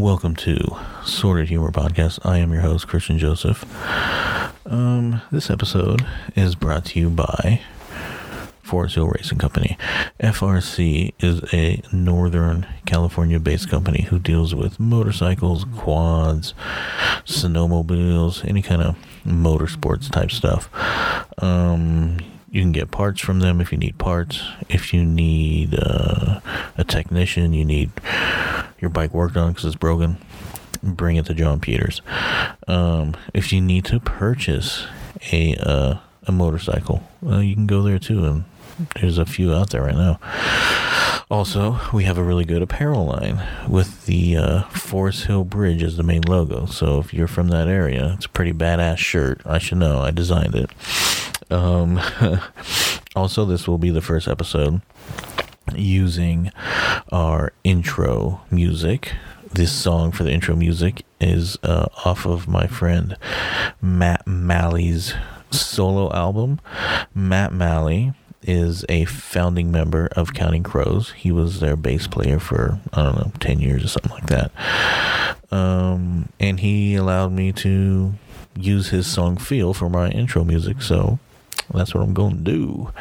welcome to Sorted Humor Podcast. I am your host, Christian Joseph. Um, this episode is brought to you by Forest Hill Racing Company. FRC is a Northern California based company who deals with motorcycles, quads, snowmobiles, any kind of motorsports type stuff. Um, you can get parts from them if you need parts. If you need uh, a technician, you need your bike worked on because it's broken, bring it to John Peters. Um, if you need to purchase a uh, a motorcycle, you can go there too, and there's a few out there right now. Also, we have a really good apparel line with the uh, Forest Hill Bridge as the main logo. So if you're from that area, it's a pretty badass shirt. I should know. I designed it. Um, also, this will be the first episode using our intro music. This song for the intro music is uh, off of my friend Matt Malley's solo album. Matt Malley is a founding member of Counting Crows. He was their bass player for, I don't know, 10 years or something like that. Um, and he allowed me to use his song Feel for my intro music. So that's what I'm going to do.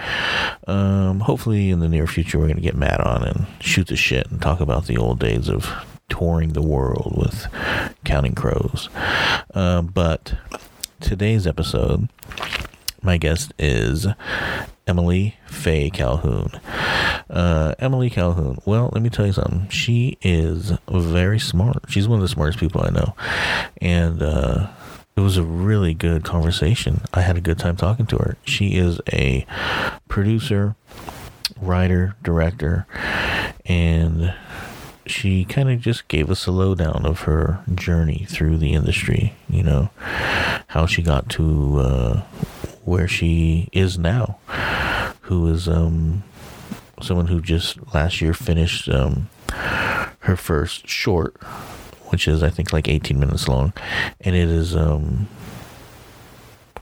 Um, hopefully, in the near future, we're going to get Matt on and shoot the shit and talk about the old days of touring the world with Counting Crows. Uh, but today's episode, my guest is Emily Faye Calhoun. Uh, Emily Calhoun. Well, let me tell you something. She is very smart. She's one of the smartest people I know, and uh, it was a really good conversation. I had a good time talking to her. She is a producer, writer, director, and she kind of just gave us a lowdown of her journey through the industry. You know, how she got to uh, where she is now. Who is um, someone who just last year finished um, her first short, which is I think like 18 minutes long, and it is um,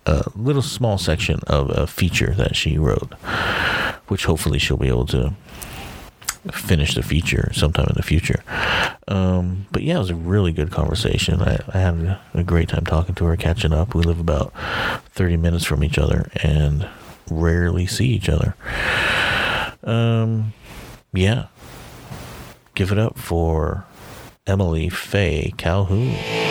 a little small section of a feature that she wrote, which hopefully she'll be able to finish the feature sometime in the future. Um, but yeah, it was a really good conversation. I, I had a great time talking to her, catching up. We live about 30 minutes from each other and rarely see each other. Um, yeah. Give it up for Emily Faye Calhoun.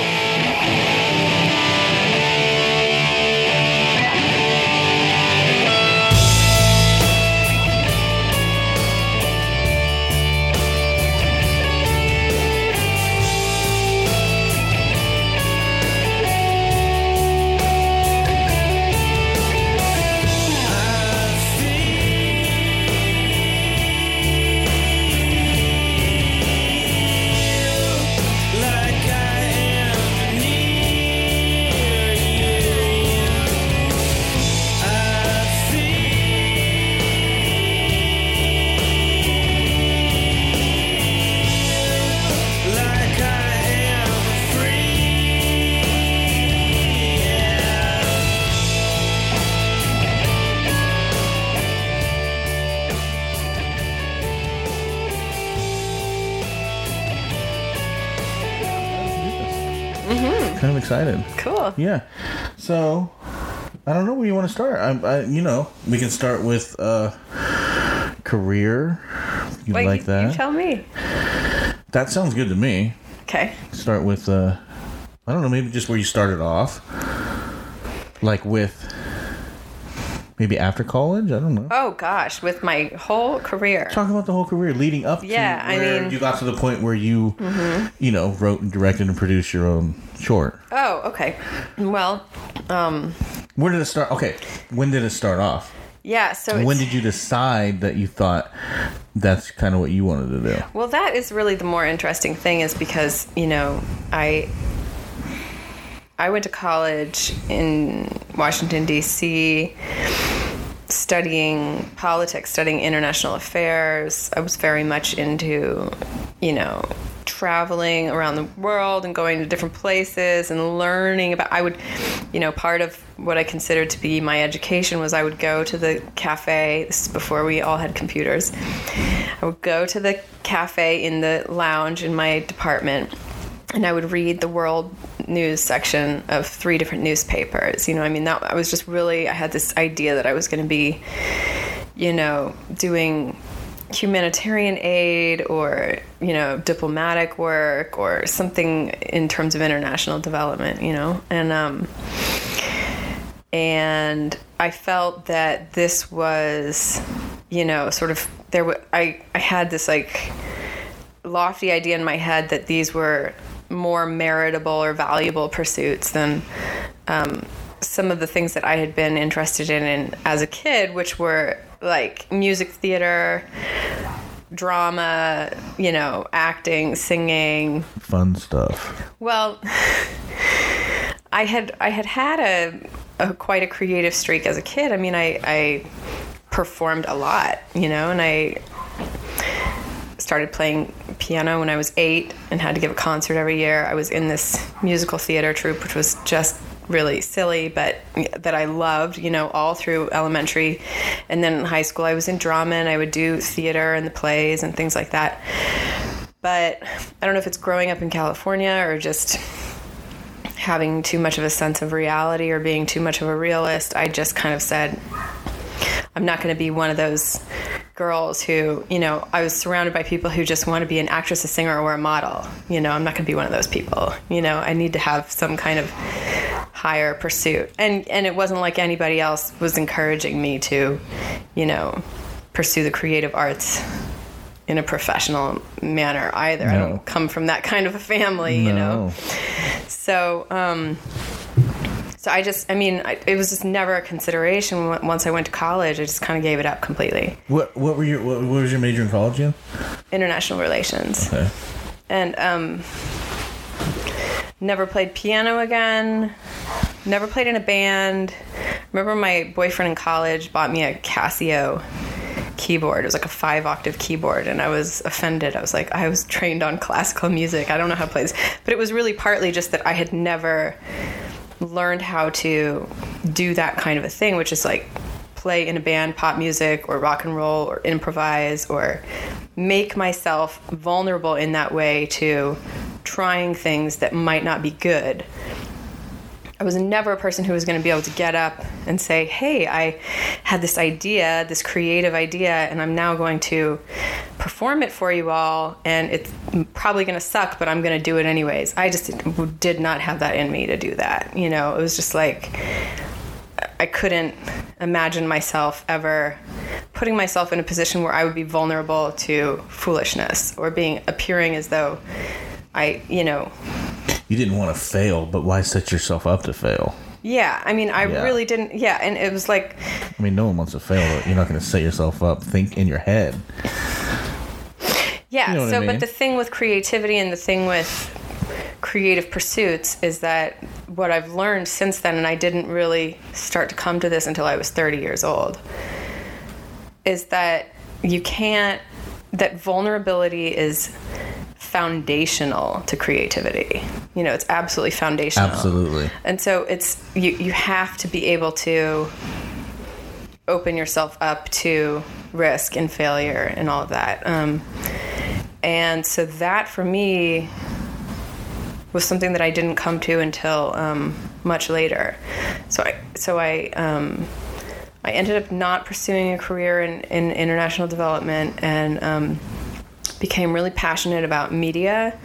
Excited. Cool. Yeah. So, I don't know where you want to start. I, I you know, we can start with uh, career. You Wait, like you- that? You tell me. that sounds good to me. Okay. Start with uh, I don't know, maybe just where you started off, like with maybe after college. I don't know. Oh gosh, with my whole career. Talk about the whole career leading up Yeah, to I mean- you got to the point where you, you know, wrote and directed and produced your own short. Oh, okay. Well, um, Where did it start? Okay, when did it start off? yeah. So when did you decide that you thought that's kind of what you wanted to do? well, that is really the more interesting thing, is because you know I I went to college in Washington D.C. studying politics, studying international affairs. I was very much into, you know, traveling around the world and going to different places and learning about I would you know part of what I considered to be my education was I would go to the cafe this is before we all had computers I would go to the cafe in the lounge in my department and I would read the world news section of three different newspapers. You know, I mean, that I was just really, I had this idea that I was going to be, you know, doing humanitarian aid or, you know, diplomatic work or something in terms of international development, you know, and, um, and I felt that this was, you know, sort of there. W- I I had this like lofty idea in my head that these were more meritable or valuable pursuits than um, some of the things that I had been interested in, in as a kid, which were like music theater, drama, you know, acting, singing, Fun stuff. well, I had I had had a, a quite a creative streak as a kid. I mean, I I performed a lot, you know, and I started playing piano when I was eight and had to give a concert every year. I was in this musical theater troupe, which was just really silly, but that I loved, you know, all through elementary. And then in high school, I was in drama and I would do theater and the plays and things like that. But I don't know if it's growing up in California or just having too much of a sense of reality or being too much of a realist. I just kind of said, I'm not going to be one of those girls who, you know, I was surrounded by people who just want to be an actress, a singer, or a model. You know, I'm not going to be one of those people. You know, I need to have some kind of higher pursuit. And and it wasn't like anybody else was encouraging me to, you know, pursue the creative arts in a professional manner either. I don't come from that kind of a family, you know. So, um, so I just, I mean, I, it was just never a consideration. Once I went to college, I just kind of gave it up completely. What what were your what, what was your major in college again? International relations, Okay. and um, never played piano again. Never played in a band. Remember, my boyfriend in college bought me a Casio keyboard. It was like a five octave keyboard, and I was offended. I was like, I was trained on classical music. I don't know how to play this. But it was really partly just that I had never learned how to do that kind of a thing, which is like play in a band, pop music, or rock and roll, or improvise, or make myself vulnerable in that way to trying things that might not be good. I was never a person who was going to be able to get up and say, Hey, I had this idea, this creative idea, and I'm now going to perform it for you all, and it's probably going to suck, but I'm going to do it anyways. I just did not have that in me to do that. You know, it was just like, I couldn't imagine myself ever putting myself in a position where I would be vulnerable to foolishness or being appearing as though I, you know, You didn't want to fail, but why set yourself up to fail? yeah, I mean, I Yeah. really didn't, yeah, and it was like, I mean, no one wants to fail. But you're not going to set yourself up. Think in your head. yeah, You know so, I mean? but the thing with creativity and the thing with creative pursuits is that what I've learned since then, and I didn't really start to come to this until I was 30 years old, is that you can't, that vulnerability is foundational to creativity. You know, it's absolutely foundational. Absolutely. And so it's you you have to be able to open yourself up to risk and failure and all of that. Um, and so that for me was something that I didn't come to until um, much later. So I so I um, I ended up not pursuing a career in, in international development and um, became really passionate about media.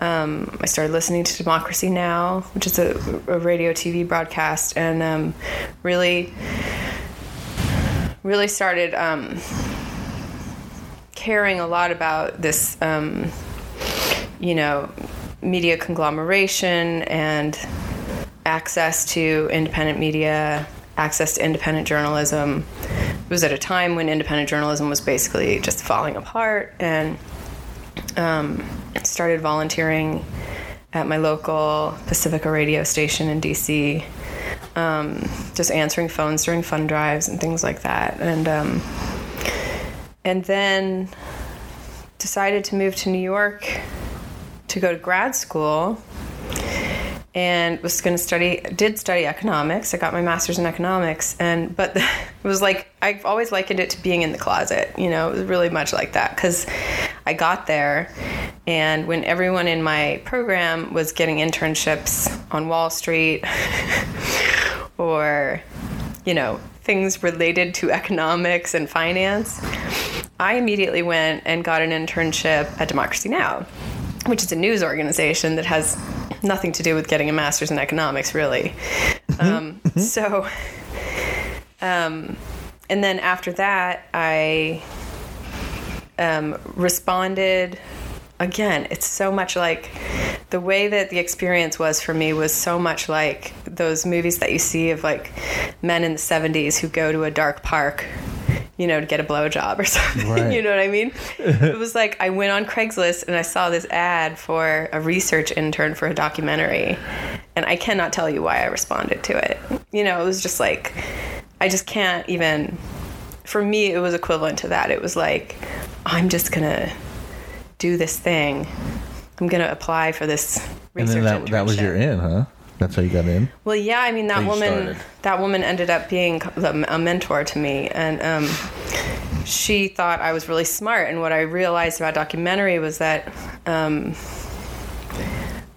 Um, I started listening to Democracy Now, which is a, a radio TV broadcast, and um, really, really started um, caring a lot about this, um, you know, media conglomeration and access to independent media, access to independent journalism. It was at a time when independent journalism was basically just falling apart, and um, started volunteering at my local Pacifica radio station in DC, um, just answering phones during fund drives and things like that, and um, and then decided to move to New York to go to grad school and was going to study did study economics i got my master's in economics and but it was like i've always likened it to being in the closet you know it was really much like that because i got there And when everyone in my program was getting internships on Wall Street or, you know, things related to economics and finance, I immediately went and got an internship at Democracy Now! which is a news organization that has nothing to do with getting a master's in economics, really. Um, so, um, and then after that, I um, responded. Again, it's so much like the way that the experience was for me was so much like those movies that you see of like men in the 70s who go to a dark park you know, to get a blowjob or something. Right. you know what I mean? it was like I went on Craigslist and I saw this ad for a research intern for a documentary. And I cannot tell you why I responded to it. You know, it was just like, I just can't even, for me, it was equivalent to that. It was like, I'm just going to do this thing. I'm going to apply for this And then that, that was your in, huh? That's how you got in? Well, yeah, I mean that How woman. That woman ended up being a mentor to me, and um, she thought I was really smart. And what I realized about documentary was that um,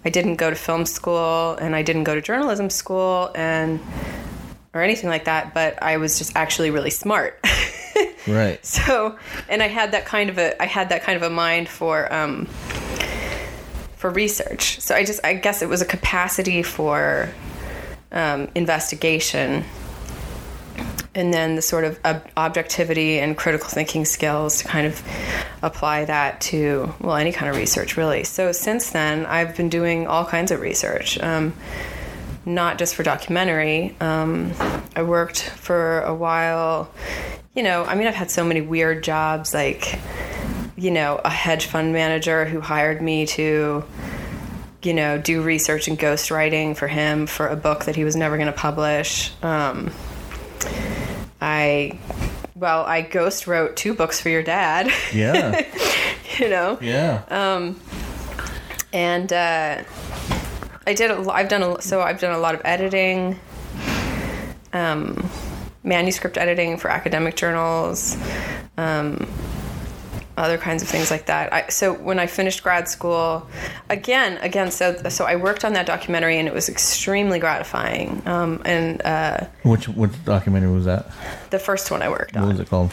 I didn't go to film school, and I didn't go to journalism school, and or anything like that. But I was just actually really smart. Right. so and i had that kind of a i had that kind of a mind for um for research. So i just i guess it was a capacity for um, investigation. And then the sort of ob- objectivity and critical thinking skills to kind of apply that to well any kind of research really. So since then i've been doing all kinds of research um, not just for documentary. Um, i worked for a while you know i mean i've had so many weird jobs like you know a hedge fund manager who hired me to you know do research and ghostwriting for him for a book that he was never going to publish um, i well i ghost wrote two books for your dad Yeah. you know Yeah. Um, and uh, I did. A, I've done a, so. I've done a lot of editing, um, manuscript editing for academic journals, um, other kinds of things like that. I, so when I finished grad school, again, again, so so I worked on that documentary and it was extremely gratifying. Um, and uh, which which documentary was that? the first one I worked What on. What was it called?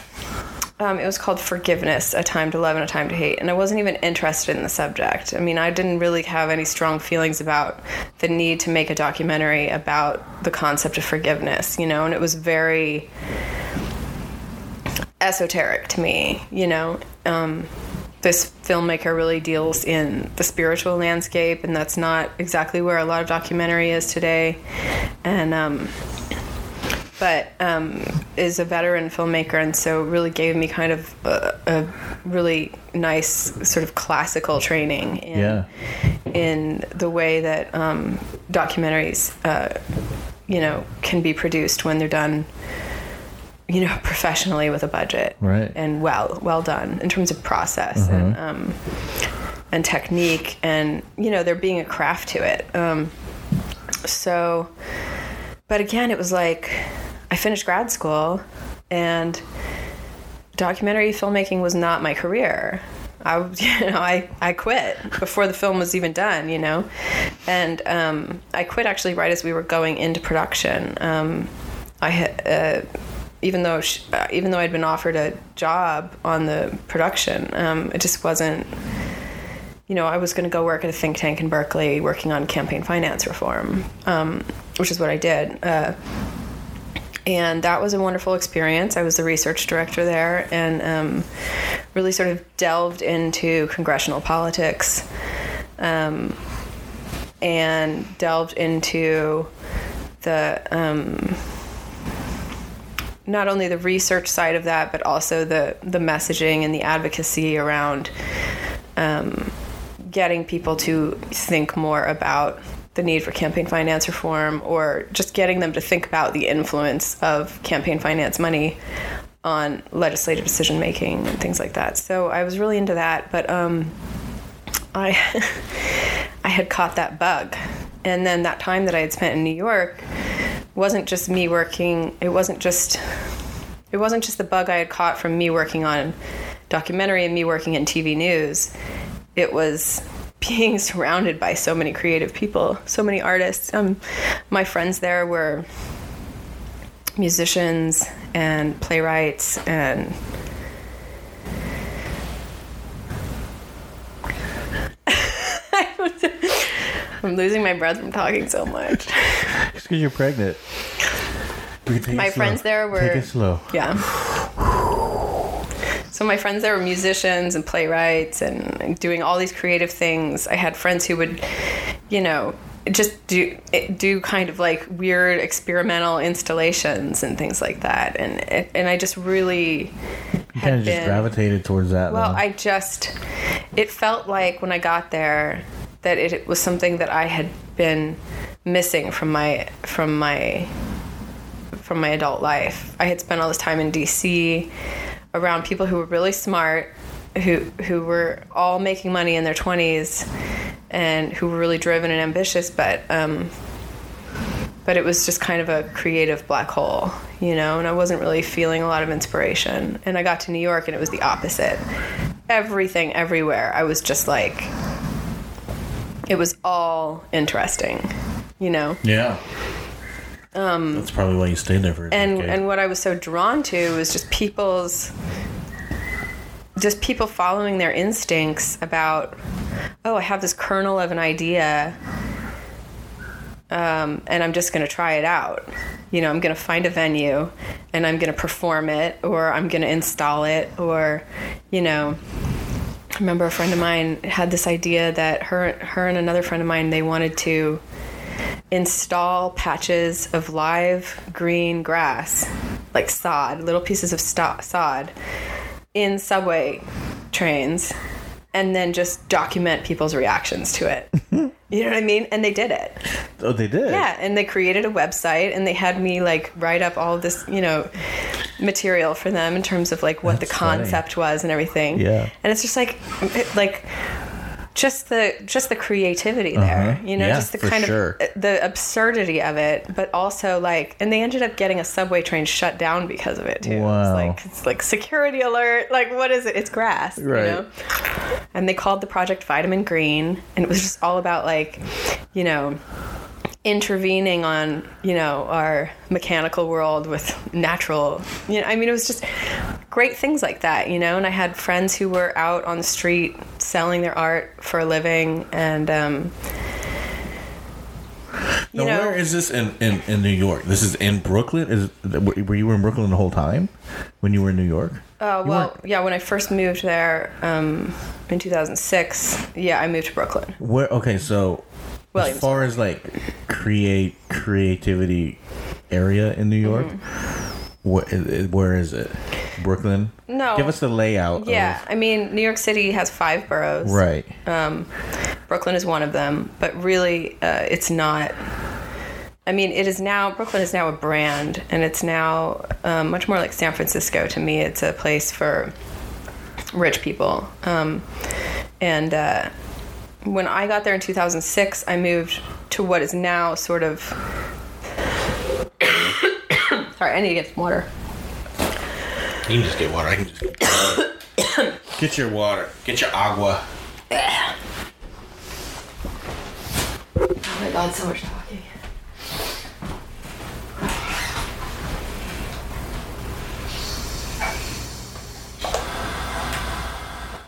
Um, it was called Forgiveness, A Time to Love and a Time to Hate. And I wasn't even interested in the subject. I mean, I didn't really have any strong feelings about the need to make a documentary about the concept of forgiveness, you know, and it was very esoteric to me, you know. Um, this filmmaker really deals in the spiritual landscape, and that's not exactly where a lot of documentary is today. And, um, but um, is a veteran filmmaker and so really gave me kind of a, a really nice sort of classical training in, Yeah. in the way that um, documentaries uh, you know can be produced when they're done you know professionally with a budget. Right. and well well done in terms of process and um, and technique and you know there being a craft to it. Um, so but again it was like i finished grad school and documentary filmmaking was not my career. I, you know, I, I quit before the film was even done, you know, and um, I quit actually right as we were going into production. Um, I had, uh, even though sh- uh, even though I'd been offered a job on the production, um, it just wasn't. You know, I was going to go work at a think tank in Berkeley, working on campaign finance reform, um, which is what I did. Uh, and that was a wonderful experience. I was the research director there and um, really sort of delved into congressional politics um, and delved into the um, not only the research side of that, but also the the messaging and the advocacy around um, getting people to think more about the need for campaign finance reform or just getting them to think about the influence of campaign finance money on legislative decision making and things like that. So I was really into that, but um, I I had caught that bug. And then that time that I had spent in New York wasn't just me working, it wasn't just it wasn't just the bug I had caught from me working on documentary and me working in TV news. it was being surrounded by so many creative people, so many artists. Um, my friends there were musicians and playwrights and I'm losing my breath from talking so much. Just because you're pregnant. We can take My slow. friends there were- Take it slow. Yeah. So my friends there were musicians and playwrights and doing all these creative things. I had friends who would, you know, just do eh, do kind of like weird experimental installations and things like that. And eh, and I just really kind of just been- gravitated towards that. well. I just, it felt like when I got there that it was something that I had been missing from my from my from my adult life. I had spent all this time in DC around people who were really smart, who who were all making money in their 20s and who were really driven and ambitious, but um but it was just kind of a creative black hole, you know, and I wasn't really feeling a lot of inspiration. And I got to New York and it was the opposite. Everything everywhere, I was just like it was all interesting, you know. yeah. Um, That's probably why you stayed there for a and decade. and what I was so drawn to was just people's just people following their instincts about oh I have this kernel of an idea um, and I'm just going to try it out you know I'm going to find a venue and I'm going to perform it or I'm going to install it or you know Remember a friend of mine had this idea that her her and another friend of mine they wanted to install patches of live green grass, like sod, little pieces of sto- sod, in subway trains, and then just document people's reactions to it. you know what I mean? And they did it. oh, they did. Yeah, and they created a website and they had me like write up all this, you know, material for them in terms of like what That's the funny. concept was and everything. Yeah. And it's just like it- like just the just the creativity there, Uh-huh. you know, Yeah, just the kind sure. of the absurdity of it, but also like and they ended up getting a subway train shut down because of it too. Wow. It's like it's like security alert, like what is it? It's grass, Right. you know and they called the project Vitamin Green, and it was just all about like, you know, intervening on you know our mechanical world with natural. You know, I mean, it was just great things like that, you know. And I had friends who were out on the street selling their art for a living, and um, you Now, know, where is this in, in, in New York? This is in Brooklyn. Is were you in Brooklyn the whole time when you were in New York? Oh well, yeah. When I first moved there um, in 2006, yeah, I moved to Brooklyn. Where? Okay, so as far as like create creativity area in New York, Mm-hmm. where, is- where is it? Brooklyn. No. Give us the layout. Yeah, I mean, New York City has five boroughs. Of, right. Brooklyn is one of them, but really, uh, it's not. I mean, it is now Brooklyn is now a brand, and it's now um, much more like San Francisco to me. It's a place for rich people, um, and uh, when I got there in 2006, I moved to what is now sort of. Sorry, I need to get some water. You can just get water. I can just get, get your water. Get your agua. Oh my god, so much talking.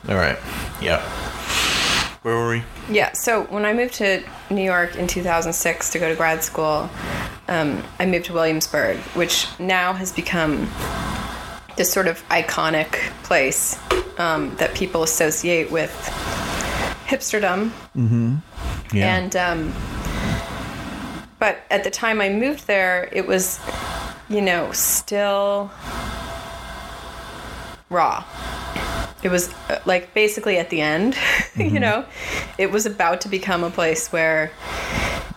All right. Yeah. Where were we? Yeah, so when I moved to New York in 2006 to go to grad school, um, I moved to Williamsburg, which now has become this sort of iconic place um, that people associate with hipsterdom. Yeah. And um, but at the time I moved there, it was, you know, still raw. It was uh, like basically at the end, you know, it was about to become a place where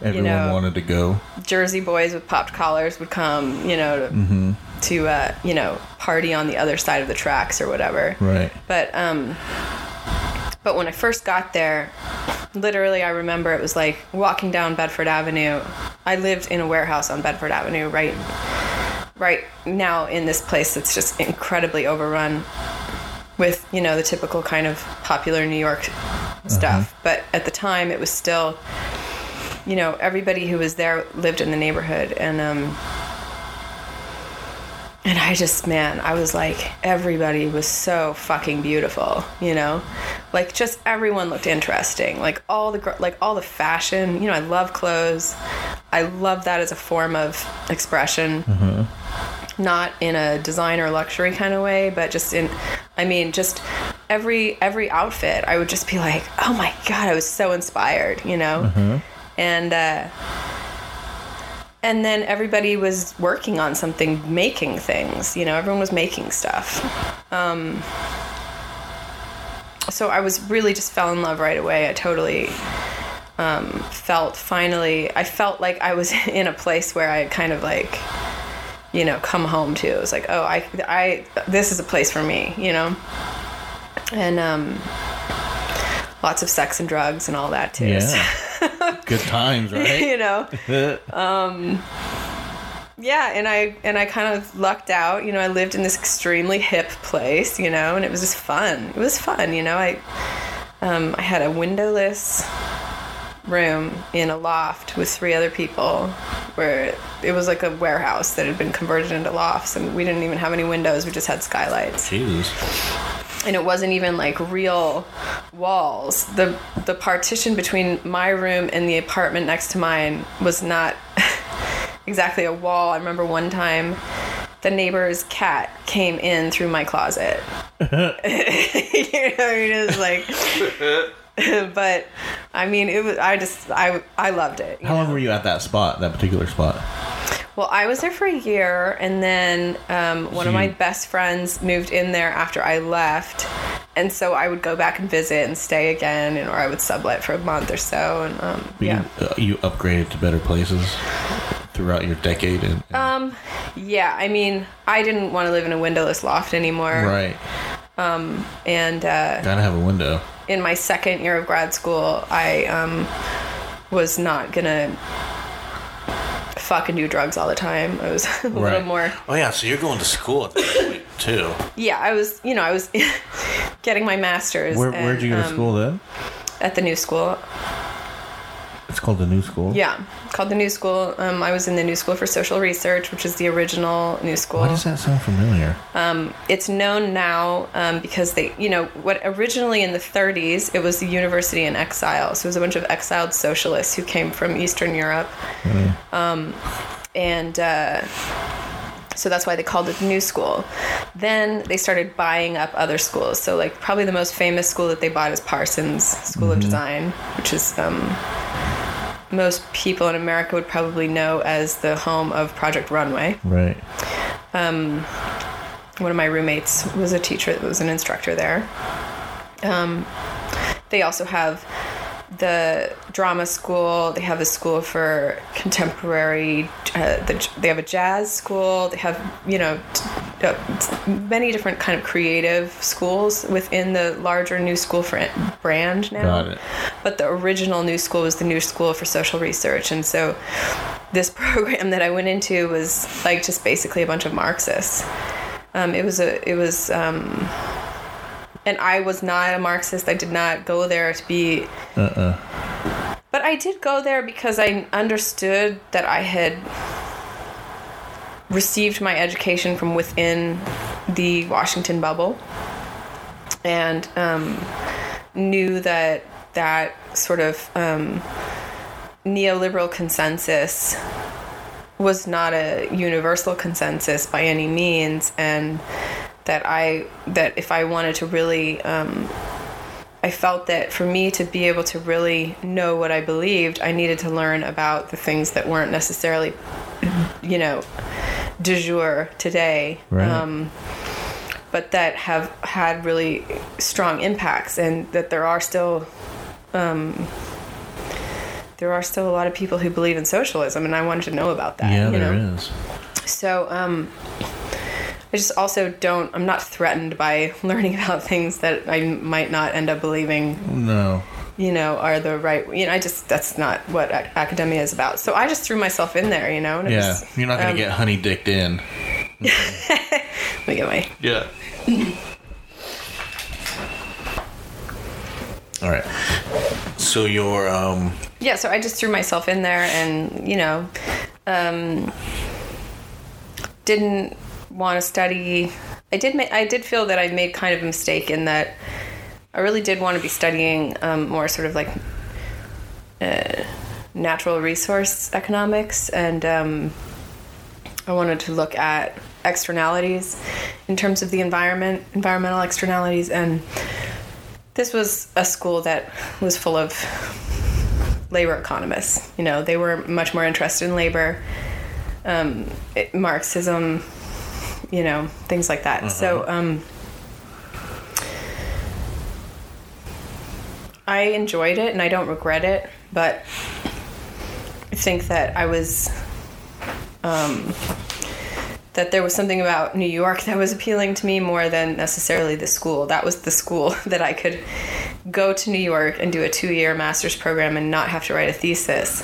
Everyone know- wanted to go. Jersey boys with popped collars would come, you know, to, Mm-hmm. to uh, you know, party on the other side of the tracks or whatever. Right. But um but when I first got there, literally I remember it was like walking down Bedford Avenue. I lived in a warehouse on Bedford Avenue right right now in this place that's just incredibly overrun with, you know, the typical kind of popular New York stuff. But at the time, it was still, you know, everybody who was there lived in the neighborhood, and um, and I just, man, I was like, everybody was so fucking beautiful, you know, like just everyone looked interesting, like all the like all the fashion, you know, I love clothes, I love that as a form of expression. Not in a designer luxury kind of way, but just in, I mean, just every every outfit, I would just be like, oh my god, I was so inspired, you know, and uh, and then everybody was working on something, making things, you know, everyone was making stuff. Um, so I was really just fell in love right away. I totally um, felt finally, I felt like I was in a place where I kind of like you know, come home to. It was like, oh, I, I, this is a place for me, you know, and um, lots of sex and drugs and all that too. Yeah. Good times, right? you know, yeah, and I and I kind of lucked out. You know, I lived in this extremely hip place, you know, and it was just fun. It was fun, you know. I um, I had a windowless room in a loft with three other people where it was like a warehouse that had been converted into lofts and we didn't even have any windows we just had skylights Jesus. And it wasn't even like real walls. The the partition between my room and the apartment next to mine was not exactly a wall. I remember one time the neighbor's cat came in through my closet. you know, it was like but I mean it was I just I I loved it. How long were you at that spot, that particular spot? Well, I was there for a year, and then um, one of my best friends moved in there after I left, and so I would go back and visit and stay again, and or I would sublet for a month or so, and um, You, yeah, uh, you upgraded to better places throughout your decade. And, and- um, yeah. I mean, I didn't want to live in a windowless loft anymore, right. and uh, Gotta have a window. in my second year of grad school, I um, was not gonna fucking do drugs all the time. I was a little more. Oh, yeah. So you're going to school at that point, too. Yeah, I was. You know, I was getting my master's. Where, and, where'd you go to um, school then? At the new school. It's called the New School. Yeah, called the New School. Um, I was in the New School for Social Research, which is the original New School. Why does that sound familiar? It's known now um, because they, you know, what originally in the 30s it was the university in exile. So it was a bunch of exiled socialists who came from Eastern Europe, um, and. Uh, so that's why they called it the New School. Then they started buying up other schools. So like probably the most famous school that they bought is Parsons School of Design, which is um, most people in America would probably know as the home of Project Runway. right. One of my roommates was a teacher, that was an instructor there. Um, they also have the drama school. They have a school for contemporary. Uh, the, they have a jazz school. They have you know t- uh, many different kind of creative schools within the larger new school for brand now. Got it. But the original new school was the new school for social research, and so this program that I went into was like just basically a bunch of Marxists. Um, it was a it was um, and I was not a Marxist. I did not go there to be. Uh-uh. But I did go there because I understood that I had received my education from within the Washington bubble, and um, knew that that sort of um, neoliberal consensus was not a universal consensus by any means, and that I that if I wanted to really um, I felt that for me to be able to really know what I believed, I needed to learn about the things that weren't necessarily, you know, du jour today. Right. Um, but that have had really strong impacts, and that there are still, um, there are still a lot of people who believe in socialism, and I wanted to know about that. Yeah, you there know? is. So, um, I just also don't, I'm not threatened by learning about things that I might not end up believing, No. you know, are the right, you know, I just, that's not what academia is about. So I just threw myself in there, you know, Yeah. was, You're not going to um, get honey dicked in. let me get my, Yeah. All right. So your um yeah, so I just threw myself in there and, you know, um, didn't want to study. I did ma- I did feel that I made kind of a mistake in that I really did want to be studying um, more sort of like uh, natural resource economics and um, I wanted to look at externalities in terms of the environment, environmental externalities and this was a school that was full of labor economists. You know, they were much more interested in labor, um, it, Marxism, you know, things like that. So um, I enjoyed it and I don't regret it, but I think that I was. Um, that there was something about New York that was appealing to me more than necessarily the school. That was the school that I could go to New York and do a two year master's program and not have to write a thesis.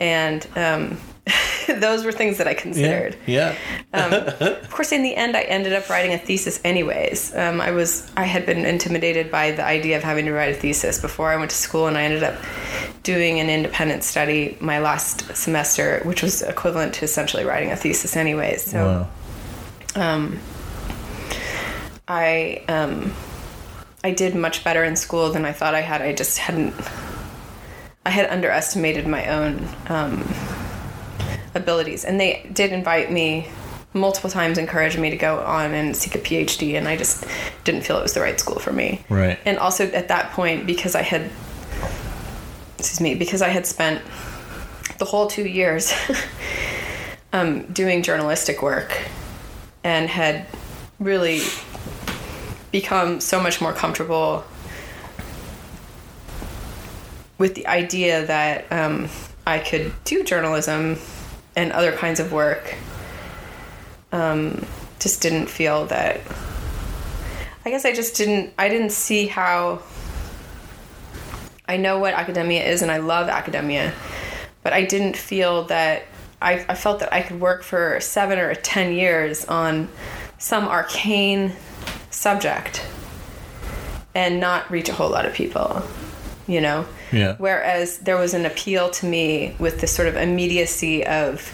And um, those were things that I considered. Yeah. Yeah. Of course, in the end, I ended up writing a thesis anyways. Um, I was I had been intimidated by the idea of having to write a thesis before I went to school, and I ended up doing an independent study my last semester, which was equivalent to essentially writing a thesis anyways. So Wow. I um, I did much better in school than I thought I had. I just hadn't. I had underestimated my own um, abilities, and they did invite me multiple times, encouraged me to go on and seek a PhD, and I just didn't feel it was the right school for me. Right. And also at that point, because I had, excuse me, because I had spent the whole two years um, doing journalistic work and had really become so much more comfortable with the idea that um, I could do journalism and other kinds of work. Um, just didn't feel that. I guess I just didn't. I didn't see how. I know what academia is, and I love academia, but I didn't feel that. I, I felt that I could work for seven or ten years on some arcane subject and not reach a whole lot of people, you know? Yeah. Whereas there was an appeal to me with this sort of immediacy of,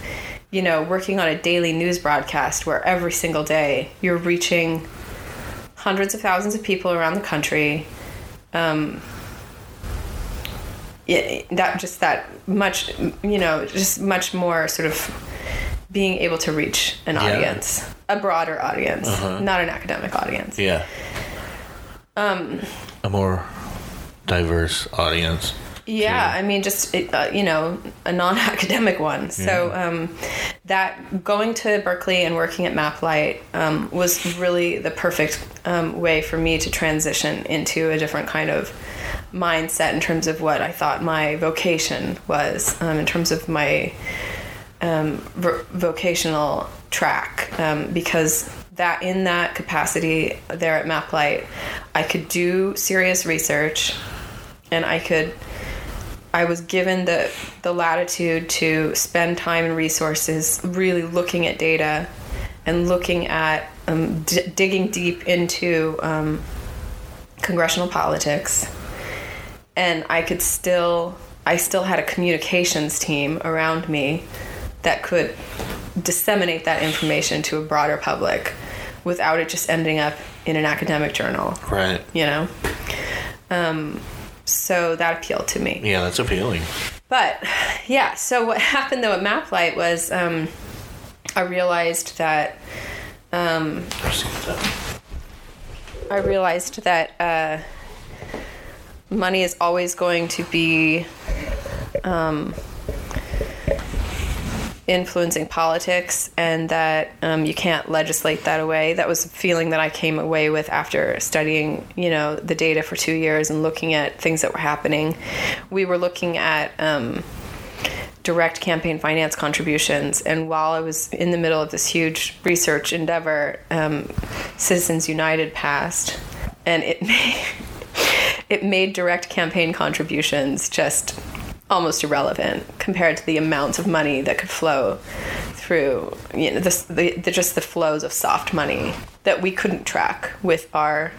you know, working on a daily news broadcast where every single day you're reaching hundreds of thousands of people around the country. Um, yeah, that just that much, you know, just much more sort of being able to reach an Yeah. audience, a broader audience, Uh-huh. not an academic audience. Yeah. Um. A more diverse audience. Yeah, I mean, just uh, you know, a non-academic one. So um, that going to Berkeley and working at MapLight um, was really the perfect um, way for me to transition into a different kind of mindset in terms of what I thought my vocation was, um, in terms of my um, vo- vocational track, um, because that in that capacity there at MapLight, I could do serious research, and I could. I was given the the latitude to spend time and resources really looking at data and looking at um, d- digging deep into um, congressional politics and I could still I still had a communications team around me that could disseminate that information to a broader public without it just ending up in an academic journal, Right. you know. Um, so that appealed to me. Yeah, that's appealing. But yeah, so what happened though at MapLight was um, I realized that um, I realized that uh, money is always going to be um, influencing politics, and that um, you can't legislate that away. That was a feeling that I came away with after studying, you know, the data for two years and looking at things that were happening. We were looking at. Um, direct campaign finance contributions. And while I was in the middle of this huge research endeavor, um, Citizens United passed, and it made, it made direct campaign contributions just almost irrelevant compared to the amounts of money that could flow through you know this, the, the just the flows of soft money that we couldn't track with our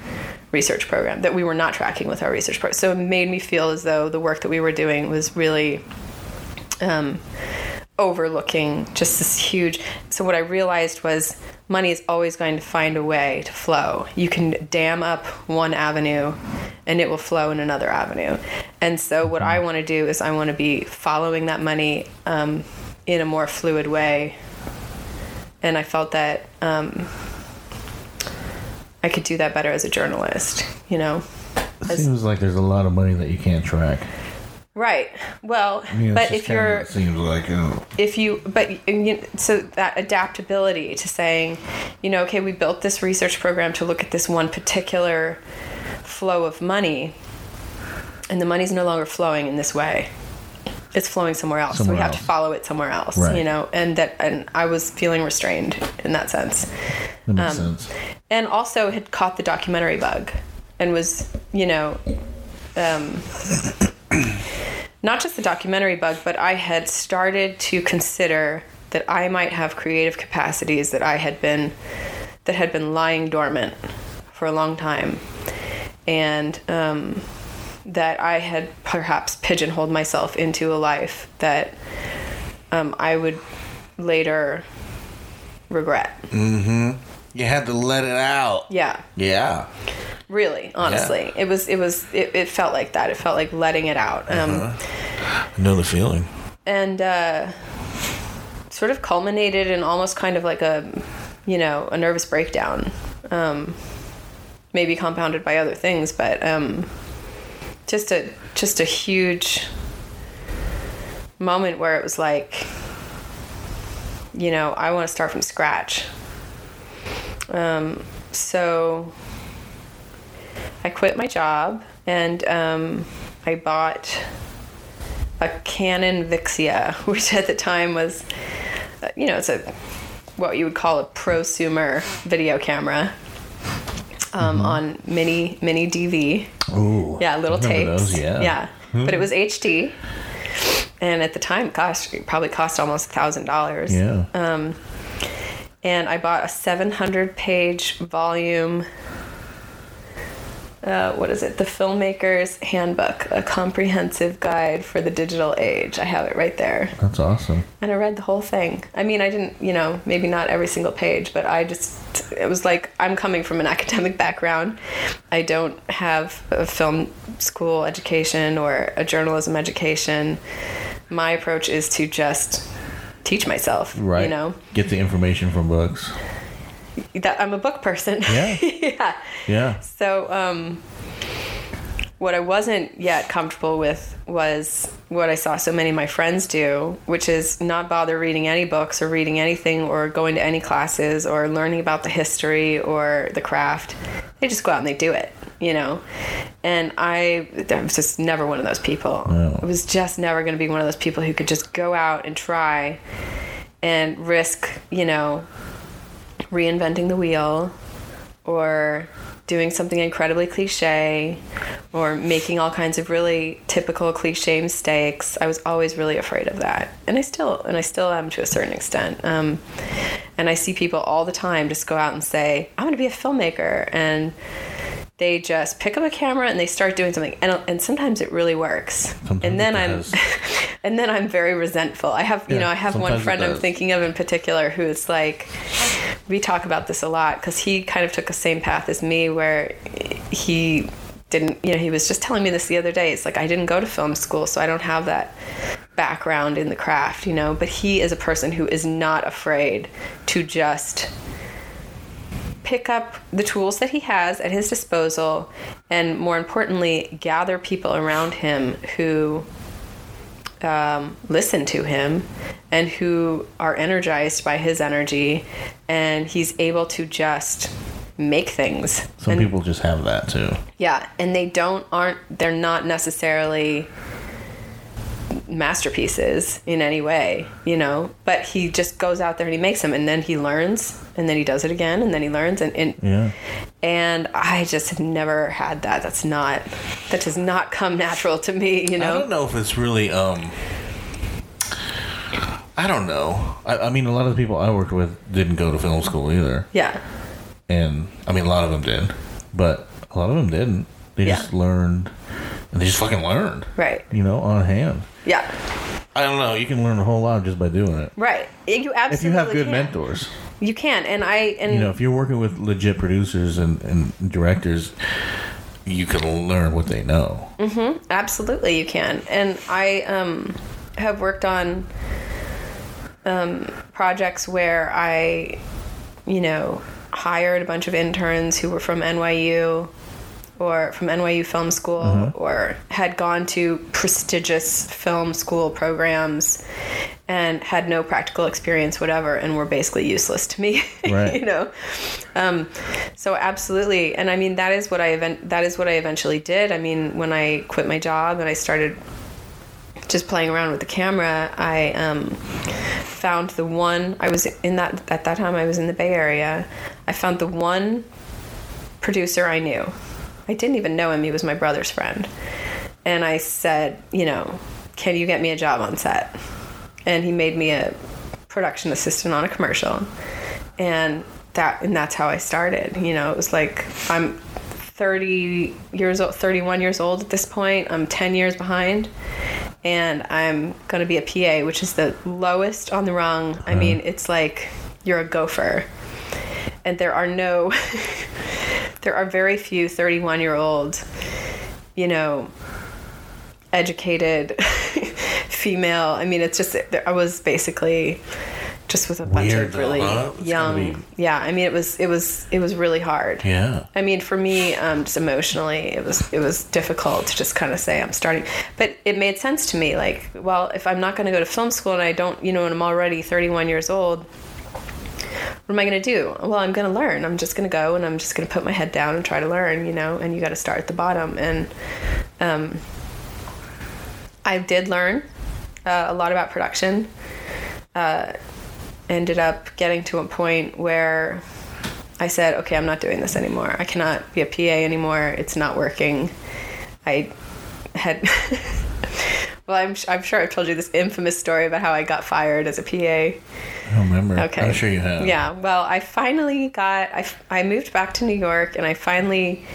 research program that we were not tracking with our research program. So it made me feel as though the work that we were doing was really um, overlooking just this huge. So what I realized was money is always going to find a way to flow. You can dam up one avenue and it will flow in another avenue. And so what I want to do is I want to be following that money um, in a more fluid way. And I felt that um, I could do that better as a journalist, you know? It seems like there's a lot of money that you can't track. Right. Well, I mean, but if you're it seems like oh, if you but you, so that adaptability to saying you know okay we built this research program to look at this one particular flow of money and the money's no longer flowing in this way it's flowing somewhere else so Somewhere we have to follow it somewhere else Right. you know and that and i was feeling restrained in that sense that makes Um, sense. and also had caught the documentary bug and was you know um, not just the documentary bug but i had started to consider that i might have creative capacities that i had been that had been lying dormant for a long time. And um, that i had perhaps pigeonholed myself into a life that um, i would later regret You had to let it out. yeah. Yeah. really honestly. It was it was it, it felt like that. It felt like letting it out. Um, I know the feeling. and uh, sort of culminated in almost kind of like a you know a nervous breakdown. Um, maybe compounded by other things but um, just a just a huge moment where it was like you know i want to start from scratch um, so I quit my job and um, I bought a Canon Vixia, which at the time was, uh, you know, it's a what you would call a prosumer video camera um, on mini mini DV. Ooh. Yeah, little tapes. those, yeah. but it was HD, and at the time, gosh, it probably cost almost a thousand dollars Yeah. And I bought a 700 page volume. Uh, what is it? The Filmmaker's Handbook, a comprehensive guide for the digital age. I have it right there. That's awesome. And I read the whole thing. I mean, I didn't, you know, maybe not every single page, but I just, it was like, I'm coming from an academic background. I don't have a film school education or a journalism education. My approach is to just teach myself, Right. you know? Get the information from books. that I'm a book person. Yeah. yeah. Yeah. So, um, what I wasn't yet comfortable with was what I saw so many of my friends do, which is not bother reading any books or reading anything or going to any classes or learning about the history or the craft. They just go out and they do it, you know? And I, I was just never one of those people. No. I was just never going to be one of those people who could just go out and try and risk, you know, reinventing the wheel or doing something incredibly cliche or making all kinds of really typical cliche mistakes i was always really afraid of that and i still and i still am to a certain extent um, and i see people all the time just go out and say i'm going to be a filmmaker and they just pick up a camera and they start doing something. And, and sometimes it really works. Sometimes and then i'm and then i'm very resentful. I have you know i have one friend i'm thinking of in particular who is like we talk about this a lot because he kind of took the same path as me where he didn't you know he was just telling me this the other day. It's like i didn't go to film school so i don't have that background in the craft you know? But he is a person who is not afraid to just pick up the tools that he has at his disposal and more importantly gather people around him who um, listen to him and who are energized by his energy and he's able to just make things Some and, people just have that too. yeah and they don't aren't they're not necessarily masterpieces in any way you know but he just goes out there and he makes them and then he learns and then he does it again and then he learns and, and Yeah. and I just have never had that. That's not that does not come natural to me, you know. I don't know if it's really um I don't know. I, I mean a lot of the people I worked with didn't go to film school either. Yeah. And I mean a lot of them did. But A lot of them didn't. They Yeah. just learned, and they just fucking learned. Right. You know, on hand. Yeah. I don't know. You can learn a whole lot just by doing it. Right. You absolutely If you have good can. mentors, You can. And I and you know, if you're working with legit producers and, and directors, you can learn what they know. Absolutely, you can. And I um, have worked on um, projects where I, you know, hired a bunch of interns who were from NYU or from NYU Film School or had gone to prestigious film school programs and had no practical experience whatever and were basically useless to me Right. you know? Um, so absolutely. And i mean that is what i event that is what i eventually did. I mean when i quit my job and i started just playing around with the camera i um, found the one i was in that at that time i was in the bay area. I found the one producer i knew i didn't even know him. He was my brother's friend. And i said you know can you get me a job on set? And he made me a production assistant on a commercial. And that and that's how I started. You know it was like I'm 30 years old 31 years old at this point. I'm 10 years behind. And I'm going to be a PA which is the lowest on the rung. I uh-huh. mean it's like you're a gopher. And there are no there are very few 31 year old you know educated female. I mean, it's just I was basically just with a bunch Weird of though, really huh? Young. gonna Yeah, I mean, it was it was it was really hard. Yeah. I mean, for me, um, just emotionally, it was it was difficult to just kind of say I'm starting, but it made sense to me. Like, well, if I'm not going to go to film school and I don't, you know, and I'm already 31 years old, what am I going to do? Well, I'm going to learn. I'm just going to go and I'm just going to put my head down and try to learn, you know. And you got to start at the bottom. And um, I did learn uh, a lot about production. Uh, ended up getting to a point where I said, okay, I'm not doing this anymore. I cannot be a PA anymore. It's not working. I had, well, I'm, I'm sure I've told you this infamous story about how I got fired as a PA. I don't remember. Okay. I'm sure you have. Yeah. Well, I finally got. I, I moved back to New York, and I finally.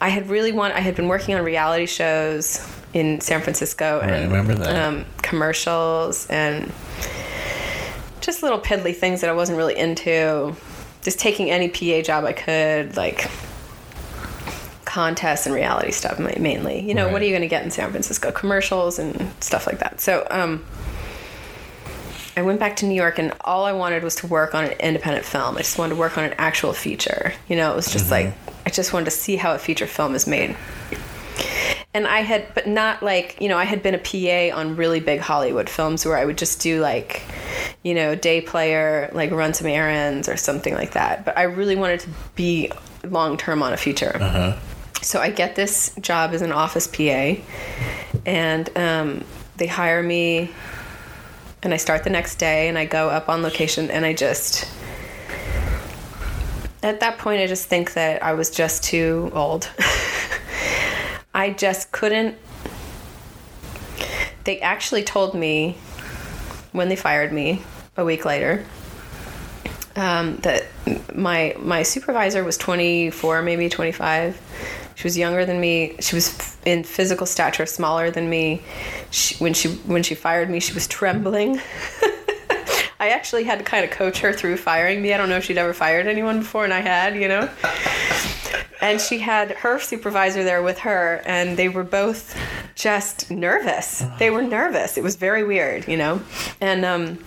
I had really want. I had been working on reality shows in San Francisco Right, I and remember that. Um, commercials and just little piddly things that I wasn't really into. Just taking any PA job I could, like contests and reality stuff mainly. You know, Right. what are you going to get in San Francisco? Commercials and stuff like that. So, um, I went back to New York and all I wanted was to work on an independent film. I just wanted to work on an actual feature. You know, it was just like I just wanted to see how a feature film is made. And I had but not like, you know, I had been a PA on really big Hollywood films where I would just do like, you know, day player, like run some errands or something like that. But I really wanted to be long term on a feature. So I get this job as an office PA and um, they hire me and I start the next day and I go up on location and I just at that point I just think that I was just too old. I just couldn't they actually told me when they fired me a week later um, that my my supervisor was 24 maybe 25 she was younger than me she was in physical stature smaller than me she, when she when she fired me she was trembling I actually had to kind of coach her through firing me. I don't know if she'd ever fired anyone before, and I had, you know. and she had her supervisor there with her, and they were both just nervous. They were nervous. It was very weird, you know. And um,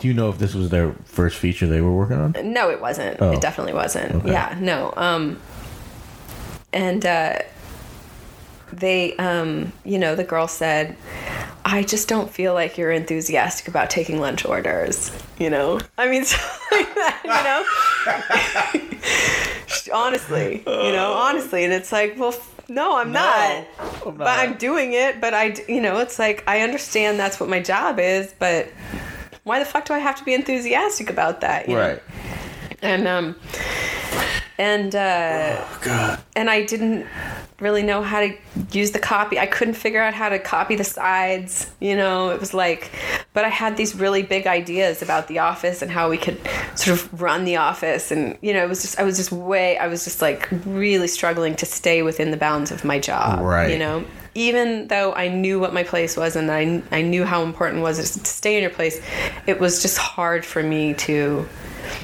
Do you know if this was their first feature they were working on? no, it wasn't. Oh. It definitely wasn't. Okay. Yeah, no. Um, and uh, they, um, you know, the girl said, I just don't feel like you're enthusiastic about taking lunch orders, you know? I mean, something like that, you know? honestly, you know, honestly. And it's like, well, f- no, I'm not. But I'm doing it, but I, you know, it's like, I understand that's what my job is, but why the fuck do I have to be enthusiastic about that? you know? Right. and um and uh God. and I didn't really know how to use the copy. I couldn't figure out how to copy the sides. You know, it was like, but I had these really big ideas about the office and how we could sort of run the office. And, you know, it was just, I was just way, I was just like really struggling to stay within the bounds of my job. Right. You know, even though I knew what my place was and I, I knew how important it was to stay in your place, it was just hard for me to.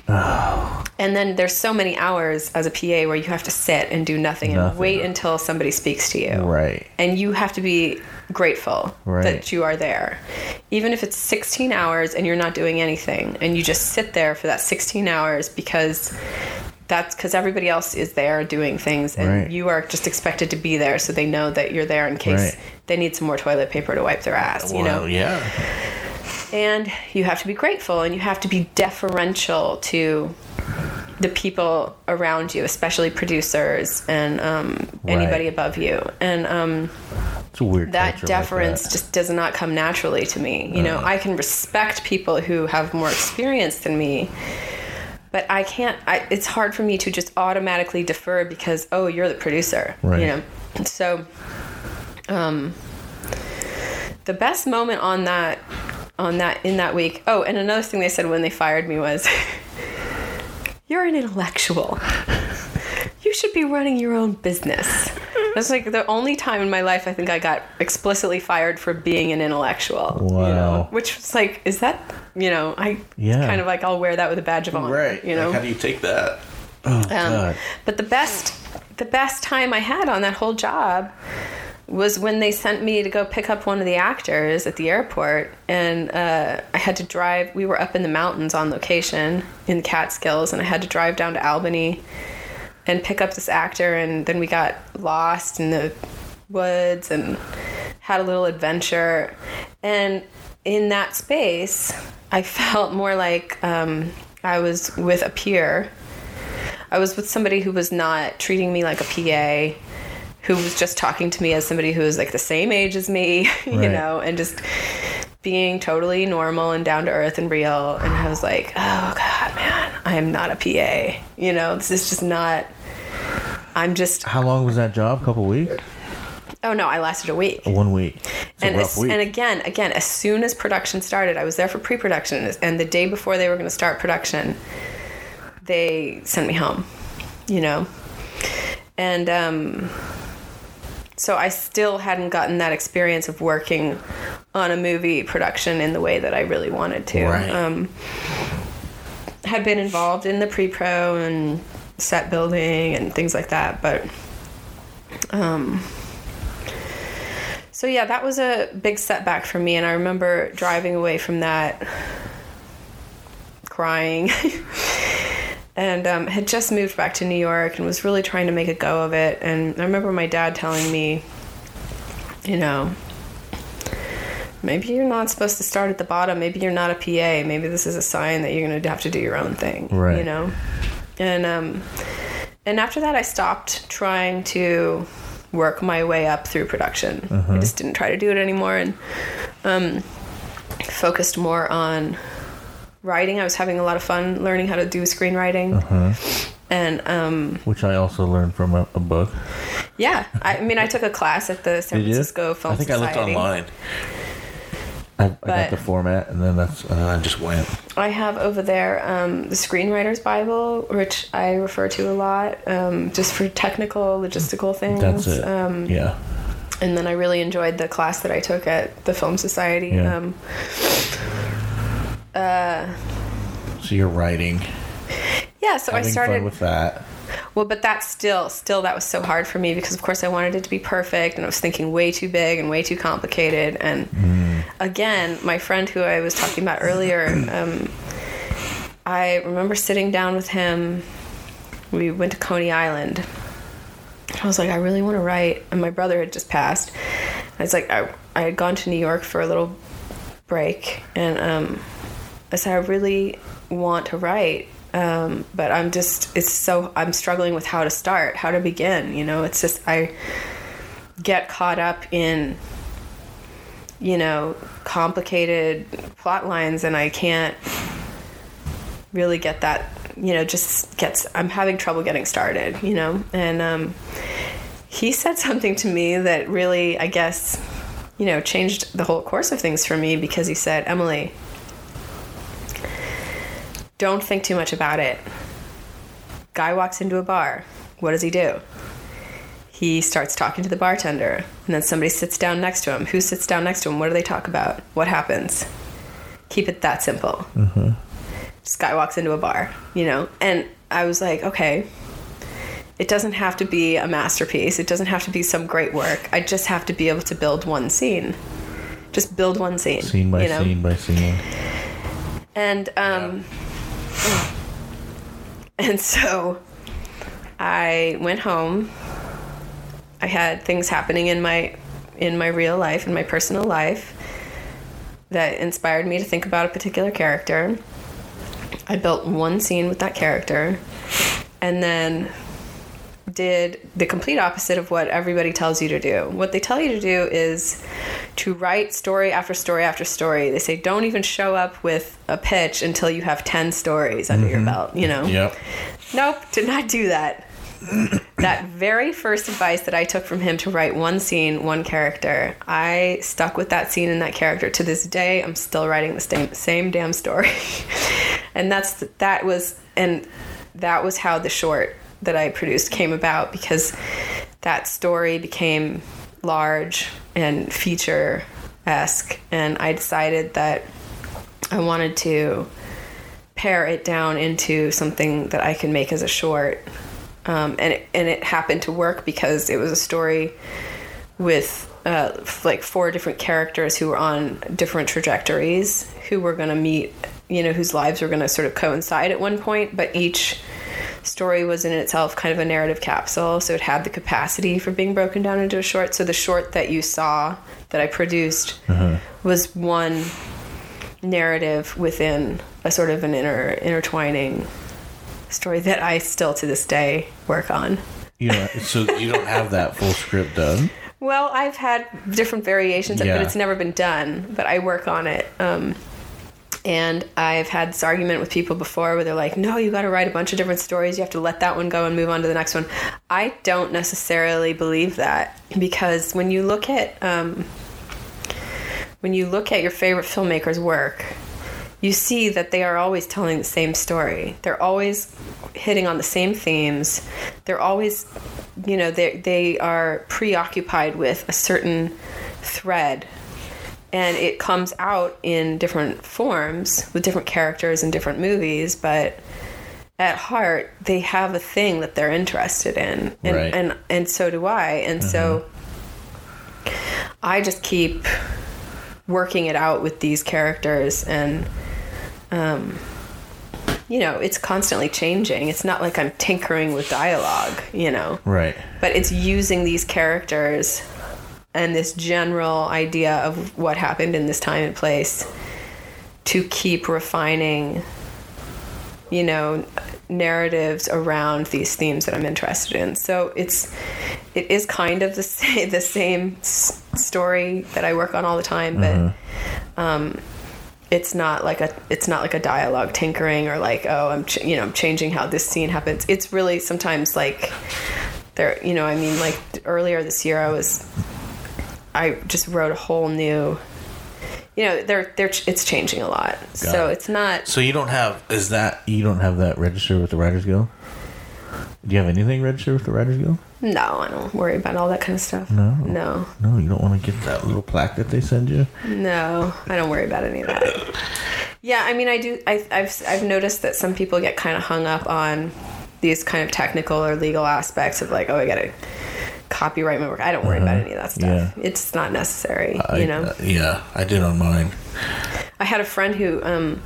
Oh. And then there's so many hours as a PA where you have to sit and do nothing, and wait until somebody speaks to you. Right. And you have to be grateful Right. that you are there. Even if it's 16 hours and you're not doing anything and you just sit there for that 16 hours because that's because everybody else is there doing things and Right. you are just expected to be there so they know that you're there in case Right. they need some more toilet paper to wipe their ass, you know? Well, yeah. and you have to be grateful and you have to be deferential to the people around you especially producers and um, anybody above you and um, It's a weird that culture like deference that. just does not come naturally to me you know i can respect people who have more experience than me but i can't I, it's hard for me to just automatically defer because oh you're the producer Right. you know? So um the best moment on that on that in that week oh and another thing they said when they fired me was you're an intellectual. You should be running your own business that's like the only time in my life i think i got explicitly fired for being an intellectual you Wow. know which was like is that you know i Yeah. kind of like i'll wear that with a badge of honor Right. you know Like, how do you take that? Oh, um, God. but the best the best time I had on that whole job was when they sent me to go pick up one of the actors at the airport and uh, I had to drive we were up in the mountains on location in the Catskills and I had to drive down to Albany and pick up this actor and then we got lost in the woods and had a little adventure. And in that space I felt more like um, I was with a peer. I was with somebody who was not treating me like a PA, who was just talking to me as somebody who was like the same age as me, you know, and just being totally normal and down to earth and real. And I was like, oh God, man, I am not a PA. You know, this is just not. I'm just. How long was that job? A couple weeks? Oh no, I lasted a week. One week. It's and as, week. and again, again, as soon as production started, I was there for pre-production, and the day before they were going to start production, they sent me home. You know, and um, so I still hadn't gotten that experience of working on a movie production in the way that I really wanted to. Right. Um, had been involved in the pre-pro and set building and things like that, but um, so yeah, that was a big setback for me, and I remember driving away from that, crying, and um, had just moved back to New York and was really trying to make a go of it. And I remember my dad telling me, you know, maybe you're not supposed to start at the bottom. Maybe you're not a PA. Maybe this is a sign that you're going to have to do your own thing. Right. You know, and um, and after that, I stopped trying to work my way up through production. I just didn't try to do it anymore and um, focused more on writing. I was having a lot of fun learning how to do screenwriting. Uh-huh. And um, Which I also learned from a, a book. yeah, I, I mean, I took a class at the San Did you? Francisco Film society. I think Society. I looked online. I, I got the format, and then that's And I just went. I have over there um, the Screenwriter's Bible, which I refer to a lot, um, just for technical, logistical things. that's it. Um, yeah. and then I really enjoyed the class that I took at the Film Society. Yeah. Um, So you're writing, yeah, so I started. with that. well, but that still, still, that was so hard for me because, of course, I wanted it to be perfect, and I was thinking way too big and way too complicated. And again, my friend who I was talking about earlier, um, I remember sitting down with him. We went to Coney Island. I was like, I really want to write, and my brother had just passed. I was like, I, I had gone to New York for a little break, and um, I said, I really want to write, um, but I'm just, it's so, I'm struggling with how to start, how to begin. You know, it's just, I get caught up in, you know, complicated plot lines, and I can't really get that, you know, just gets, I'm having trouble getting started, you know, and, um, he said something to me that really, I guess, you know, changed the whole course of things for me because he said, Emily, don't think too much about it. Guy walks into a bar. What does he do? He starts talking to the bartender, and then somebody sits down next to him. Who sits down next to him? What do they talk about? What happens? Keep it that simple. This guy walks into a bar, you know? And I was like, okay, it doesn't have to be a masterpiece. It doesn't have to be some great work. I just have to be able to build one scene. Just build one scene. Scene by you know? scene by scene. And um and so I went home. I had things happening in my in my real life, in my personal life that inspired me to think about a particular character. I built one scene with that character and then did the complete opposite of what everybody tells you to do. What they tell you to do is to write story after story after story. They say don't even show up with a pitch until you have 10 stories under your mm-hmm. belt, you know? Yep. Nope, did not do that. that very first advice that I took from him to write one scene, one character, I stuck with that scene and that character to this day. I'm still writing the same same damn story, and that's that was and that was how the short that I produced came about because that story became large and feature esque, and I decided that I wanted to pare it down into something that I could make as a short. Um, and it, and it happened to work because it was a story with uh, like four different characters who were on different trajectories, who were going to meet, you know, whose lives were going to sort of coincide at one point, but each story was in itself kind of a narrative capsule, so it had the capacity for being broken down into a short. So the short that you saw that I produced was one narrative within a sort of an inter intertwining story that I still to this day work on. You know, so you don't have that full script done. Well, I've had different variations, of it, Yeah. but it's never been done. But I work on it. Um, and I've had this argument with people before where they're like, no, you got to write a bunch of different stories. You have to let that one go and move on to the next one. I don't necessarily believe that because when you look at um, when you look at your favorite filmmaker's work, you see that they are always telling the same story. They're always hitting on the same themes. They're always, you know, they they are preoccupied with a certain thread, and it comes out in different forms with different characters in different movies. But at heart, they have a thing that they're interested in, and Right. and and so do I. And so I just keep working it out with these characters and um you know it's constantly changing it's not like i'm tinkering with dialogue you know Right. but it's using these characters and this general idea of what happened in this time and place to keep refining you know narratives around these themes that i'm interested in. So it's it is kind of the same the same s- story that i work on all the time but um it's not like a it's not like a dialogue tinkering or like oh i'm ch- you know i'm changing how this scene happens. It's really sometimes like there you know i mean like earlier this year i was i just wrote a whole new you know they're they're it's changing a lot so it. it's not So you don't have is that you don't have that registered with the Writers Guild? Do you have anything registered with the Writers Guild? no i don't worry about all that kind of stuff No. no No, you don't want to get that little plaque that they send you. No, I don't worry about any of that. Yeah, I mean, I do. I, I've I've noticed that some people get kind of hung up on these kind of technical or legal aspects of like, oh, I got to copyright my work. I don't worry about any of that stuff. Uh-huh. Yeah. It's not necessary. I, you know, uh, yeah, I did on mine. I had a friend who um,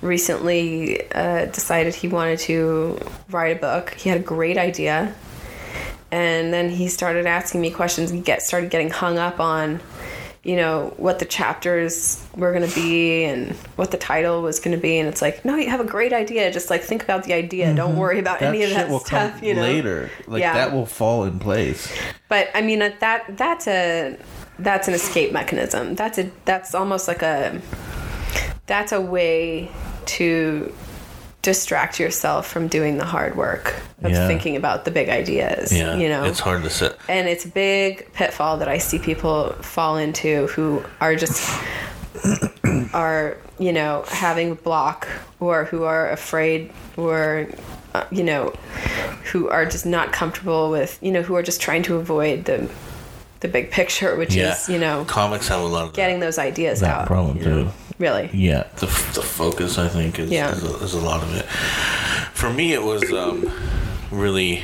recently uh, decided he wanted to write a book. He had a great idea, and then he started asking me questions. He get started getting hung up on, you know, what the chapters were going to be and what the title was going to be. And it's like, no, you have a great idea. Just like think about the idea. Don't mm-hmm. worry about That any of that stuff. You know, later. Like Yeah. that will fall in place. but I mean that that's a that's an escape mechanism. That's a that's almost like a that's a way to distract yourself from doing the hard work of Yeah. thinking about the big ideas. Yeah, you know, it's hard to sit. and it's a big pitfall that I see people fall into who are just are you know having block or who are afraid or uh, you know who are just not comfortable with you know who are just trying to avoid the the big picture which Yeah, is you know comics have a lot of that, getting those ideas that out problem you know? too. really Yeah, the, the focus I think is, Yeah. is, a, is a lot of it. For me, it was um, really,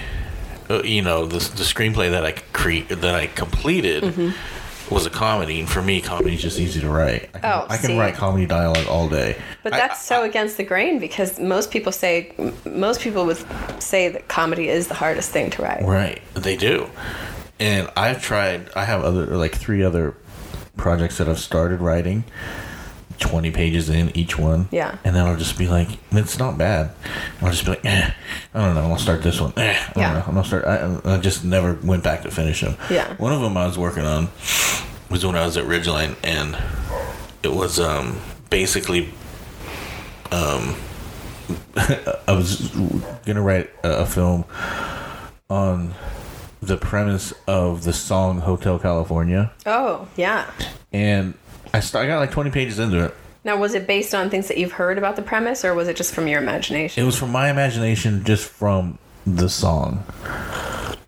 uh, you know, the, the screenplay that I cre- that I completed Mm-hmm. was a comedy, and for me, comedy is just easy to write. I can, Oh, I can see. write comedy dialogue all day. But I- that's so against the grain because most people say most people would say that comedy is the hardest thing to write. Right, they do. And I've tried. I have other like three other projects that I've started writing. Twenty pages in each one. Yeah. And then I'll just be like, it's not bad. I'll just be like, eh, I don't know. I'll start this one. Eh, I don't Yeah. know. I'm gonna start. I, I just never went back to finish them. Yeah. One of them I was working on was when I was at Ridgeline, and it was um basically um I was gonna write a, a film on the premise of the song Hotel California, Oh, yeah. and I, st- I got like 20 pages into it. Now, was it based on things that you've heard about the premise, or was it just from your imagination? It was from my imagination, just from the song,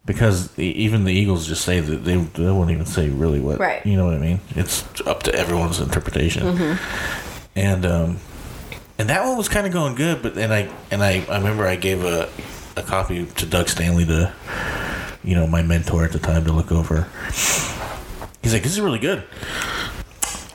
because e- even the Eagles just say that they, they won't even say really what Right. you know what I mean. It's up to everyone's interpretation, and um, and that one was kind of going good, but then I and I I remember I gave a a copy to Doug Stanley to you know my mentor at the time to look over. He's like, "This is really good."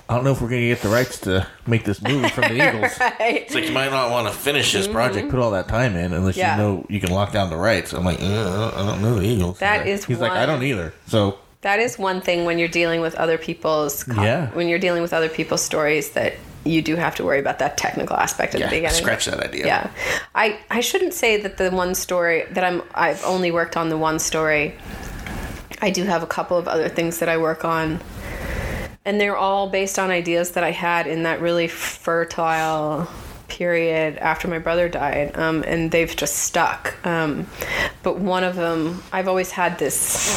I don't know if we're gonna get the rights to make this movie from the Eagles. Right. It's like you might not want to finish this project, put all that time in, unless Mm-hmm. Yeah. you know you can lock down the rights. I'm like, uh, I don't- know the Eagles. That He's is like, He's like, I don't either. So That is one thing when you're dealing with other people's Yeah. when you're dealing with other people's stories that you do have to worry about that technical aspect at yeah, the beginning. scratch that idea. Yeah, I I shouldn't say that the one story that I'm I've only worked on the one story. I do have a couple of other things that I work on, and they're all based on ideas that I had in that really fertile period after my brother died, um, and they've just stuck. Um, but one of them, I've always had this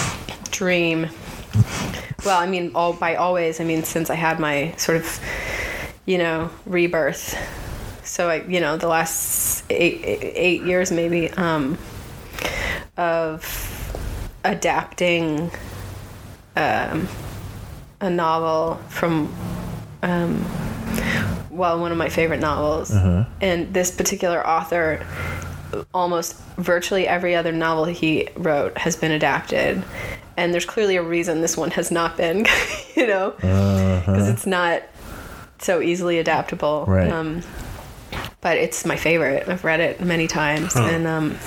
dream. Well, I mean, all by always, I mean since I had my sort of, you know, rebirth. So I, you know, the last eight eight years maybe um, of adapting um, a novel from um, well one of my favorite novels and this particular author almost virtually every other novel he wrote has been adapted and there's clearly a reason this one has not been you know? Because it's not so easily adaptable. Right. um, but it's my favorite. I've read it many times. And um,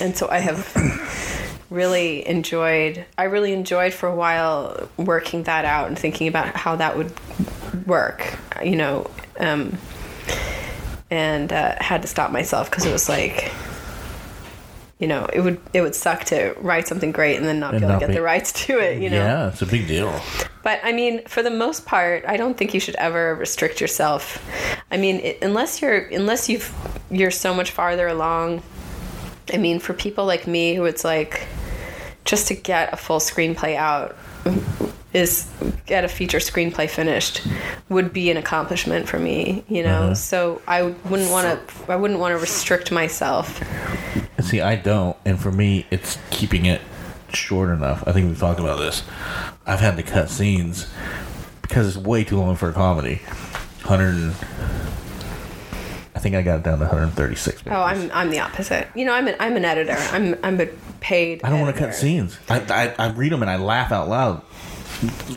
and so i have really enjoyed i really enjoyed for a while working that out and thinking about how that would work you know um, and uh, had to stop myself because it was like you know it would it would suck to write something great and then not And be able not to get be- the rights to it you know Yeah, it's a big deal. but I mean, for the most part, I don't think you should ever restrict yourself. I mean, it, unless you're unless you've you're so much farther along. I mean, for people like me, who it's like just to get a full screenplay out is get a feature screenplay finished would be an accomplishment for me. You know, uh-huh. so I wouldn't want to. I wouldn't want to restrict myself. See, I don't, and for me, it's keeping it short enough. I think we've talked about this. I've had to cut scenes because it's way too long for a comedy. Hundred, I think I got it down to 136. Oh, I'm I'm the opposite. You know, I'm an I'm an editor. I'm I'm a paid. I don't want to cut scenes. I, I I read them and I laugh out loud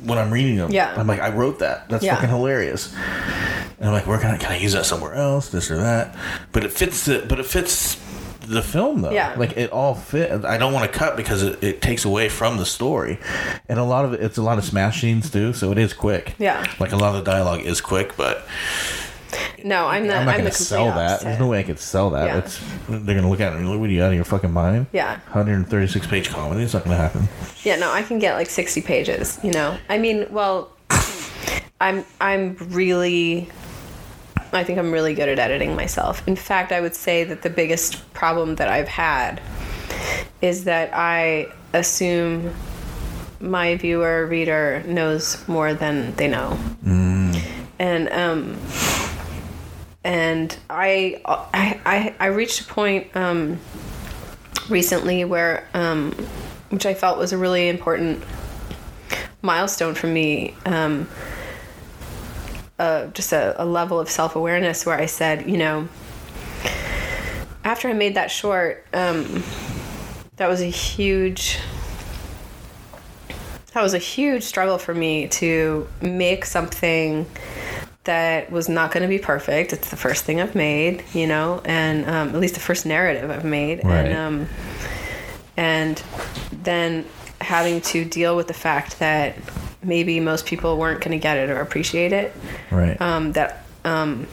when I'm reading them. Yeah. I'm like, I wrote that. That's Yeah. fucking hilarious. And I'm like, where can I can I use that somewhere else? This or that. But it fits the but it fits the film though. Yeah. Like it all fit. I don't want to cut because it, it takes away from the story, and a lot of it, it's a lot of smash scenes too. So it is quick. Yeah. Like a lot of the dialogue is quick, but No, I'm the I'm not I'm gonna the sell that. There's no way I could sell that. Yeah. It's they're gonna look at it and look, what are you out of your fucking mind? Yeah. 136 page comedy. It's not gonna happen. Yeah, no, I can get like 60 pages, you know. I mean, well, I'm I'm really I think I'm really good at editing myself. In fact, I would say that the biggest problem that I've had is that I assume my viewer reader knows more than they know. And um and I I I, reached a point um recently where um which I felt was a really important milestone for me um uh, just a, a level of self-awareness where I said, you know, after I made that short, um, that was a huge that was a huge struggle for me to make something that was not going to be perfect. It's the first thing I've made, you know, and um, at least the first narrative I've made, Right. and um, and then having to deal with the fact that maybe most people weren't going to get it or appreciate it Right. um, that um,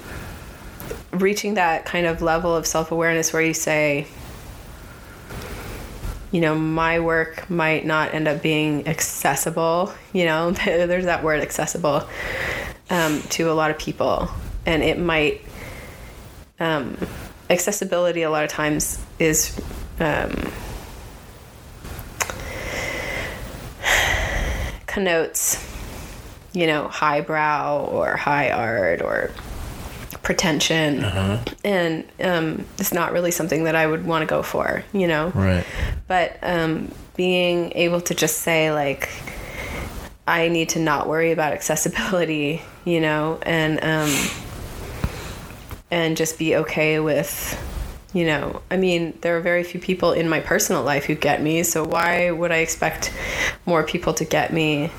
reaching that kind of level of self awareness where you say, you know, my work might not end up being accessible. You know, there's that word accessible um, to a lot of people, and it might. Um, accessibility a lot of times is um, connotes you know, highbrow or high art or pretension. And um, it's not really something that I would want to go for, you know? right. But um, being able to just say, like, I need to not worry about accessibility, you know, and um, and just be okay with, you know, I mean, there are very few people in my personal life who get me, so why would I expect more people to get me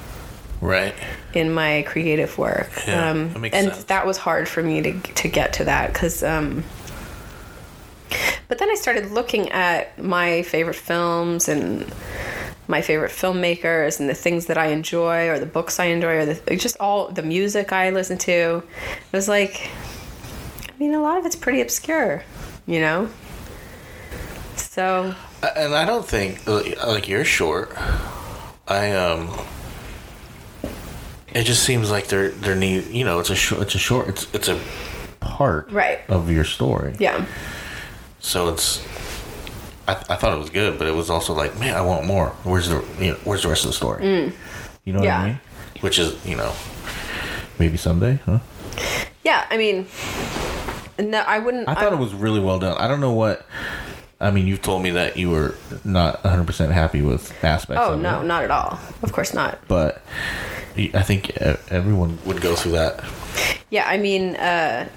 Right. in my creative work. Yeah, um, that makes and sense. that was hard for me to to get to that because. Um, but then I started looking at my favorite films and my favorite filmmakers and the things that I enjoy or the books I enjoy or the just all the music I listen to. It was like, I mean, a lot of it's pretty obscure, you know. So And I don't think like you're short. I um. It just seems like there there need you know it's a short it's a short it's it's a part Right. of your story. yeah, so it's. I, I thought it was good, but it was also like, man, I want more. Where's the you know where's the rest of the story? You know what I mean? Which is you know Maybe someday, huh? yeah. I mean, no, I wouldn't. I thought it was really well done. I don't know what. I mean, you've told me that you were not 100% happy with aspects Oh no, it. not at all. Of course not. But I think everyone, would go through that. Yeah, I mean, uh,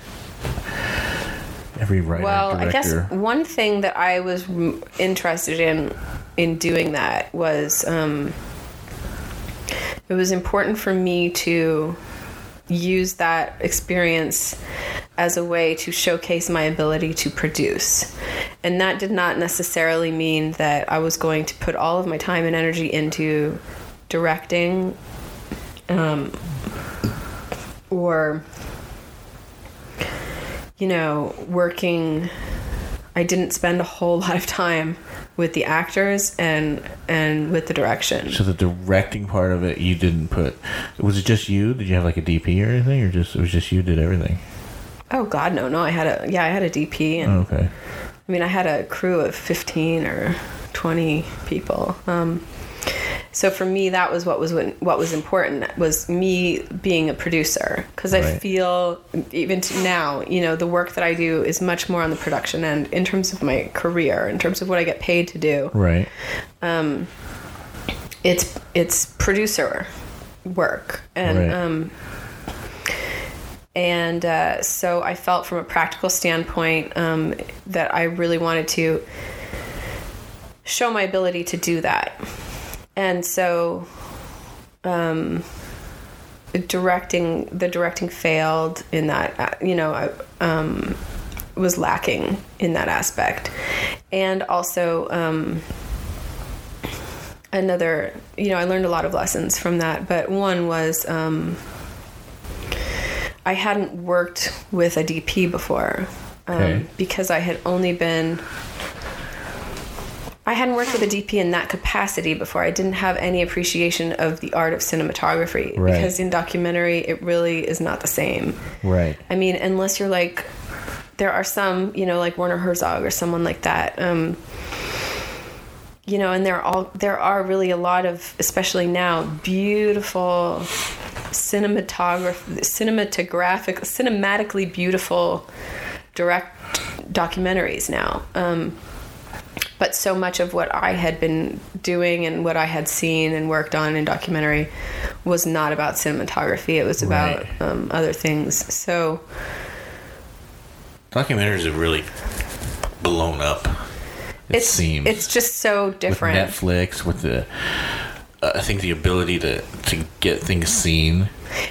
every writer, well, I guess one thing that I was interested in in doing that was um, it was important for me to use that experience as a way to showcase my ability to produce. And that did not necessarily mean that I was going to put all of my time and energy into directing um, or you know, working I didn't spend a whole lot of time with the actors and and with the direction. So the directing part of it, you didn't put. Was it just you? Did you have like a DP or anything, or just it was just you did everything? Oh God, no, no. I had a yeah, I had a DP, and Oh, okay. I mean, I had a crew of fifteen or twenty people. Um, so for me, that was what was what was important was me being a producer because I Right. feel even to now, you know, the work that I do is much more on the production end in terms of my career, in terms of what I get paid to do. Right. it's it's producer work and Right. um and uh, so I felt from a practical standpoint um, that I really wanted to show my ability to do that and so um, directing the directing failed in that uh, you know I um, was lacking in that aspect and also um, another you know i learned a lot of lessons from that but one was um, i hadn't worked with a dp before um, Okay. because i had only been I hadn't worked with a DP in that capacity before. I didn't have any appreciation of the art of cinematography Right. because in documentary it really is not the same. Right. I mean, unless you're like, there are some, you know, like Werner Herzog or someone like that. Um, you know, and there are all there are really a lot of, especially now, beautiful cinematograph, cinematographic, cinematically beautiful direct documentaries now. Um, but so much of what I had been doing and what I had seen and worked on in documentary was not about cinematography. It was about Right. um, other things. So Documentaries have really blown up. It it's seems it's just so with different. Netflix with the. Uh, I think the ability to to get things seen.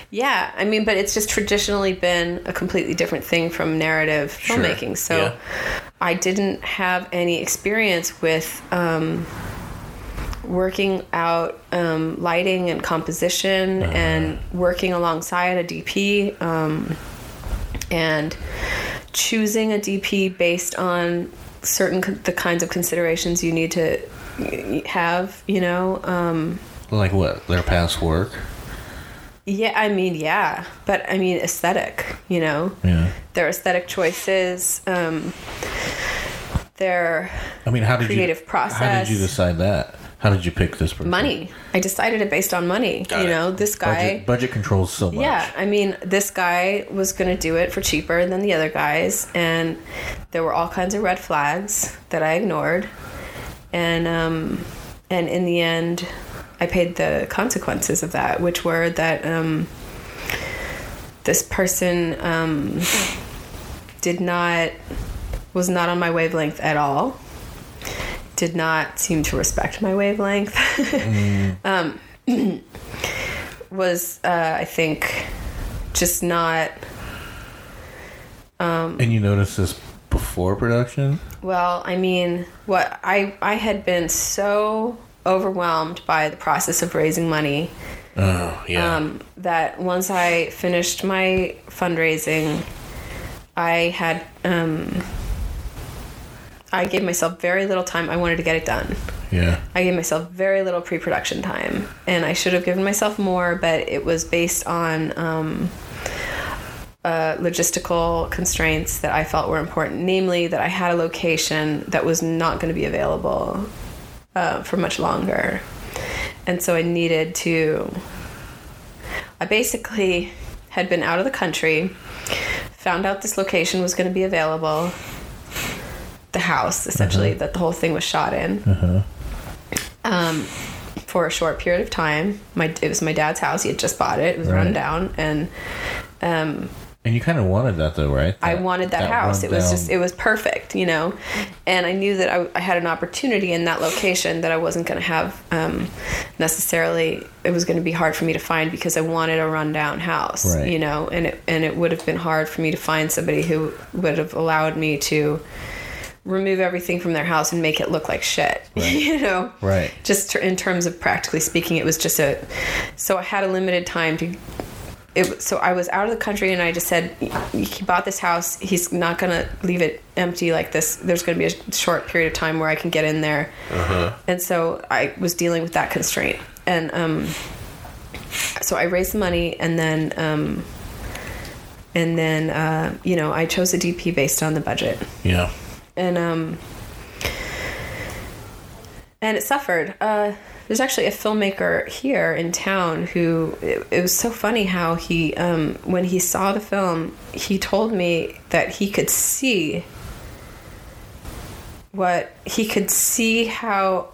Yeah, I mean, but it's just traditionally been a completely different thing from narrative Sure, filmmaking. So yeah. I didn't have any experience with um, working out um, lighting and composition Uh-huh. and working alongside a DP um, and choosing a DP based on certain the kinds of considerations you need to have, you know. Um, Like what their past work. yeah, I mean, yeah, but I mean, aesthetic, you know, Yeah. their aesthetic choices, um, their I mean, how did Creative you? How did you decide that? How did you pick this person? money. I decided it based on money. Got you it. know, this guy. Budget, budget controls so much. Yeah, I mean, this guy was going to do it for cheaper than the other guys, and there were all kinds of red flags that I ignored, and um, and in the end, I paid the consequences of that, which were that um, this person um, did not was not on my wavelength at all. Did not seem to respect my wavelength. um, was uh, I think just not And you noticed this before production. well. I mean, what I I had been so overwhelmed by the process of raising money Oh yeah. um, that once I finished my fundraising, I had um, I gave myself very little time. I wanted to get it done. yeah. I gave myself very little pre-production time, and I should have given myself more, but it was based on um, uh, logistical constraints that I felt were important. Namely, that I had a location that was not going to be available uh, for much longer, and so I needed to. I basically had been out of the country, found out this location was going to be available. The house, essentially, that the whole thing was shot in um, for a short period of time. My it was my dad's house. He had just bought it. It was run down, and um, And you kind of wanted that though, right? I wanted that, house. It was rundown- just it was perfect, you know. And I knew that I, I had an opportunity in that location that I wasn't going to have um, necessarily. It was going to be hard for me to find because I wanted a rundown house, Right. you know. And it and it would have been hard for me to find somebody who would have allowed me to remove everything from their house and make it look like shit, Right. you know Right. just in terms of practically speaking it was just a so i had a limited time to it so i was out of the country and i just said he bought this house. He's not going to leave it empty like this. There's going to be a short period of time where i can get in there. And so i was dealing with that constraint. And um so i raised the money and then um and then uh, you know i chose a dp based on the budget. Yeah. and um and it suffered. Uh there's actually a filmmaker here in town who it, it was so funny how he um when he saw the film he told me that he could see what he could see how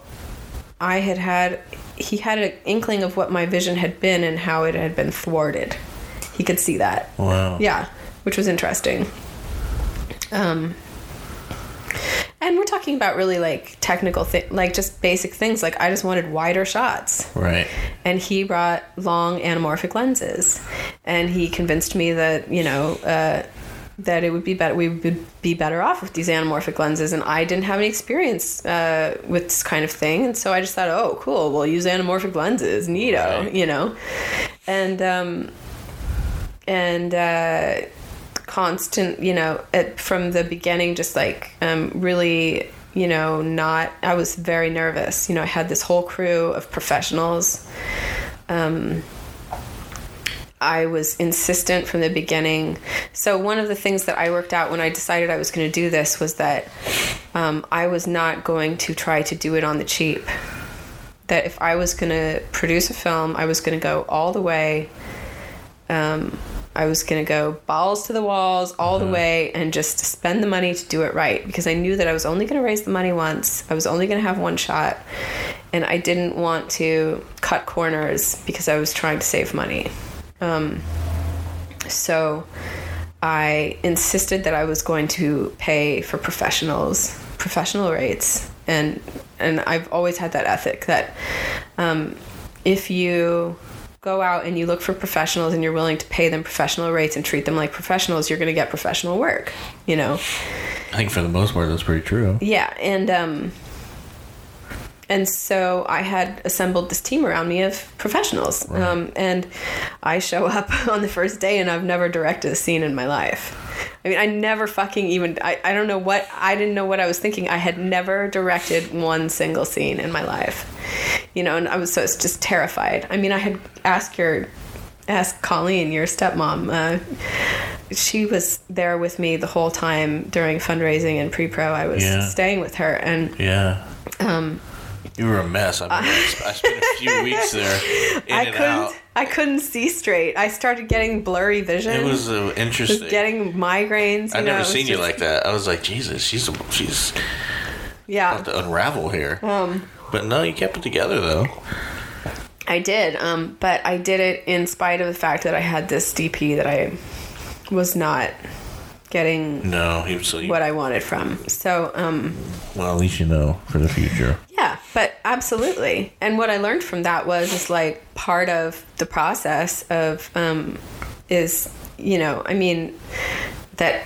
i had had he had an inkling of what my vision had been and how it had been thwarted he could see that Wow. yeah, which was interesting. Um, and we're talking about really like technical thing, like just basic things. Like I just wanted wider shots, Right. and he brought long anamorphic lenses, and he convinced me that you know. Uh, that it would be better. We would be better off with these anamorphic lenses, and I didn't have any experience uh, with this kind of thing, and so I just thought, oh, cool, we'll use anamorphic lenses, neato, Right. you know, and um, and uh, constant, you know, from the beginning, just like um, really you know, not, I was very nervous. You know, I had this whole crew of professionals. Um, I was insistent from the beginning. So, one of the things that I worked out when I decided I was going to do this was that um, I was not going to try to do it on the cheap. That if I was going to produce a film, I was going to go all the way. Um, I was going to go balls to the walls all the way and just spend the money to do it right because I knew that I was only going to raise the money once. I was only going to have one shot. And I didn't want to cut corners because I was trying to save money. Um, so I insisted that I was going to pay for professionals, professional rates, and and I've always had that ethic that um, if you go out and you look for professionals and you're willing to pay them professional rates and treat them like professionals, you're going to get professional work. You know. I think for the most part, that's pretty true. Yeah, and um, and so I had assembled this team around me of professionals, um, and I show up on the first day, and I've never directed a scene in my life. I mean, I never fucking even. I, I don't know what I didn't know what I was thinking. I had never directed one single scene in my life, you know, and I was so just terrified. I mean, I had asked your ask Colleen, your stepmom. Uh, she was there with me the whole time during fundraising and pre-pro. I was Yeah. staying with her, and Yeah. um, You were a mess. I, mean, I spent a few weeks there in I and couldn't. out. I couldn't see straight. I started getting blurry vision. It was uh, was interesting. getting migraines. I've know, never seen you like that. I was like, Jesus, she's she's Yeah, about to unravel here. um, but no, you kept it together though. I did. Um, but I did it in spite of the fact that I had this DP that I was not getting No, he was so. what I wanted from. So, um, well, at least you know for the future. Yeah, but absolutely. And what I learned from that was is like part of the process of um is, you know, I mean that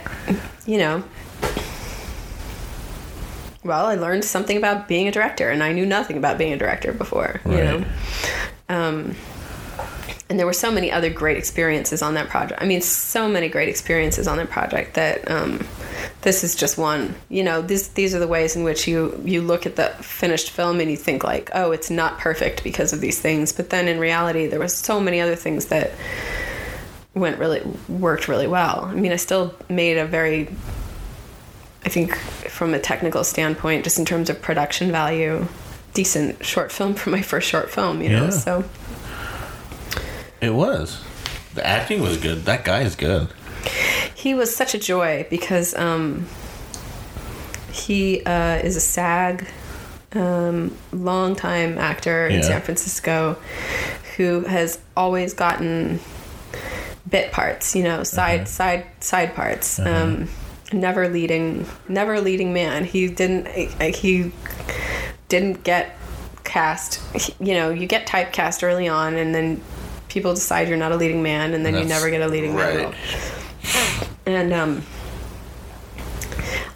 you know well, I learned something about being a director and I knew nothing about being a director before, you know. Um and there were so many other great experiences on that project. I mean, so many great experiences on that project that um, this is just one. You know, these these are the ways in which you you look at the finished film and you think like, oh, it's not perfect because of these things. But then in reality, there was so many other things that went really worked really well. I mean, I still made a very, I think, from a technical standpoint, just in terms of production value, decent short film for my first short film. You know, Yeah. so. It was. The acting was good. That guy is good. he was such a joy because um, he uh, is a SAG um, longtime actor in Yeah. San Francisco who has always gotten bit parts, you know, side side side parts. Um, never leading, never leading man. He didn't. He didn't get cast. You know, you get typecast early on, and then people decide you're not a leading man, and then you never get a leading man role. And um,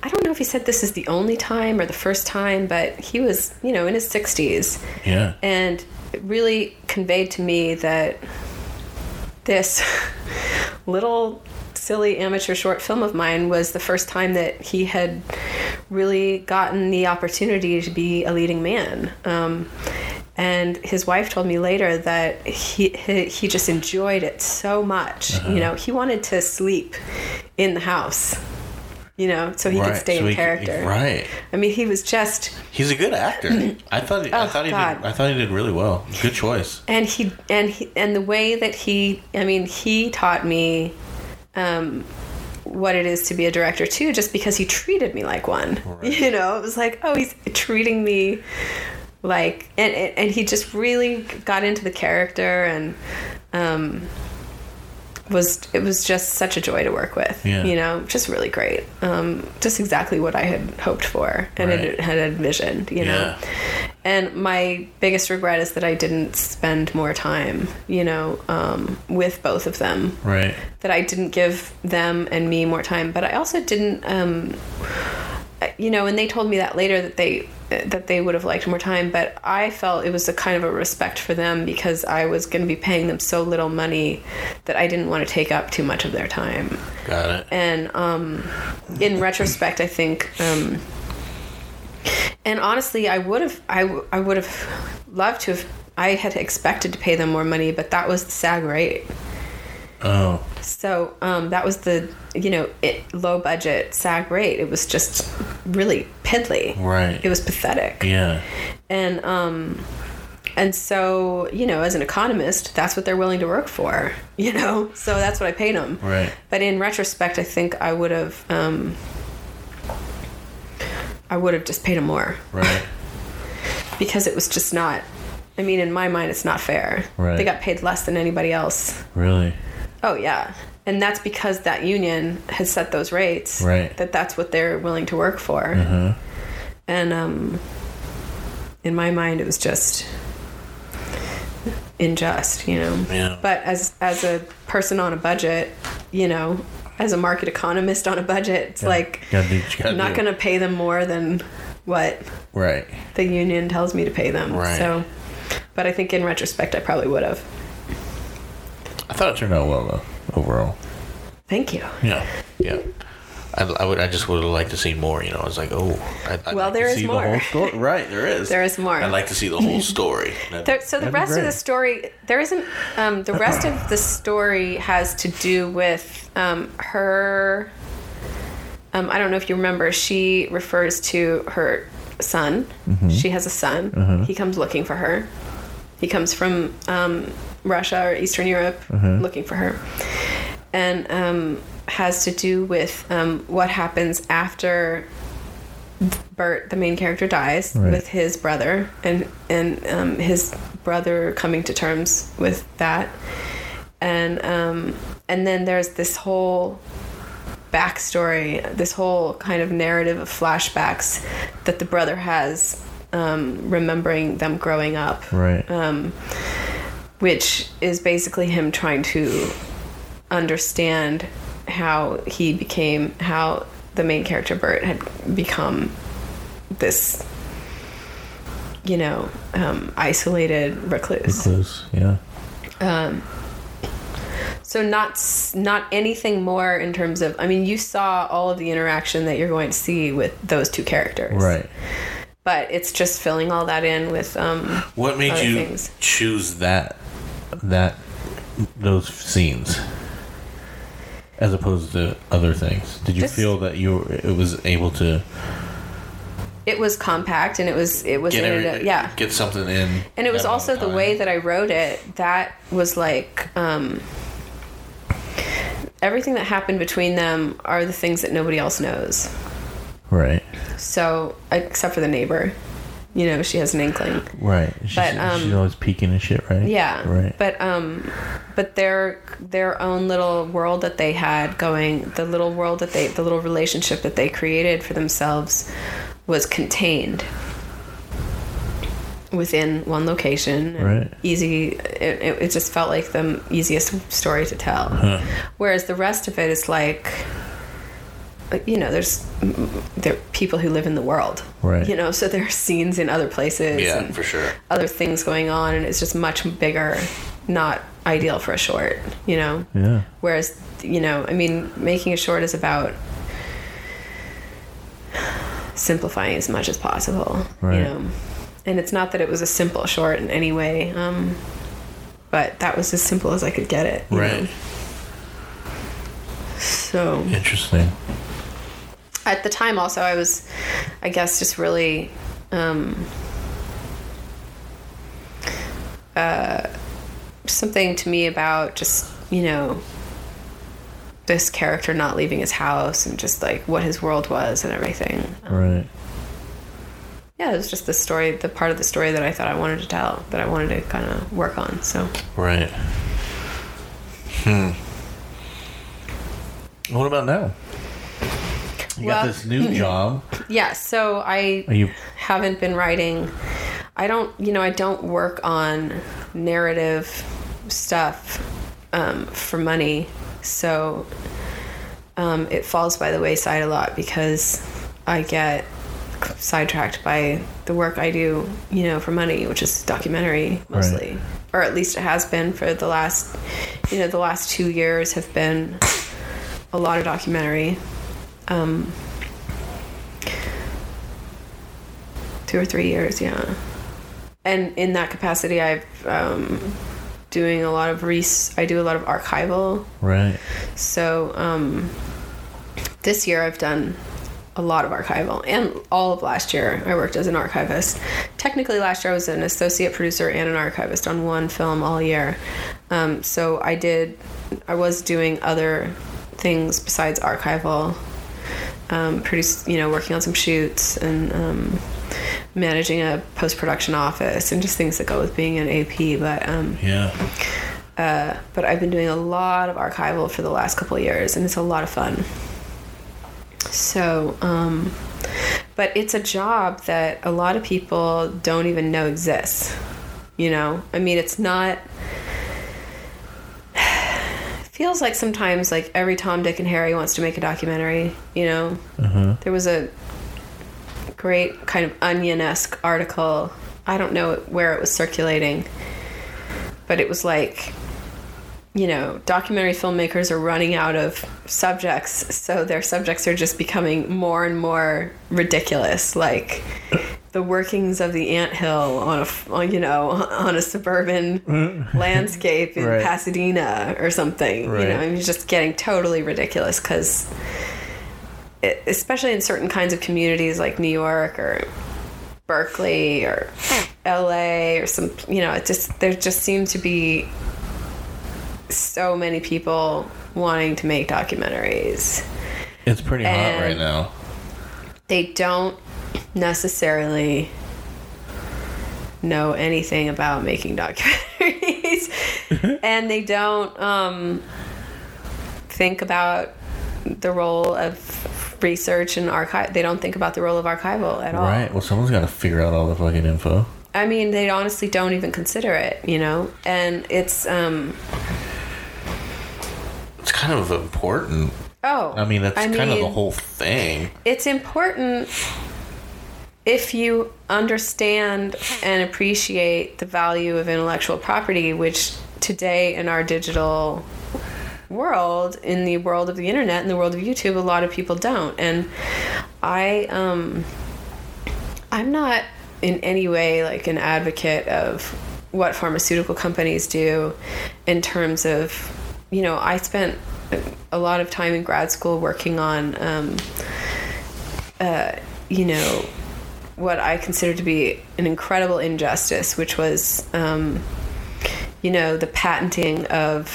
I don't know if he said this is the only time or the first time, but he was, you know, in his 60s. Yeah. And it really conveyed to me that this little silly amateur short film of mine was the first time that he had really gotten the opportunity to be a leading man. Um, and his wife told me later that he he, he just enjoyed it so much. Uh-huh. You know, he wanted to sleep in the house. You know, so he could stay so in he- character. right. I mean, he was just He's a good actor. I thought. He, I Oh, thought he God. did. I thought he did really well. Good choice. and he and he and the way that he i mean he taught me um what it is to be a director too just because he treated me like one you know it was like oh he's treating me like and and he just really got into the character and um was it was just such a joy to work with Yeah. you know just really great um just exactly what i had hoped for and Right. had, had envisioned you know Yeah. and my biggest regret is that I didn't spend more time, you know, um, with both of them. Right. That I didn't give them and me more time. But I also didn't, um, you know, and they told me that later that they that they would have liked more time. But I felt it was a kind of a respect for them because I was going to be paying them so little money that I didn't want to take up too much of their time. Got it. And um, in retrospect, I think um, and honestly, I would have, I, w- I would have loved to have. I had expected to pay them more money, but that was the SAG rate. Oh, So um, that was the you know it, low budget SAG rate. It was just really piddly. right. It was pathetic. yeah. And um, and so you know, as an economist, that's what they're willing to work for. You know, so that's what I paid them. Right. But in retrospect, I think I would have. Um, I would have just paid them more Right. because it was just not. I mean, in my mind, it's not fair. Right. They got paid less than anybody else. Really. Oh yeah, and that's because that union has set those rates. Right. That that's what they're willing to work for. Uh-huh. And um, in my mind, it was just unjust, you know. Yeah. But as as a person on a budget, you know, as a market economist on a budget, it's like Gotta do what you gotta I'm not going to pay them more than what Right. the union tells me to pay them. Right. So, but I think in retrospect, I probably would have. I thought it turned out well though, overall. Thank you. Yeah. Yeah. I, I would. I just would have liked to see more. You know, I was like, oh. I, I'd Well, like there to is see more. The whole story. Right. There is. There is more. I'd like to see the whole story. There, so the That'd rest of the story, there isn't. Um, the rest of the story has to do with um, her. Um, I don't know if you remember. She refers to her son. Mm-hmm. She has a son. Uh-huh. He comes looking for her. He comes from um, Russia or Eastern Europe Uh-huh. looking for her, and um, has to do with um, what happens after Bert, the main character, dies Right. with his brother, and and um, his brother coming to terms with that, and um, and then there's this whole backstory, this whole kind of narrative of flashbacks that the brother has, um, remembering them growing up, Right. Um, which is basically him trying to understand how he became how the main character Bert had become this you know um, isolated recluse Recluse. Yeah. so not not anything more in terms of i mean you saw all of the interaction that you're going to see with those two characters Right. but it's just filling all that in with um What made you things. choose that that those scenes as opposed to other things? Did you This- feel that you were, it was able to it was compact and it was it was get every, a, yeah get something in? and it was also the way that I wrote it that was like um, everything that happened between them are the things that nobody else knows. Right. So except for the neighbor, you know, she has an inkling. Right. She's, But, um, she's always peeking and shit, right? Yeah. Right. But um, but their their own little world that they had going, the little world that they, the little relationship that they created for themselves, was contained within one location. Right. Easy. It, it, it just felt like the easiest story to tell. huh. Whereas the rest of it is like. You know, there's there are people who live in the world, Right. You know, so there are scenes in other places, yeah, and for sure. other things going on and it's just much bigger not ideal for a short you know Yeah. whereas you know i mean making a short is about simplifying as much as possible Right. you know and it's not that it was a simple short in any way um but that was as simple as i could get it you Right. know? so Interesting. At the time also i was i guess just really um uh something to me about just you know this character not leaving his house and just like what his world was and everything Right. yeah it was just the story the part of the story that i thought i wanted to tell that i wanted to kind of work on so Right. Hmm. What about now? You Well- got this new job. yeah so i you haven't been writing. I don't you know i don't work on narrative stuff um, for money. So um, it falls by the wayside a lot because i get sidetracked by the work i do you know for money which is documentary mostly. Or at least it has been for the last you know the last two years have been a lot of documentary um, two or three years, yeah. And in that capacity, I've um, doing a lot of res. I do a lot of archival. Right. So um, this year, I've done a lot of archival, and all of last year, I worked as an archivist. Technically, last year I was an associate producer and an archivist on one film all year. Um, so I did. I was doing other things besides archival um, produce, you know, working on some shoots and um, managing a post production office and just things that go with being an AP. But um, Yeah. but I've been doing a lot of archival for the last couple of years, and it's a lot of fun. So, um, but it's a job that a lot of people don't even know exists. You know, I mean, it's not. Feels like sometimes, like every Tom, Dick, and Harry wants to make a documentary. You know, Uh-huh. there was a great kind of onion-esque article. I don't know where it was circulating, but it was like, you know, documentary filmmakers are running out of subjects, so their subjects are just becoming more and more ridiculous, like the workings of the anthill on a on, you know, on a suburban mm. landscape in Right. Pasadena or something. You Right. know, and it's just getting totally ridiculous because especially in certain kinds of communities like New York or Berkeley or LA or some, you know, it just there just seem to be so many people wanting to make documentaries. It's pretty hot right now. They don't necessarily know anything about making documentaries and they don't um, think about the role of research and archive they don't think about the role of archival at all Right. Well, someone's got to figure out all the fucking info. I mean, they honestly don't even consider it, you know? And it's, um, It's kind of important. oh. I mean, that's I kind of the whole thing. It's important if you understand and appreciate the value of intellectual property, which today in our digital world, in the world of the internet, in the world of YouTube, a lot of people don't. And I, um, I'm not in any way like an advocate of what pharmaceutical companies do in terms of, you know, I spent a lot of time in grad school working on, um, uh, you know, what I consider to be an incredible injustice, which was, um, you know, the patenting of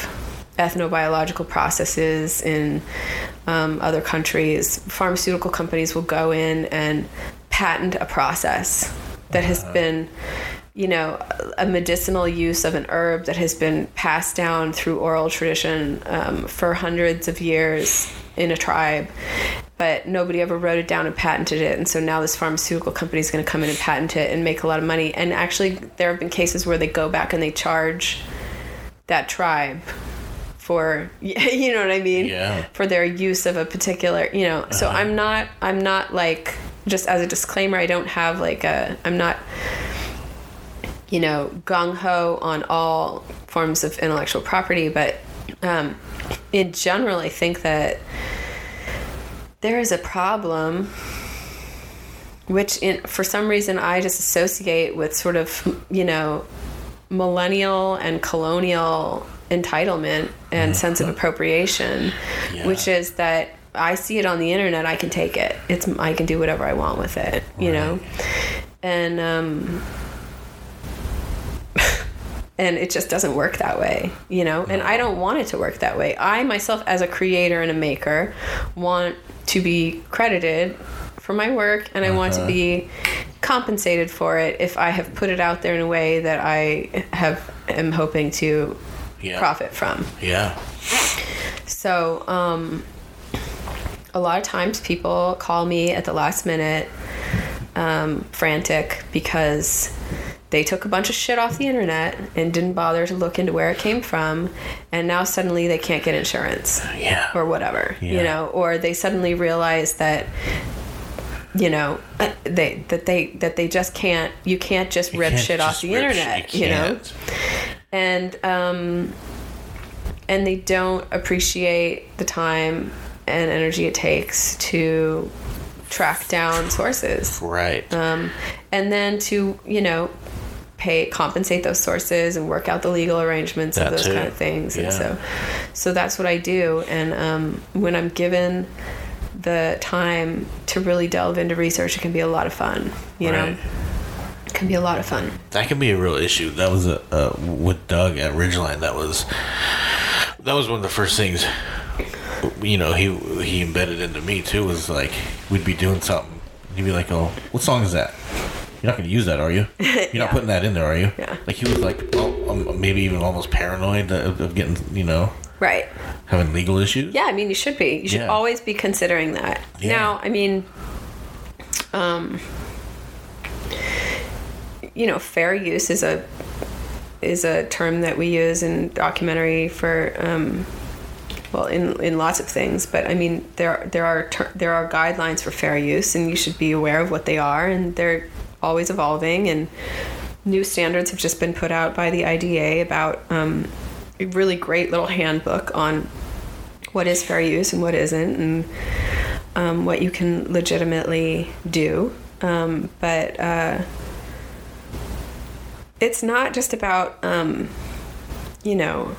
ethnobiological processes in um, other countries. Pharmaceutical companies will go in and patent a process that has been, you know, a medicinal use of an herb that has been passed down through oral tradition um, for hundreds of years in a tribe. But nobody ever wrote it down and patented it. And so now this pharmaceutical company is going to come in and patent it and make a lot of money. And actually, there have been cases where they go back and they charge that tribe for you know what I mean Yeah. for their use of a particular you know so I'm not I'm not like just as a disclaimer I don't have like a I'm not you know gung ho on all forms of intellectual property but um, in general I think that there is a problem which in for some reason I just associate with sort of you know millennial and colonial entitlement and sense of appropriation Yeah. which is that I see it on the internet I can take it. It's I can do whatever I want with it you know? And um and it just doesn't work that way you know? And i don't want it to work that way. I myself as a creator and a maker want to be credited for my work and i want to be compensated for it if i have put it out there in a way that i have am hoping to Yeah. profit from. Yeah. so, um, a lot of times people call me at the last minute um, frantic because they took a bunch of shit off the internet and didn't bother to look into where it came from, and now suddenly they can't get insurance Yeah. or whatever, you know, or they suddenly realize that you know they that they that they just can't you can't just You rip can't shit off the internet shit. you know and um, and they don't appreciate the time and energy it takes to track down sources Right. um, and then to you know pay compensate those sources and work out the legal arrangements That of those too. kind of things Yeah. and so so that's what i do and um, when i'm given the time to really delve into research it can be a lot of fun you know it can be a lot of fun That can be a real issue. That was a uh, with Doug at Ridgeline. That was that was one of the first things. You know, he he embedded into me too. Was like we'd be doing something. He'd be like, "Oh, what song is that? You're not going to use that, are you? You're Yeah. not putting that in there, are you?" Yeah. Like he was like, oh, um, maybe even almost paranoid of, of getting, you know, right having legal issues. Yeah, I mean, you should be. You should Yeah. always be considering that. Yeah. Now, I mean, um, you know, fair use is a is a term that we use in documentary for um, well, in in lots of things. But I mean, there there are ter- there are guidelines for fair use, and you should be aware of what they are, and they're always evolving and. New standards have just been put out by the IDA about um, a really great little handbook on what is fair use and what isn't, and um, what you can legitimately do. Um, but uh, it's not just about, um, you know,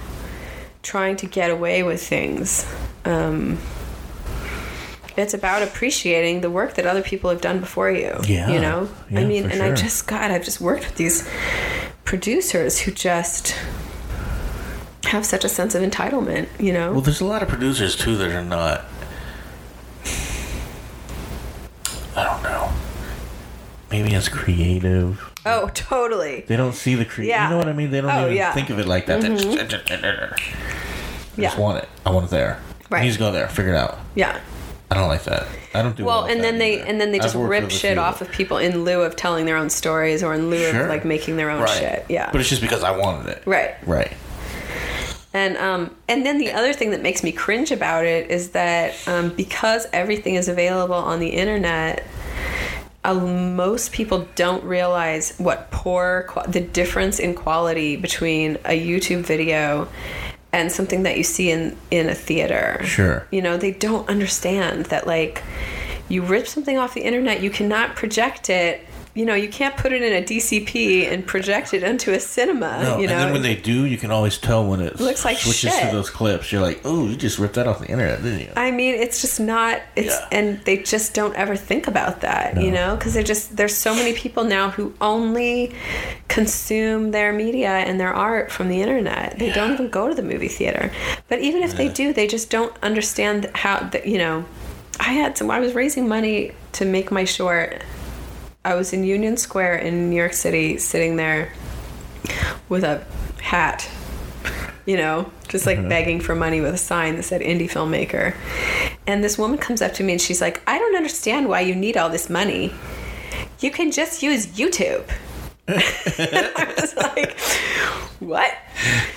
trying to get away with things. It's about appreciating the work that other people have done before you. Yeah. You know? I mean, and I just, God, I've just worked with these producers who just have such a sense of entitlement, you know? Well, there's a lot of producers too that are not. I don't know. Maybe as creative. oh, totally. They don't see the creative. Yeah. You know what I mean? They don't Oh, even yeah. Mm-hmm. think of it like that. They just, I just Yeah. want it. I want it there. Right. You just go there. Figure it out. Yeah. I don't like that. I don't do Well, with and then they either. and then they just rip shit off of people in lieu of telling their own stories or in lieu Sure. of like making their own right. shit. Yeah. But it's just because I wanted it. right. Right. And um and then the other thing that makes me cringe about it is that um, because everything is available on the internet, uh, most people don't realize what poor the difference in quality between a YouTube video and something that you see in in a theater. Sure. You know, they don't understand that like you rip something off the internet, you cannot project it. You know, you can't put it in a DCP and project it into a cinema. No, you know, and then when they do, you can always tell when it Looks like switches shit. to those clips. You're like, oh, you just ripped that off the internet, didn't you? I mean, it's just not. It's Yeah. and they just don't ever think about that, you know, because they're just there's so many people now who only consume their media and their art from the internet. They don't even go to the movie theater. But even if they do, they just don't understand how that you know. I had some. I was raising money to make my short. I was in Union Square in New York City, sitting there with a hat you know, just like uh-huh. begging for money with a sign that said indie filmmaker. And this woman comes up to me and she's like, I don't understand why you need all this money. You can just use YouTube. I was like, what?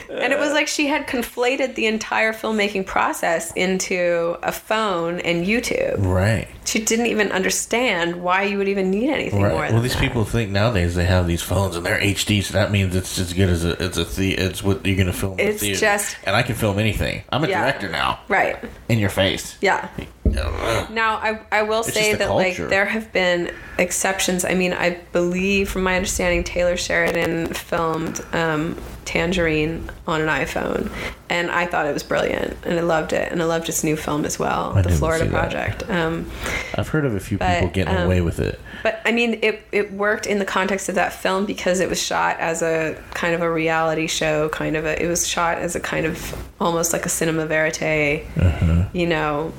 And it was like she had conflated the entire filmmaking process into a phone and YouTube. Right. She didn't even understand why you would even need anything more. Right. Than Well, these that. people think nowadays they have these phones and they're HD, so that means it's as good as a it's a the it's what you're gonna film. It's just- and I can film anything. I'm a Yeah. director now. Right. In your face. Yeah. Now, I, I will It's say that like there have been exceptions. I mean, I believe, from my understanding, Taylor Sheridan filmed um, Tangerine on an iPhone, and I thought it was brilliant, and I loved it, and I loved his new film as well, I The Florida. Project. Um, I've heard of a few But, people getting um, away with it. but I mean, it it worked in the context of that film because it was shot as a kind of a reality show, kind of a. It was shot as a kind of almost like a cinema verite, you know.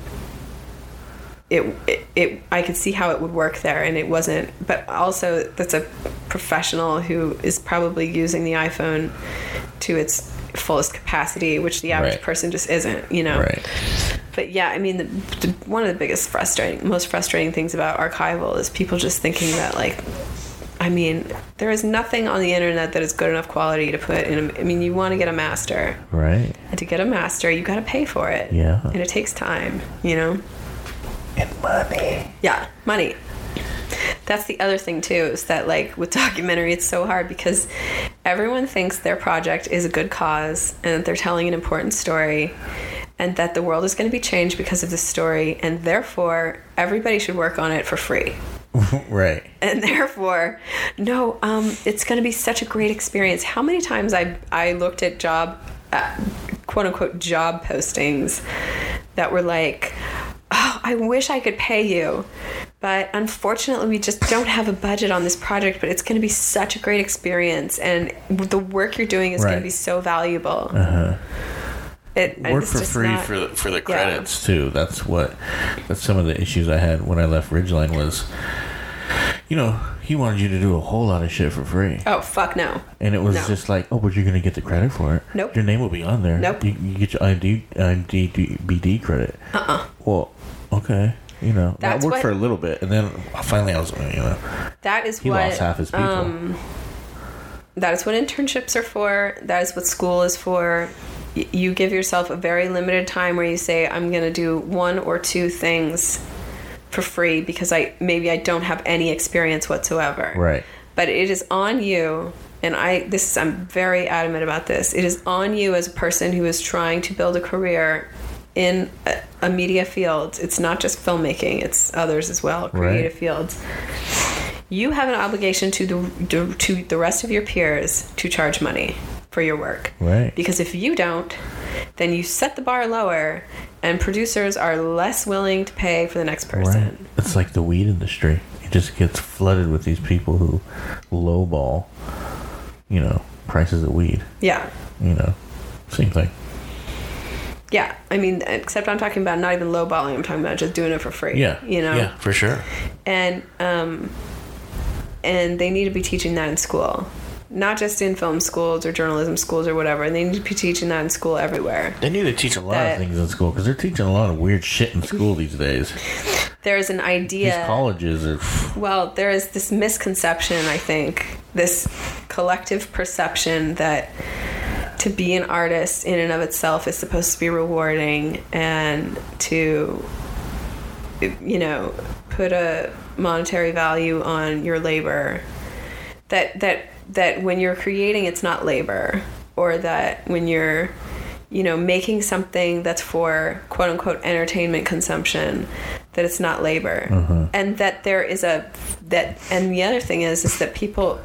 It, it it I could see how it would work there, and it wasn't. But also, that's a professional who is probably using the iPhone to its fullest capacity, which the average Right. person just isn't. You know Right. but yeah, I mean, the, the, one of the biggest frustrating, most frustrating things about archival is people just thinking that like, I mean, there is nothing on the internet that is good enough quality to put in. A, I mean, you want to get a master, Right. and to get a master, you got to pay for it. Yeah. and it takes time. You know. And money. Yeah, money. That's the other thing too, is that like with documentary, it's so hard because everyone thinks their project is a good cause and that they're telling an important story. and that the world is going to be changed because of this story, and therefore everybody should work on it for free. right. And therefore, no, um, it's going to be such a great experience. How many times I I looked at job, uh, quote unquote, job postings that were like, oh, I wish I could pay you. But unfortunately, we just don't have a budget on this project. But it's going to be such a great experience, and the work you're doing is going to be so valuable. Uh-huh. It Work for free not- for the, for the credits too. That's what. That's some of the issues I had when I left Ridgeline was, you know, he wanted you to do a whole lot of shit for free, Oh fuck no! and it was No. just like, oh, but you're gonna get the credit for it. Nope. Your name will be on there. Nope. You, you get your ID, IMDb credit. Uh. uh Well, okay. You know, that worked what- for a little bit, and then finally I was, you know, That is he what lost half his people. um, that is what internships are for. That is what school is for. Y- You give yourself a very limited time where you say, "I'm going to do one or two things for free because I maybe I don't have any experience whatsoever." right. But it is on you, and I this is, I'm very adamant about this. It is on you as a person who is trying to build a career in a, a media field. It's not just filmmaking; it's others as well, creative fields. You have an obligation to the to the rest of your peers to charge money for your work. Right. Because if you don't, then you set the bar lower, and producers are less willing to pay for the next person. Right. It's like the weed industry. It just gets flooded with these people who lowball, you know, prices of weed. Yeah. You know, same thing. Yeah, I mean, except I'm talking about not even lowballing. I'm talking about just doing it for free. Yeah. you know. Yeah, for sure. And um, and they need to be teaching that in school, not just in film schools or journalism schools or whatever. And they need to be teaching that in school everywhere. They need to teach a lot That- of things in school because they're teaching a lot of weird shit in school these days. There's an These idea. colleges are. Well, there is this misconception, I think, this collective perception that to be an artist in and of itself is supposed to be rewarding and to, you know, put a monetary value on your labor. That that that when you're creating, it's not labor, or that when you're you know, making something that's for quote unquote entertainment consumption, that it's not labor. Mm-hmm. And that there is a, that, and the other thing is, is that people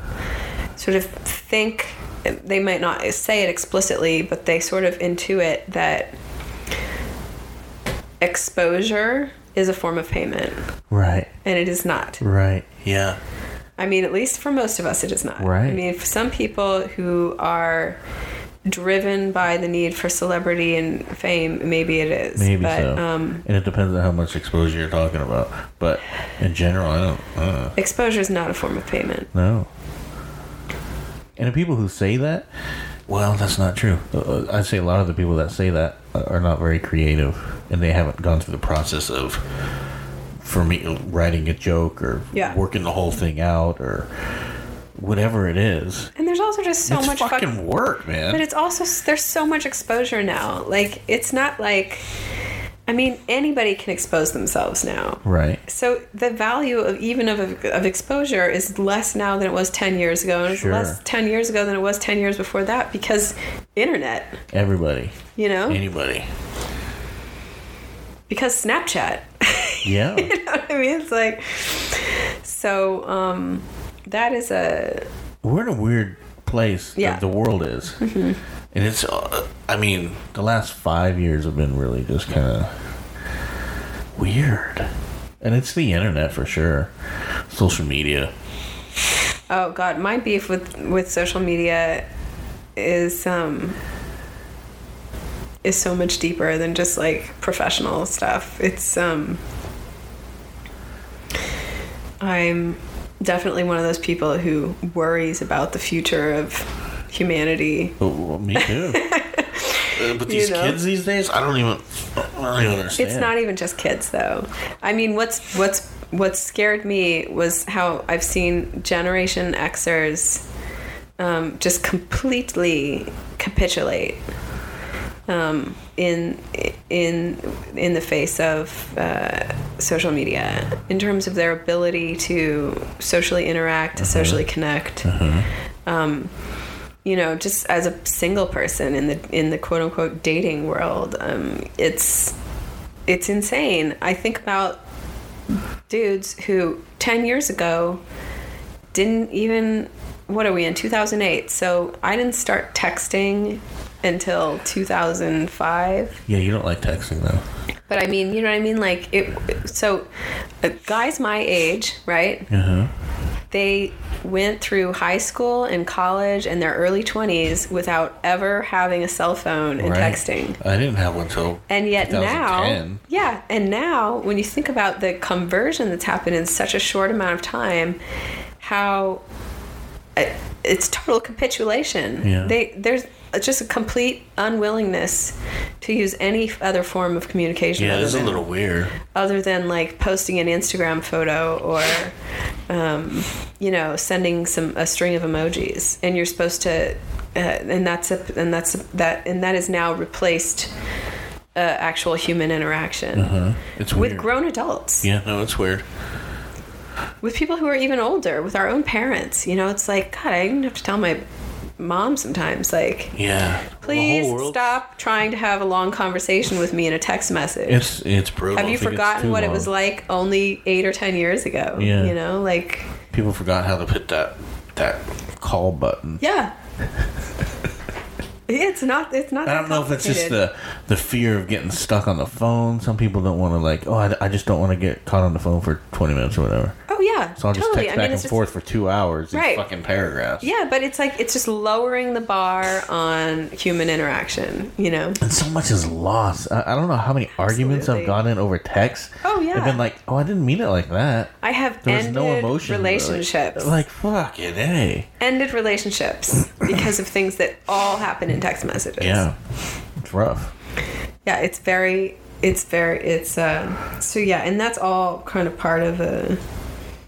sort of think, they might not say it explicitly, but they sort of intuit that exposure is a form of payment, Right. and it is not. Right. Yeah. I mean, at least for most of us, it is not. Right. I mean, for some people who are driven by the need for celebrity and fame, maybe it is. Maybe but, so. Um, and it depends on how much exposure you're talking about. But in general, I don't. Uh, exposure is not a form of payment. no. And the people who say that, well, that's not true. Uh, I'd say a lot of the people that say that are not very creative, and they haven't gone through the process of, for me, writing a joke or Yeah. working the whole thing out or whatever it is. And there's also just so it's much fucking fuck- work, man. But it's also there's so much exposure now. Like it's not like I mean anybody can expose themselves now. right. So the value of even of, of exposure is less now than it was 10 years ago and Sure. it's less 10 years ago than it was 10 years before that because internet, Everybody. you know? Anybody. Because Snapchat. Yeah. you know what I mean? It's like so um that is a We're in a weird place. Yeah. that the world is, and it's. Uh, I mean, the last five years have been really just kind of weird, and it's the internet for sure, social media. Oh God, my beef with with social media is um is so much deeper than just like professional stuff. It's um I'm definitely one of those people who worries about the future of humanity. Oh, me too. Uh, but these know? kids these days, I don't even. I don't even understand. It's not even just kids though. I mean, what's what's what scared me was how I've seen Generation Xers um, just completely capitulate um, in in in the face of uh, social media in terms of their ability to socially interact, to socially connect. Um, you know, just as a single person in the in the quote unquote dating world, um, it's it's insane. I think about dudes who 10 years ago didn't even what are we in 2008 so i didn't start texting until 2005 Yeah, you don't like texting though. but i mean you know what i mean like it so uh, guys my age right Uh huh. They went through high school and college and their early 20s without ever having a cell phone and Right. texting I didn't have one till. and yet now yeah and now when you think about the conversion that's happened in such a short amount of time how uh, it's total capitulation Yeah. they there's just a complete unwillingness to use any other form of communication Yeah, it's a little weird. other than like posting an Instagram photo or, um, you know, sending some a string of emojis, and you're supposed to, uh, and that's a, and that's a, that, and that is now replaced uh, actual human interaction It's with weird. grown adults, yeah, no, it's weird. with people who are even older, with our own parents. You know, it's like God, I even have to tell my mom sometimes, like. Yeah. Please stop trying to have a long conversation with me in a text message. It's it's brutal. Have you forgotten what it was like only eight or ten years ago? Yeah. You know, like People forgot how to put that that call button. yeah. it's not. It's not. I don't know if it's just the the fear of getting stuck on the phone. Some people don't want to like, oh, I, I just don't want to get caught on the phone for twenty minutes or whatever. Oh yeah. So I'll just totally. text I back mean, and just, forth for two hours. Right. fucking paragraphs. Yeah, but it's like it's just lowering the bar on human interaction. You know. And so much is lost. I, I don't know how many arguments I've gotten over text. Oh, yeah. I've been like, oh, I didn't mean it like that. I have There was ended no emotion. relationships. Like, like fucking hey. ended relationships because of things that all happen in text messages. Yeah, it's rough. Yeah, it's very. It's very. It's uh. So yeah, and that's all kind of part of a.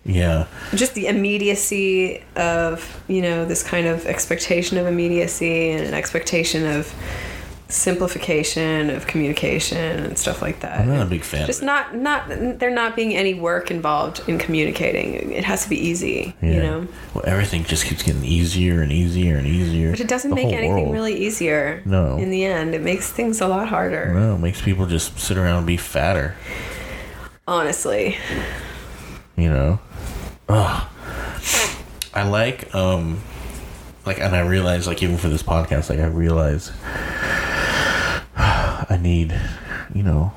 Yeah, just the immediacy of you know this kind of expectation of immediacy and an expectation of simplification of communication and stuff like that I'm not a big fan. just not not there not being any work involved in communicating it has to be easy Yeah. you know Well, everything just keeps getting easier and easier and easier. but it doesn't The make anything world. really easier No. in the end it makes things a lot harder No, it makes people just sit around and be fatter. honestly You know. Ugh. I like um, like, and I realize like even for this podcast, like I realize need, you know.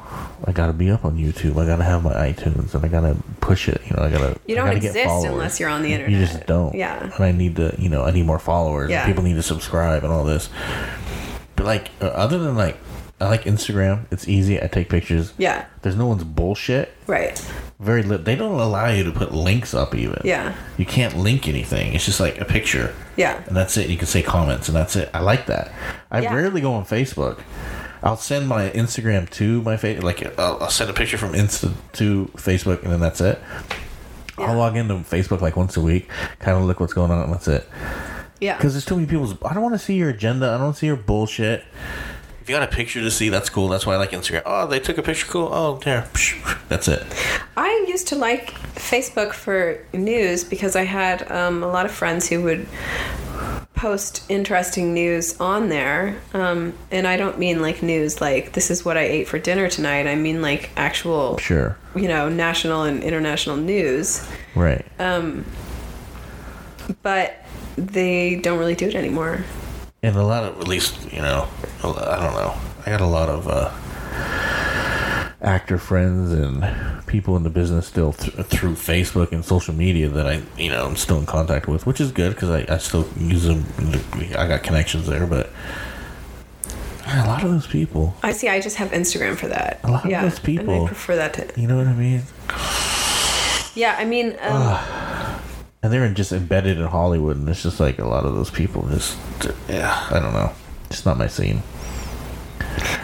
I gotta be up on YouTube. I gotta have my iTunes, and I gotta push it. You know, I gotta. You don't gotta exist unless you're on the internet. You just don't. Yeah. And I need to, you know, I need more followers. Yeah. People need to subscribe and all this. But like, uh, other than like, I like Instagram. It's easy. I take pictures. yeah There's no one's bullshit. right Very lit. They don't allow you to put links up even. Yeah. You can't link anything. It's just like a picture. Yeah. And that's it. You can say comments and that's it. I like that. I Yeah. rarely go on Facebook. I'll send my Instagram to my face. Like I'll, I'll send a picture from Insta to Facebook and then that's it. Yeah. I'll log into Facebook like once a week, kind of look what's going on, and that's it. yeah Because there's too many people's. I don't want to see your agenda. I don't see your bullshit. If you got a picture to see, that's cool. That's why I like Instagram. Oh, they took a picture. Cool. Oh, there. That's it. I used to like Facebook for news because I had um, a lot of friends who would post interesting news on there. Um, and I don't mean like news like this is what I ate for dinner tonight. I mean like actual, Sure. you know, national and international news. Right. Um, But they don't really do it anymore. and a lot of, at least, you know, I don't know. I got a lot of uh, actor friends and people in the business still th- through Facebook and social media that I, you know, I'm still in contact with, which is good because I, I still use them. I got connections there, but a lot of those people, I see. I just have Instagram for that. A lot of those people- And I prefer that to. you know what I mean? Yeah, I mean, um, And they're just embedded in Hollywood, and it's just like a lot of those people just, yeah, I don't know. It's not my scene.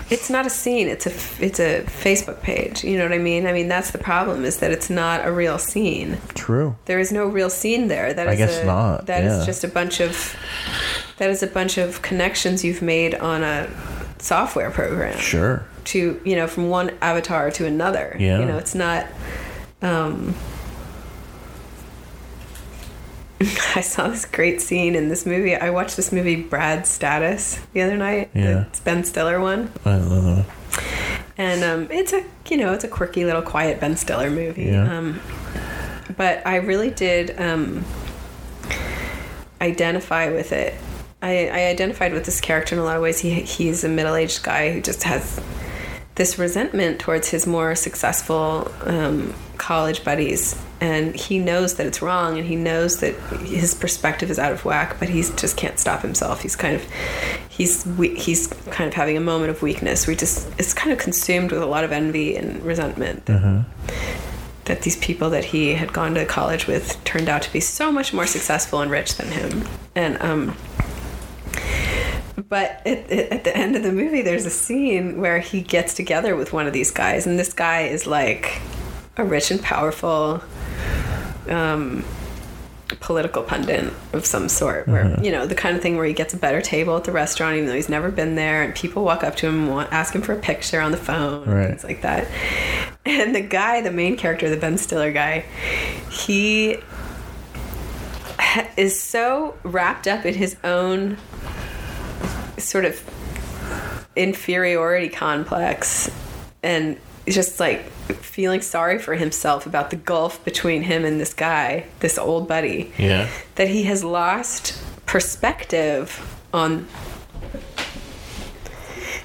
It's not a scene. It's a it's a Facebook page. You know what I mean? I mean that's the problem is that it's not a real scene. True. There is no real scene there. That I is guess a, not, That is yeah. just a bunch of that is a bunch of connections you've made on a software program Sure. to you know from one avatar to another. Yeah. You know, it's not. Um, I saw this great scene in this movie. I watched this movie Brad's Status the other night. Yeah. It's Ben Stiller one. I don't know. And um, it's a you know it's a quirky little quiet Ben Stiller movie. Yeah. Um, but I really did um, identify with it. I, I identified with this character in a lot of ways. He he's a middle aged guy who just has this resentment towards his more successful um, college buddies, and he knows that it's wrong, and he knows that his perspective is out of whack, but he just can't stop himself. He's kind of he's we- he's kind of having a moment of weakness. We just it's kind of consumed with a lot of envy and resentment that, that these people that he had gone to college with turned out to be so much more successful and rich than him, and um but at the end of the movie there's a scene where he gets together with one of these guys and this guy is like a rich and powerful um, political pundit of some sort where you know the kind of thing where he gets a better table at the restaurant even though he's never been there and people walk up to him and want, ask him for a picture on the phone Right. things like that and the guy the main character the ben stiller guy he is so wrapped up in his own sort of inferiority complex and just like feeling sorry for himself about the gulf between him and this guy, this old buddy, Yeah. that he has lost perspective on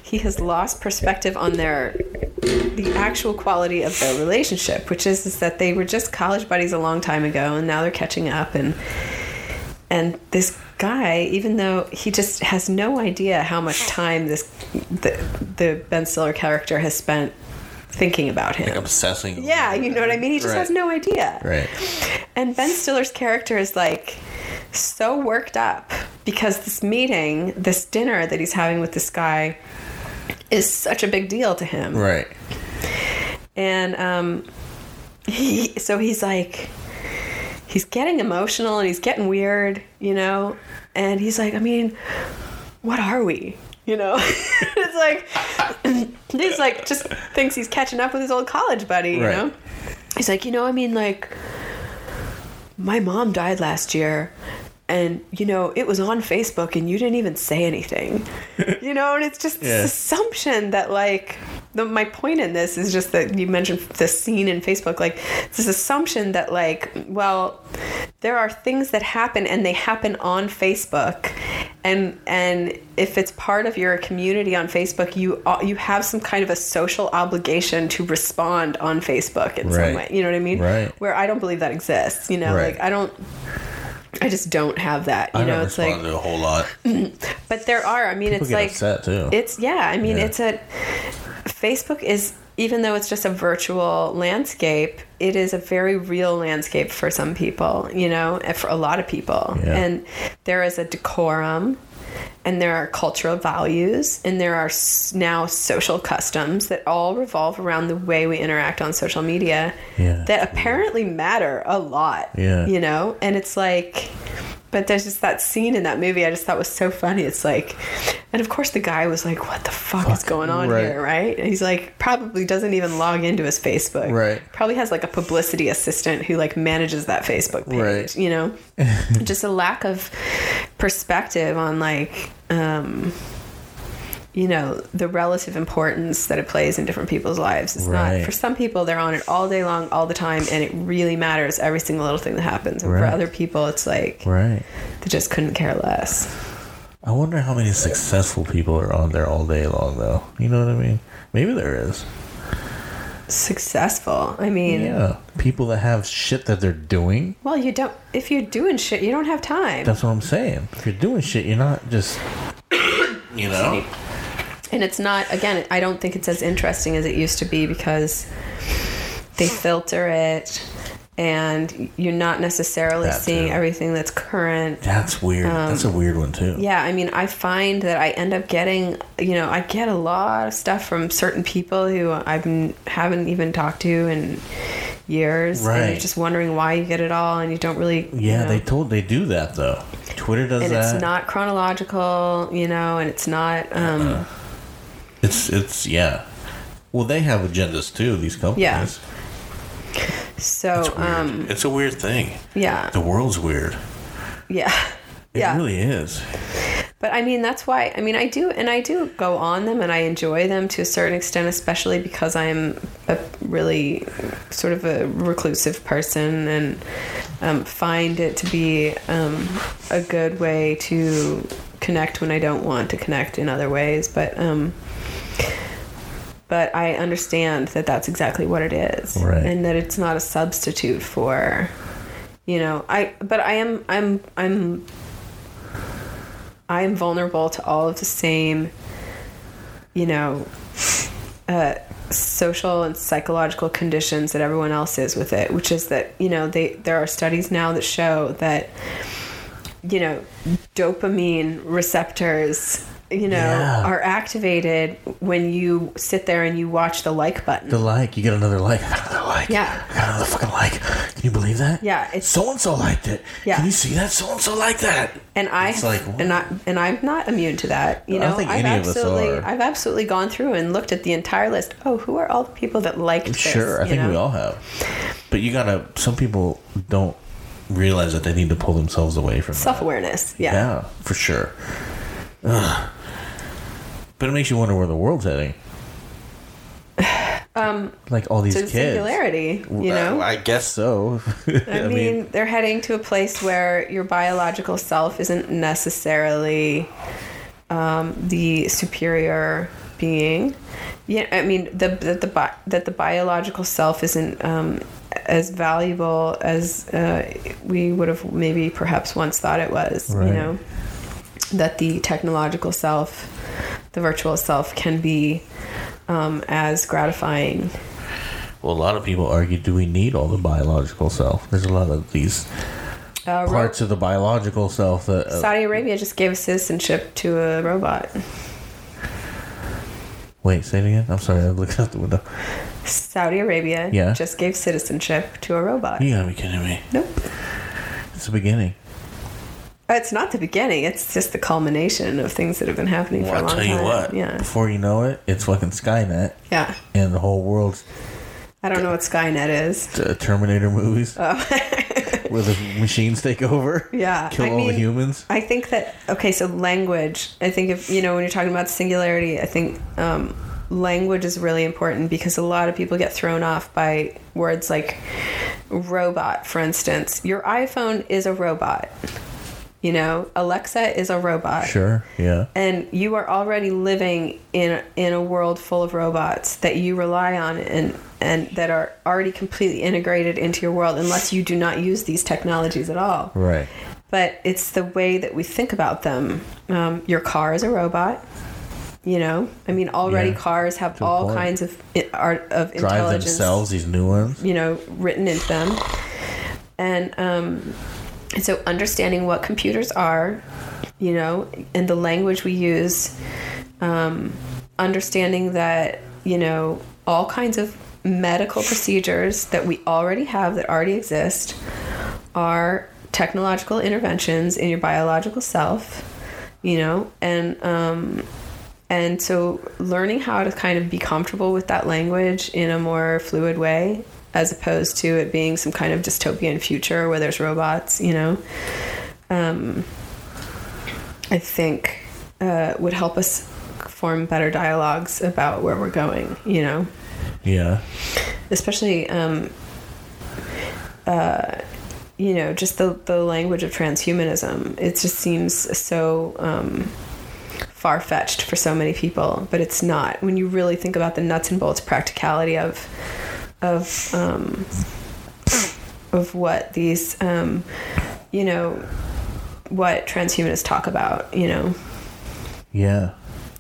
he has lost perspective on their the actual quality of their relationship, which is, is that they were just college buddies a long time ago and now they're catching up and and this guy even though he just has no idea how much time this the, the ben stiller character has spent thinking about him Like Obsessing. yeah you know what i mean he just Right. has no idea Right. and ben stiller's character is like so worked up because this meeting this dinner that he's having with this guy is such a big deal to him Right. and um he so he's like he's getting emotional and he's getting weird you know and he's like i mean what are we you know it's like he's like just thinks he's catching up with his old college buddy you Right. know he's like you know i mean like my mom died last year and you know it was on facebook and you didn't even say anything you know and it's just Yeah. this assumption that like the, my point in this is just that you mentioned the scene in facebook like this assumption that like well there are things that happen and they happen on facebook. And and if it's part of your community on facebook you uh, you have some kind of a social obligation to respond on facebook in some way. You know what i mean? Right. where i don't believe that exists you know? Right. like i don't I just don't have that. You I know, it's like, a whole lot. but there are. I mean, People it's like upset too. it's yeah. I mean, Yeah. it's a Facebook is even though it's just a virtual landscape, it is a very real landscape for some people. You know, for a lot of people, Yeah. and there is a decorum. And there are cultural values, and there are now social customs that all revolve around the way we interact on social media Yeah. that apparently matter a lot. Yeah. You know? And it's like, but there's just that scene in that movie I just thought was so funny. It's like, and of course the guy was like, what the fuck, is going on right. here, right? And he's like, probably doesn't even log into his Facebook. Right. Probably has like a publicity assistant who like manages that Facebook page, Right. you know? just a lack of perspective on like, um, you know the relative importance that it plays in different people's lives it's Right. not for some people they're on it all day long all the time and it really matters every single little thing that happens and for other people it's like Right. they just couldn't care less I wonder how many successful people are on there all day long, though. You know what I mean? Maybe there is. successful i mean Yeah. People that have shit that they're doing. well you don't if you're doing shit you don't have time That's what I'm saying. If you're doing shit, you're not just. You know? And it's not again i don't think it's as interesting as it used to be because they filter it and you're not necessarily That seeing too. everything that's current That's weird. That's a weird one, too. Um, Yeah, I mean, I find that I end up getting, you know, I get a lot of stuff from certain people who I've haven't even talked to in years, right. and you're just wondering why you get it all, and you don't really. you Yeah, know, they told they do that though. Twitter does and that. it's not chronological, you know, and it's not. Um, It's it's yeah. Well, they have agendas too. These companies. Yeah. So, It's um, it's a weird thing. yeah, The world's weird. Yeah. It yeah. really is. But I mean, that's why, I mean, I do, and I do go on them and I enjoy them to a certain extent, especially because I'm a really sort of a reclusive person and um, find it to be um, a good way to connect when I don't want to connect in other ways. But, um, but I understand that that's exactly what it is. Right. And that it's not a substitute for, you know, I, but I am, I'm, I'm I am vulnerable to all of the same, you know, uh, social and psychological conditions that everyone else is with it. Which is that you know they there are studies now that show that you know dopamine receptors you know Yeah. are activated when you sit there and you watch the like button. The like, you get another like, I got another like. Yeah. I got another fucking like. Can you believe that? Yeah, it's- So and so liked it. Yeah. Can you see that? So and so liked that. and I It's like, what? and I and I'm not immune to that. You I know, don't think I've any of us absolutely are. I've absolutely gone through and looked at the entire list. Oh, who are all the people that liked this? Sure, I think we all have. But you gotta. Some people don't realize that they need to pull themselves away from self awareness. Yeah. Yeah, for sure. Ugh. But it makes you wonder where the world's heading. Um, like all these To kids. singularity, you know. I guess so. I, mean, they're heading to a place where your biological self isn't necessarily um, the superior being. Yeah, I mean the that the bi- that the biological self isn't um, as valuable as uh, we would have maybe perhaps once thought it was. Right. You know, that the technological self, the virtual self, can be um, as gratifying well, a lot of people argue: Do we need all the biological self? There's a lot of these uh, ro- parts of the biological self that. Uh, Saudi Arabia just gave citizenship to a robot. wait, say it again. I'm sorry. I'm looking out the window. Saudi Arabia Yeah. just gave citizenship to a robot. You gotta be kidding me. Nope. It's the beginning. It's not the beginning. It's just the culmination of things that have been happening for Well, a I'll long tell you time. what. Yeah. Before you know it, it's fucking Skynet, Yeah. and the whole world's I don't know what Skynet is. uh, Terminator movies, Oh. where the machines take over, Yeah. kill I all the humans. I think that okay, so language. I think if you know when you're talking about singularity, I think um, language is really important because a lot of people get thrown off by words like robot, for instance. Your iPhone is a robot. You know, Alexa is a robot. Sure. Yeah. and you are already living in in a world full of robots that you rely on and and that are already completely integrated into your world unless you do not use these technologies at all Right. but it's the way that we think about them um, your car is a robot you know i mean already Yeah, cars have all point. kinds of art of Drive intelligence themselves. These new ones. you know written into them and um and so understanding what computers are you know and the language we use um understanding that you know all kinds of medical procedures that we already have that already exist are technological interventions in your biological self you know and um and so learning how to kind of be comfortable with that language in a more fluid way as opposed to it being some kind of dystopian future where there's robots you know? Um, i think uh, would help us form better dialogues about where we're going you know? Yeah. especially um, uh, you know just the, the language of transhumanism it just seems so um, far-fetched for so many people but it's not. When you really think about the nuts and bolts practicality of of um, of what these um, you know what transhumanists talk about you know Yeah.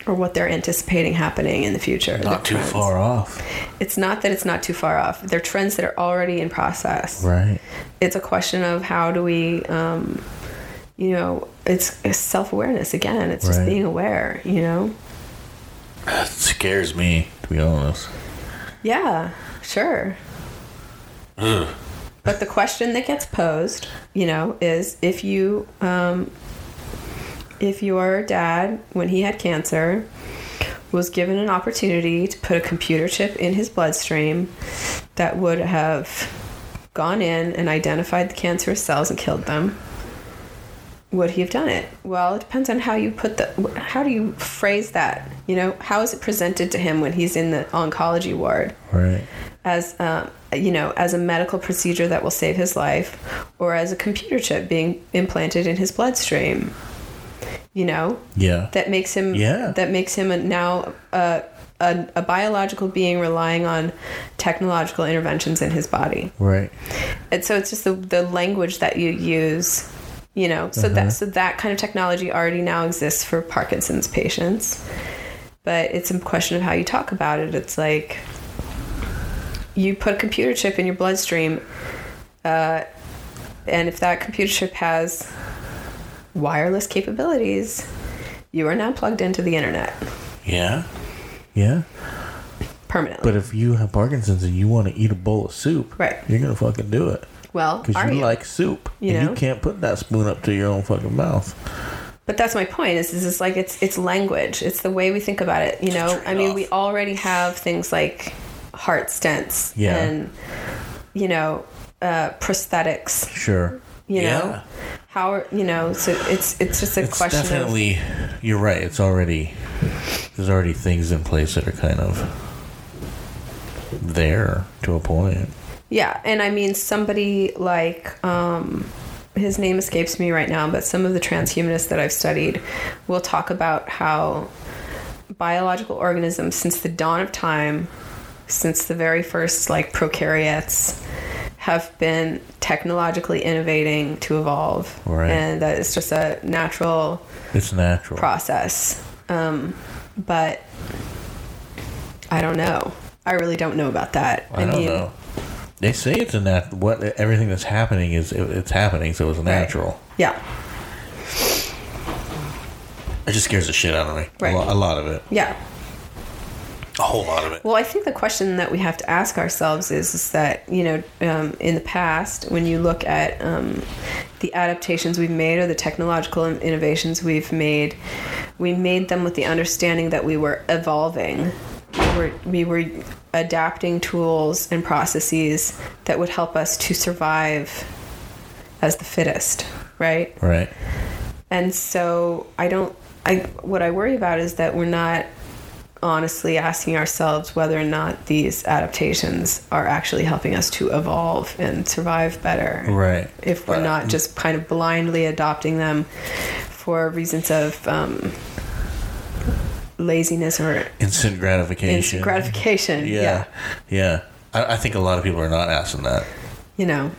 or what they're anticipating happening in the future Not too trends. far off. it's not that it's not too far off they're trends that are already in process Right. it's a question of how do we um, you know it's, it's self-awareness again it's just being aware you know It scares me, to be honest. yeah sure but the question that gets posed you know is if you um, if your dad when he had cancer was given an opportunity to put a computer chip in his bloodstream that would have gone in and identified the cancerous cells and killed them would he have done it? Well, it depends on how you put the how do you phrase that. You know, how is it presented to him when he's in the oncology ward Right. As um, you know as a medical procedure that will save his life, or as a computer chip being implanted in his bloodstream. You know, Yeah. that makes him Yeah. that makes him a, now a, a, a biological being relying on technological interventions in his body right. and so it's just the, the language that you use you know so Uh-huh. that so that kind of technology already now exists for parkinson's patients but it's a question of how you talk about it it's like you put a computer chip in your bloodstream uh, and if that computer chip has wireless capabilities you are now plugged into the internet Yeah. Yeah. permanently But if you have Parkinson's and you want to eat a bowl of soup, Right. you're gonna fucking do it well because you, you? like soup, You and know? you can't put that spoon up to your own fucking mouth. But that's my point. Is is it's like it's it's language. It's the way we think about it. You know, I mean, off. we already have things like heart stents Yeah. and you know uh, prosthetics. Sure. You Yeah. know, how are- you know. So it's it's just a It's question of definitely. You're right. It's already. There's already things in place that are kind of there to a point. Yeah, and I mean somebody like um, his name escapes me right now, but some of the transhumanists that I've studied will talk about how biological organisms since the dawn of time, since the very first like prokaryotes, have been technologically innovating to evolve, Right. and that it's just a natural It's natural. process. Um, but I don't know. I really don't know about that. I don't know. They say it's a nat. What everything that's happening is it, it's happening, so it's natural. Yeah. It just scares the shit out of me. Right. A, a lot of it. Yeah. A whole lot of it. Well, I think the question that we have to ask ourselves is, is that, you know, um, in the past, when you look at um, the adaptations we've made or the technological innovations we've made, we made them with the understanding that we were evolving. We were, we were adapting tools and processes that would help us to survive as the fittest, right? Right. And so I don't I what I worry about is that we're not honestly asking ourselves whether or not these adaptations are actually helping us to evolve and survive better. Right. If we're not just kind of blindly adopting them for reasons of um, laziness or Instant gratification. instant gratification. Yeah. yeah. Yeah. I, I think a lot of people are not asking that. you know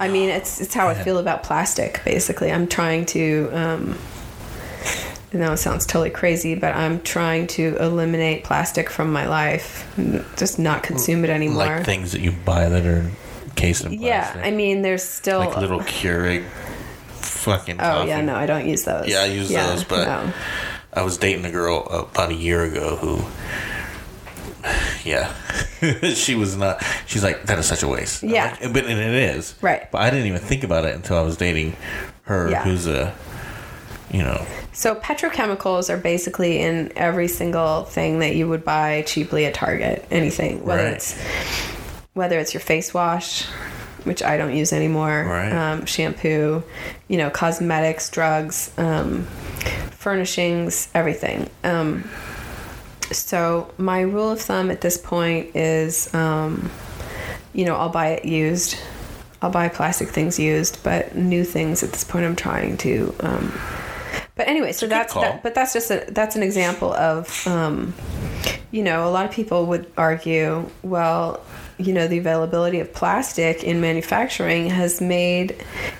i mean it's it's how i feel about plastic basically i'm trying to um I know it sounds totally crazy, but I'm trying to eliminate plastic from my life, just not consume it anymore. Like things that you buy that are encased in yeah. I mean, there's still. Like little Keurig fucking oh coffee. yeah, no, I don't use those. Yeah, I use Yeah, those, but no. I was dating a girl about a year ago who, yeah, she was not. She's like, that is such a waste. Yeah. like, but and it is Right. But I didn't even think about it until I was dating her, Yeah. who's a, you know, So petrochemicals are basically in every single thing that you would buy cheaply at Target. Anything, whether Right. it's whether it's your face wash, which I don't use anymore, Right. um, shampoo, you know, cosmetics, drugs, um, furnishings, everything. Um, so my rule of thumb at this point is, um, you know, I'll buy it used. I'll buy plastic things used, but new things at this point I'm trying to. Um, but anyway, so that's that, but that's just a that's an example of, um, you know, a lot of people would argue, well, you know, the availability of plastic in manufacturing has made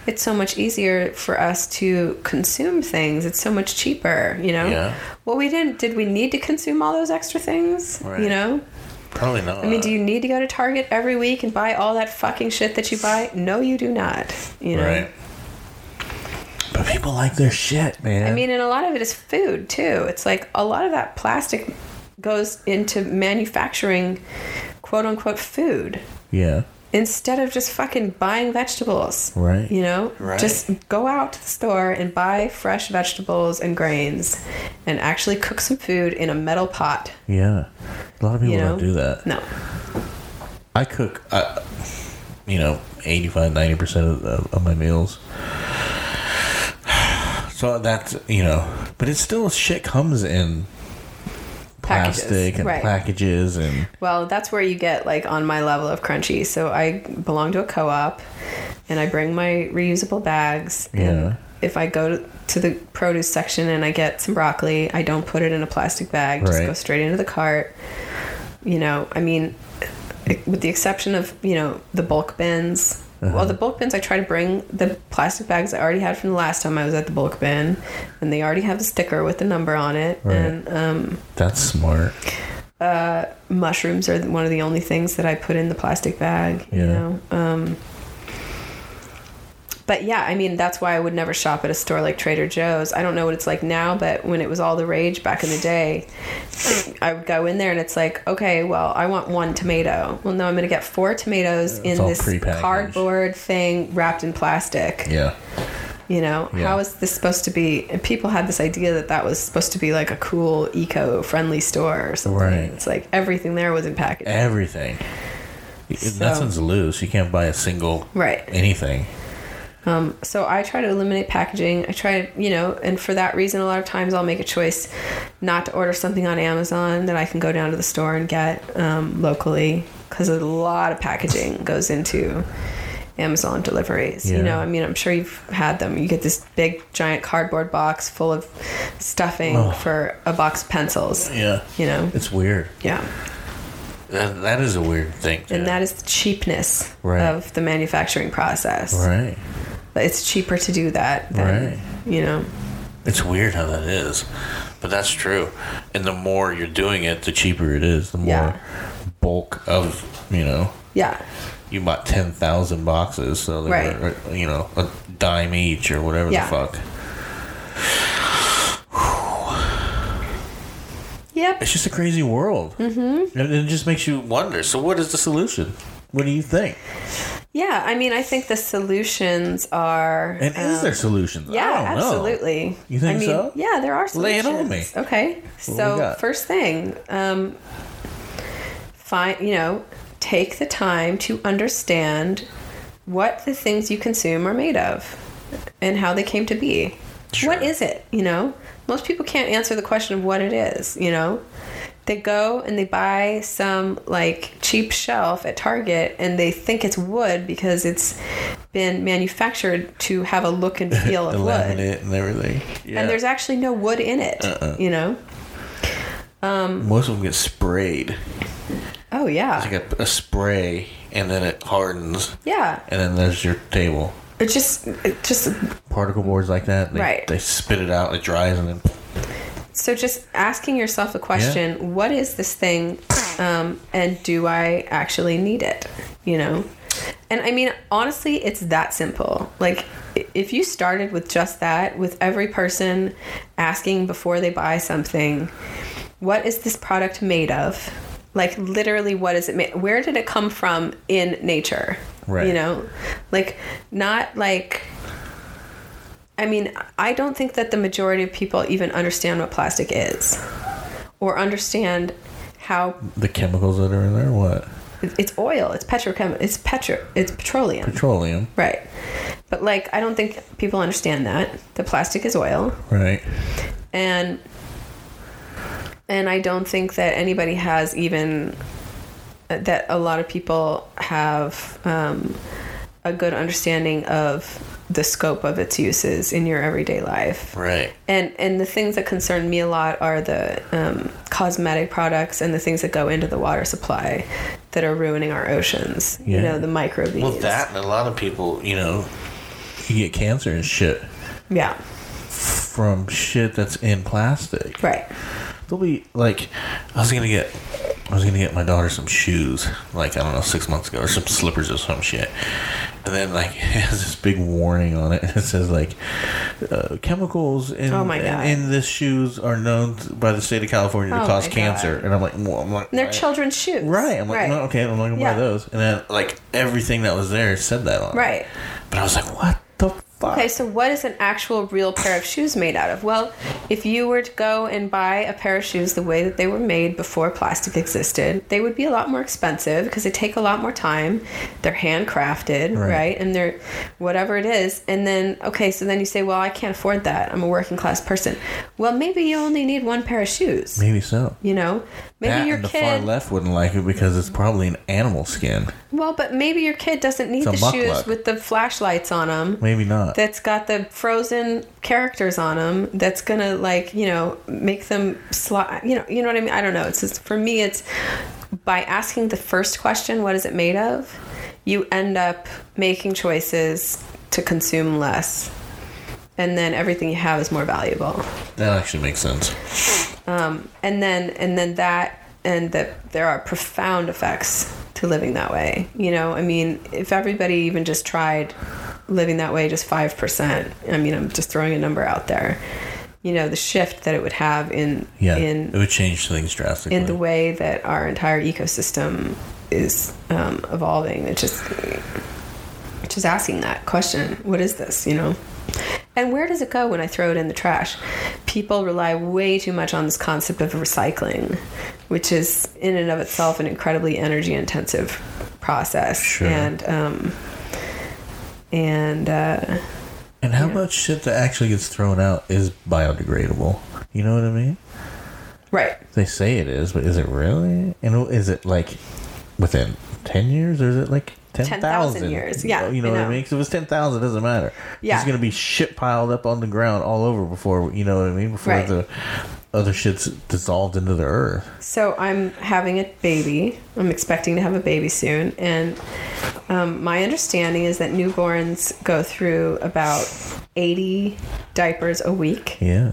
it so much easier for us to consume things. It's so much cheaper, you know. Yeah. Well, we didn't. Did we need to consume all those extra things? Right. You know. probably not. I mean, do you need to go to Target every week and buy all that fucking shit that you buy? No, you do not. You know. Right. But people like their shit, man. I mean, and a lot of it is food too. It's like a lot of that plastic goes into manufacturing quote unquote food yeah. instead of just fucking buying vegetables. Right. You know? Right. Just go out to the store and buy fresh vegetables and grains and actually cook some food in a metal pot. Yeah. A lot of people You know? don't do that. No. I cook, I, you know, 85 90% of, of, of my meals. So that's, you know, but it's still shit comes in Packages, plastic and right. packages and Well, that's where you get like on my level of crunchy. So I belong to a co-op, and I bring my reusable bags. Yeah. If I go to, to the produce section and I get some broccoli, I don't put it in a plastic bag. Just Right. go straight into the cart. You know, I mean, with the exception of you know the bulk bins. Uh-huh. Well, the bulk bins I try to bring the plastic bags I already had from the last time I was at the bulk bin, and they already have a sticker with the number on it. Right. And um, that's smart. mushrooms are one of the only things that I put in the plastic bag. You Yeah. know. Um, but yeah, I mean that's why I would never shop at a store like Trader Joe's. I don't know what it's like now, but when it was all the rage back in the day, I would go in there and it's like, okay, well, I want one tomato. Well, no, I'm going to get four tomatoes in this prepackaged. cardboard thing wrapped in plastic. Yeah. You know, Yeah. how is this supposed to be? And people had this idea that that was supposed to be like a cool, eco-friendly store or something. Right. It's like everything there was in packaging. Everything. So- Nothing's loose. You can't buy a single Right. anything. So I try to eliminate packaging. I try, to, you know, and for that reason, a lot of times I'll make a choice not to order something on Amazon that I can go down to the store and get um, locally because a lot of packaging goes into Amazon deliveries. Yeah. You know, I mean, I'm sure you've had them. You get this big, giant cardboard box full of stuffing Oh. for a box of pencils. Yeah. You know, It's weird. yeah. That, that is a weird thing. And that is the cheapness Right. of the manufacturing process. right. It's cheaper to do that than, Right. you know. It's weird how that is, but that's true. And the more you're doing it, the cheaper it is. The more Yeah. bulk of you know. Yeah. You bought ten thousand boxes, so they Right. were, you know a dime each or whatever Yeah. the fuck. Yep. It's just a crazy world, mm-hmm. and it just makes you wonder. So, what is the solution? What do you think? Yeah, I mean, I think the solutions are. And is um, there solutions? Yeah, I don't know. absolutely. You think I mean, so? Yeah, there are solutions. Lay it on me. Okay, we so first thing, um, find you know, take the time to understand what the things you consume are made of, and how they came to be. Sure. What is it? You know, most people can't answer the question of what it is. You know. They go and they buy some like cheap shelf at Target and they think it's wood because it's been manufactured to have a look and feel of wood laminate and everything. Yeah. and there's actually no wood in it. Uh-uh. You know? Um, most of them get sprayed. Oh yeah, Like a, a spray, and then it hardens, yeah. and then there's your table. It just, it just Particle boards like that. They, Right. They spit it out. It dries, and then so just asking yourself the question: What is this thing, um, and do I actually need it? You know? And I mean, honestly, it's that simple. Like, if you started with just that, with every person asking before they buy something, what is this product made of? Like, literally, what is it made? Where did it come from in nature? Right. You know, like, not like. I mean, I don't think that the majority of people even understand what plastic is, or understand how the chemicals that are in there. What? it's oil, it's petrochem, it's petro, it's petroleum. Petroleum. Right. But like I don't think people understand that. The plastic is oil Right. and and I don't think that anybody has even that a lot of people have um, a good understanding of the scope of its uses in your everyday life. Right. And and the things that concern me a lot are the um, cosmetic products and the things that go into the water supply that are ruining our oceans. You know, the microbeads. Well, that and a lot of people, you know, you get cancer and shit Yeah. from shit that's in plastic. Right. They'll be like, I was gonna get, I was gonna get my daughter some shoes, like I don't know, six months ago, or some slippers or some shit, and then like it has this big warning on it. And it says like, uh, chemicals in Oh my God. in this shoes are known by the state of California to Oh cause my cancer, God. and I'm like, well, I'm like, And they're right. children's shoes. Right. I'm like, right. no, okay, I'm not gonna Yeah. buy those. And then like everything that was there said that on. it. Right. But I was like, what the fuck. Okay, so what is an actual real pair of shoes made out of? Well, if you were to go and buy a pair of shoes the way that they were made before plastic existed, they would be a lot more expensive because they take a lot more time. They're handcrafted, Right. right. And they're whatever it is. And then, okay, so then you say, well, I can't afford that. I'm a working class person. Well, maybe you only need one pair of shoes. Maybe so. You know, maybe that your and the far left wouldn't like it because it's probably an animal skin. Well, but maybe your kid doesn't need It's a the muck shoes luck. with the flashlights on them. Maybe not. that's got the frozen characters on them that's gonna like you know make them slide you know you know what i mean i don't know it's just for me it's by asking the first question what is it made of you end up making choices to consume less and then everything you have is more valuable that actually makes sense. And then and then that and that there are profound effects to living that way you know? I mean if everybody even just tried living that way just 5% i mean i'm just throwing a number out there you know the shift that it would have in Yeah, in, it would change things drastically. in the way that our entire ecosystem is um, evolving. It's just just asking that question what is this you know and where does it go when i throw it in the trash people rely way too much on this concept of recycling which is in and of itself an incredibly energy intensive process Sure. and um and uh and how yeah. much shit that actually gets thrown out is biodegradable? You know what I mean? right They say it is, but is it really? And is it like within ten years, or is it like 10,000 thousand years. Yeah, you know, I what I mean? Because if it's ten thousand, it doesn't matter. Yeah. it's gonna be shit piled up on the ground all over before you know what I mean. Before Right. the other shit's dissolved into the earth. So I'm having a baby. I'm expecting to have a baby soon, and um, my understanding is that newborns go through about 80 diapers a week. Yeah,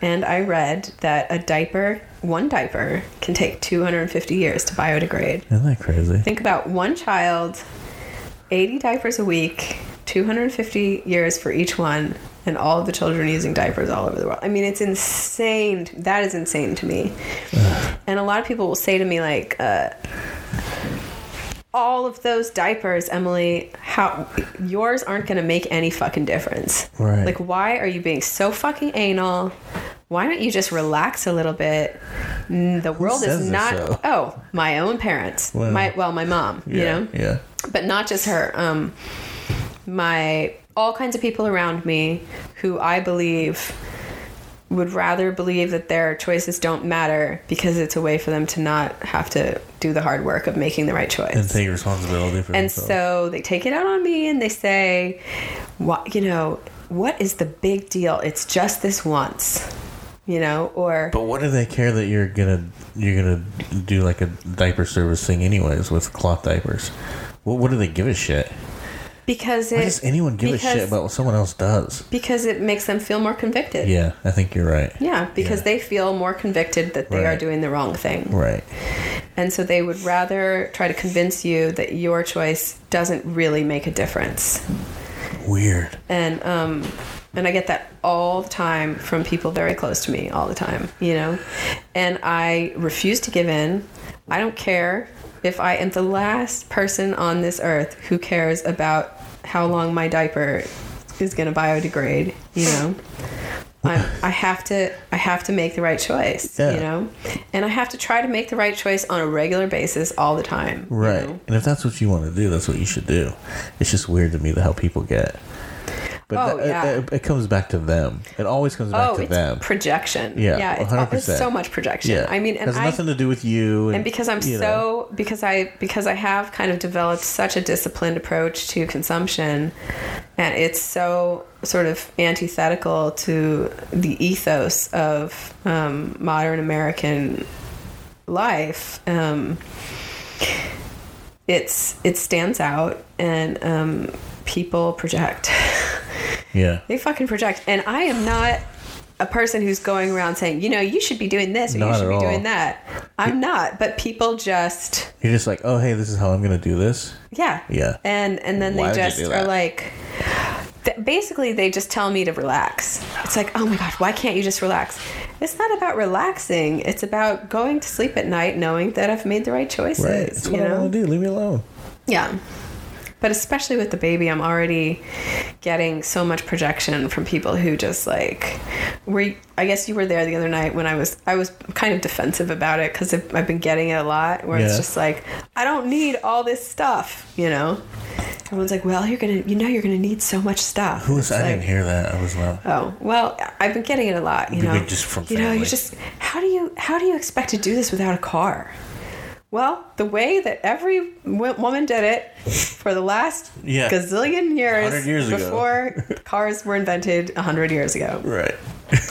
And I read that a diaper, one diaper, can take 250 years to biodegrade. isn't that crazy? Think about one child, 80 diapers a week, 250 years for each one, and all of the children using diapers all over the world. I mean, it's insane. That is insane to me. and a lot of people will say to me, like, uh, all of those diapers, Emily, how yours aren't going to make any fucking difference. Right. Like, why are you being so fucking anal? Why don't you just relax a little bit? The world is not. though? Oh, my own parents. Well, my well, my mom. yeah, You know, yeah. but not just her. Um, my all kinds of people around me who I believe would rather believe that their choices don't matter because it's a way for them to not have to do the hard work of making the right choice. And take responsibility for And themselves. so they take it out on me and they say, "What you know? What is the big deal? It's just this once." You know, or But what do they care that you're gonna you're gonna do like a diaper service thing anyways with cloth diapers? What what do they give a shit? Because Why does anyone give a shit about what someone else does? because it makes them feel more convicted. Yeah, I think you're right. Yeah, because Yeah. they feel more convicted that they are doing the wrong thing. Right. And so they would rather try to convince you that your choice doesn't really make a difference. Weird. And um and I get that all the time from people very close to me all the time, you know. And I refuse to give in. I don't care if I am the last person on this earth who cares about how long my diaper is going to biodegrade, you know. I'm, I have to I have to make the right choice, Yeah. you know. And I have to try to make the right choice on a regular basis all the time. you Right. know? And if that's what you want to do, that's what you should do. It's just weird to me how people get. But Oh, that- yeah. it, it comes back to them. It always comes back to them. Oh, to it's them. projection. Yeah, yeah, it's, 100%. it's so much projection. yeah. I mean, and has I nothing to do with you. And, and because I'm so know. because I because I have kind of developed such a disciplined approach to consumption, and it's so sort of antithetical to the ethos of um, modern American life. Um, it's it stands out, and um, people project. yeah. They fucking project. And I am not a person who's going around saying, you know, you should be doing this or Not you should be all. doing that. I'm not. But people just, You're just like, oh, hey, this is how I'm going to do this. yeah. Yeah. And and then Why they just are like, basically, they just tell me to relax. It's like, oh my god, why can't you just relax? It's not about relaxing. It's about going to sleep at night knowing that I've made the right choices. Right. It's you what I know? want to do. Leave me alone. Yeah. But especially with the baby, I'm already getting so much projection from people who just like were. I guess you were there the other night when I was. I was kind of defensive about it because I've been getting it a lot. Where it's just like I don't need all this stuff, you know. Everyone's like, well, you're gonna, you know, you're gonna need so much stuff. Who was? I like, didn't hear that. I was not. Oh well, I've been getting it a lot. You know, just from you know, you just how do you how do you expect to do this without a car? Well, the way that every woman did it for the last Yeah. gazillion years, 100 years ago. before cars were invented hundred years ago. Right.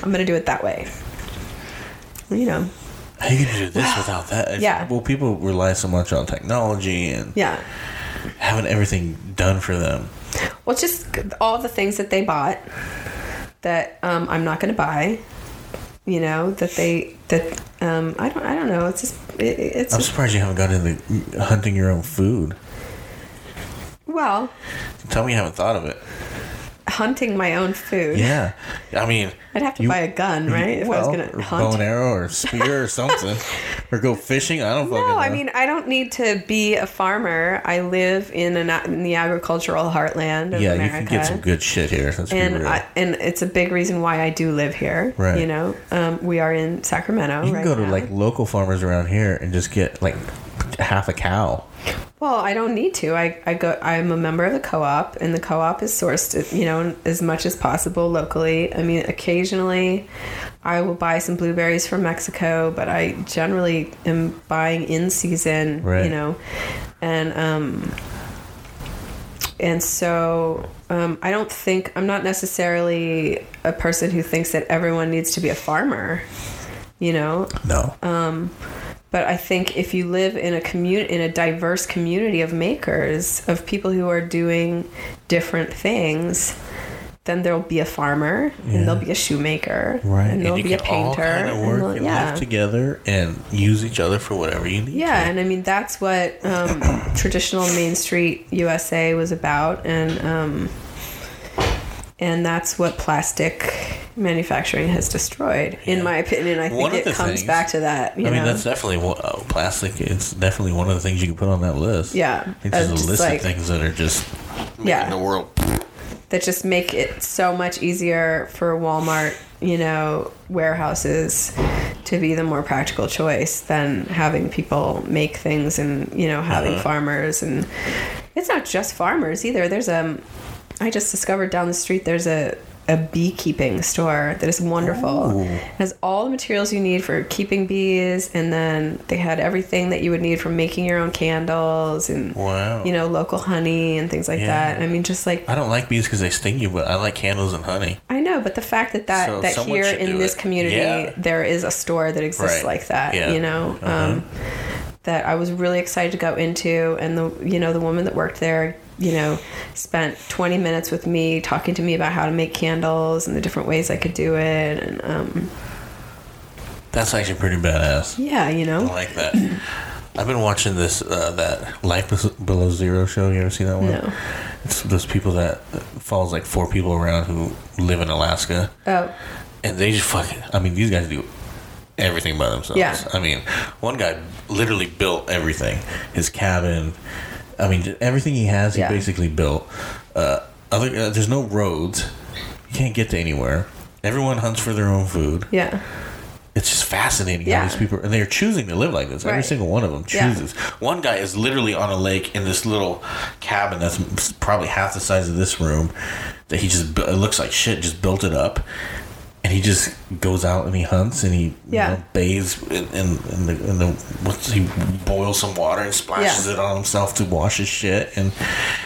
I'm gonna do it that way. You know, How are you gonna do this without that? If- Yeah. Well, people rely so much on technology and yeah. having everything done for them. Well, just all the things that they bought that um, I'm not going to buy. You know that they that um, I don't I don't know. It's just it, it's I'm surprised you haven't got into hunting your own food. well Tell me you haven't thought of it. Hunting my own food. Yeah. I mean, I'd have to You- buy a gun, right? If I was going to or hunt. bow and arrow or spear or something, or go fishing. I don't fucking No, know. I mean I don't need to be a farmer. I live in an in the agricultural heartland of yeah, America. you can get some good shit here. Let's and. I, and it's a big reason why I do live here. Right. You know, um, we are in Sacramento. you can right go to now. like local farmers around here and just get like half a cow. Well, I don't need to. I, I go. I'm a member of the co-op, and the co-op is sourced, you know, as much as possible locally. I mean, occasionally, I will buy some blueberries from Mexico, but I generally am buying in season. Right. You know, and um, and so um, I don't think I'm not necessarily a person who thinks that everyone needs to be a farmer. You know, No. Um, but I think if you live in a community, in a diverse community of makers, of people who are doing different things, then there'll be a farmer, Yeah. and there'll be a shoemaker, right. and there'll you be a can all painter, kind of and work there'll- and yeah, live together and use each other for whatever you need. yeah. to. And I mean that's what um, traditional Main Street USA was about, and um, and that's what plastic manufacturing has destroyed, in my opinion. I One think it comes things- back to that. You I mean, know? that's definitely one, oh, plastic. It's definitely one of the things you can put on that list. Yeah, It's uh, just a list like- of things that are just making Yeah. the world. that just make it so much easier for Walmart, you know, warehouses to be the more practical choice than having people make things and, you know, having Uh-huh. farmers and it's not just farmers either. There's um I just discovered down the street there's a a beekeeping store that is wonderful. Ooh. It has all the materials you need for keeping bees and then they had everything that you would need for making your own candles and Wow. you know, local honey and things like Yeah. that. I mean just like I don't like bees because they sting you, but I like candles and honey. I know, but the fact that that, So that here in this it. community Yeah. there is a store that exists Right. like that, Yeah. you know, Uh-huh. um, that I was really excited to go into, and the you know the woman that worked there, you know, spent 20 minutes with me talking to me about how to make candles and the different ways I could do it, and um, That's actually pretty badass. yeah, you know, I like that. I've been watching this uh, that Life Below Zero show. You ever see that one? No. It's those people that that follows like four people around who live in Alaska, oh and they just fucking. I mean, these guys do everything by themselves. Yeah. I mean, one guy literally built everything. His cabin. I mean, everything he has, he Yeah. basically built. Uh, other, uh, there's no roads. You can't get to anywhere. Everyone hunts for their own food. yeah, It's just fascinating Yeah. how these people and they're choosing to live like this. Every single one of them Yeah. chooses. One guy is literally on a lake in this little cabin that's probably half the size of this room. That he just it looks like shit. Just built it up, and he just goes out and he hunts and he Yeah. you know, bathes in, in, in the in the what's he boils some water and splashes Yeah. it on himself to wash his shit and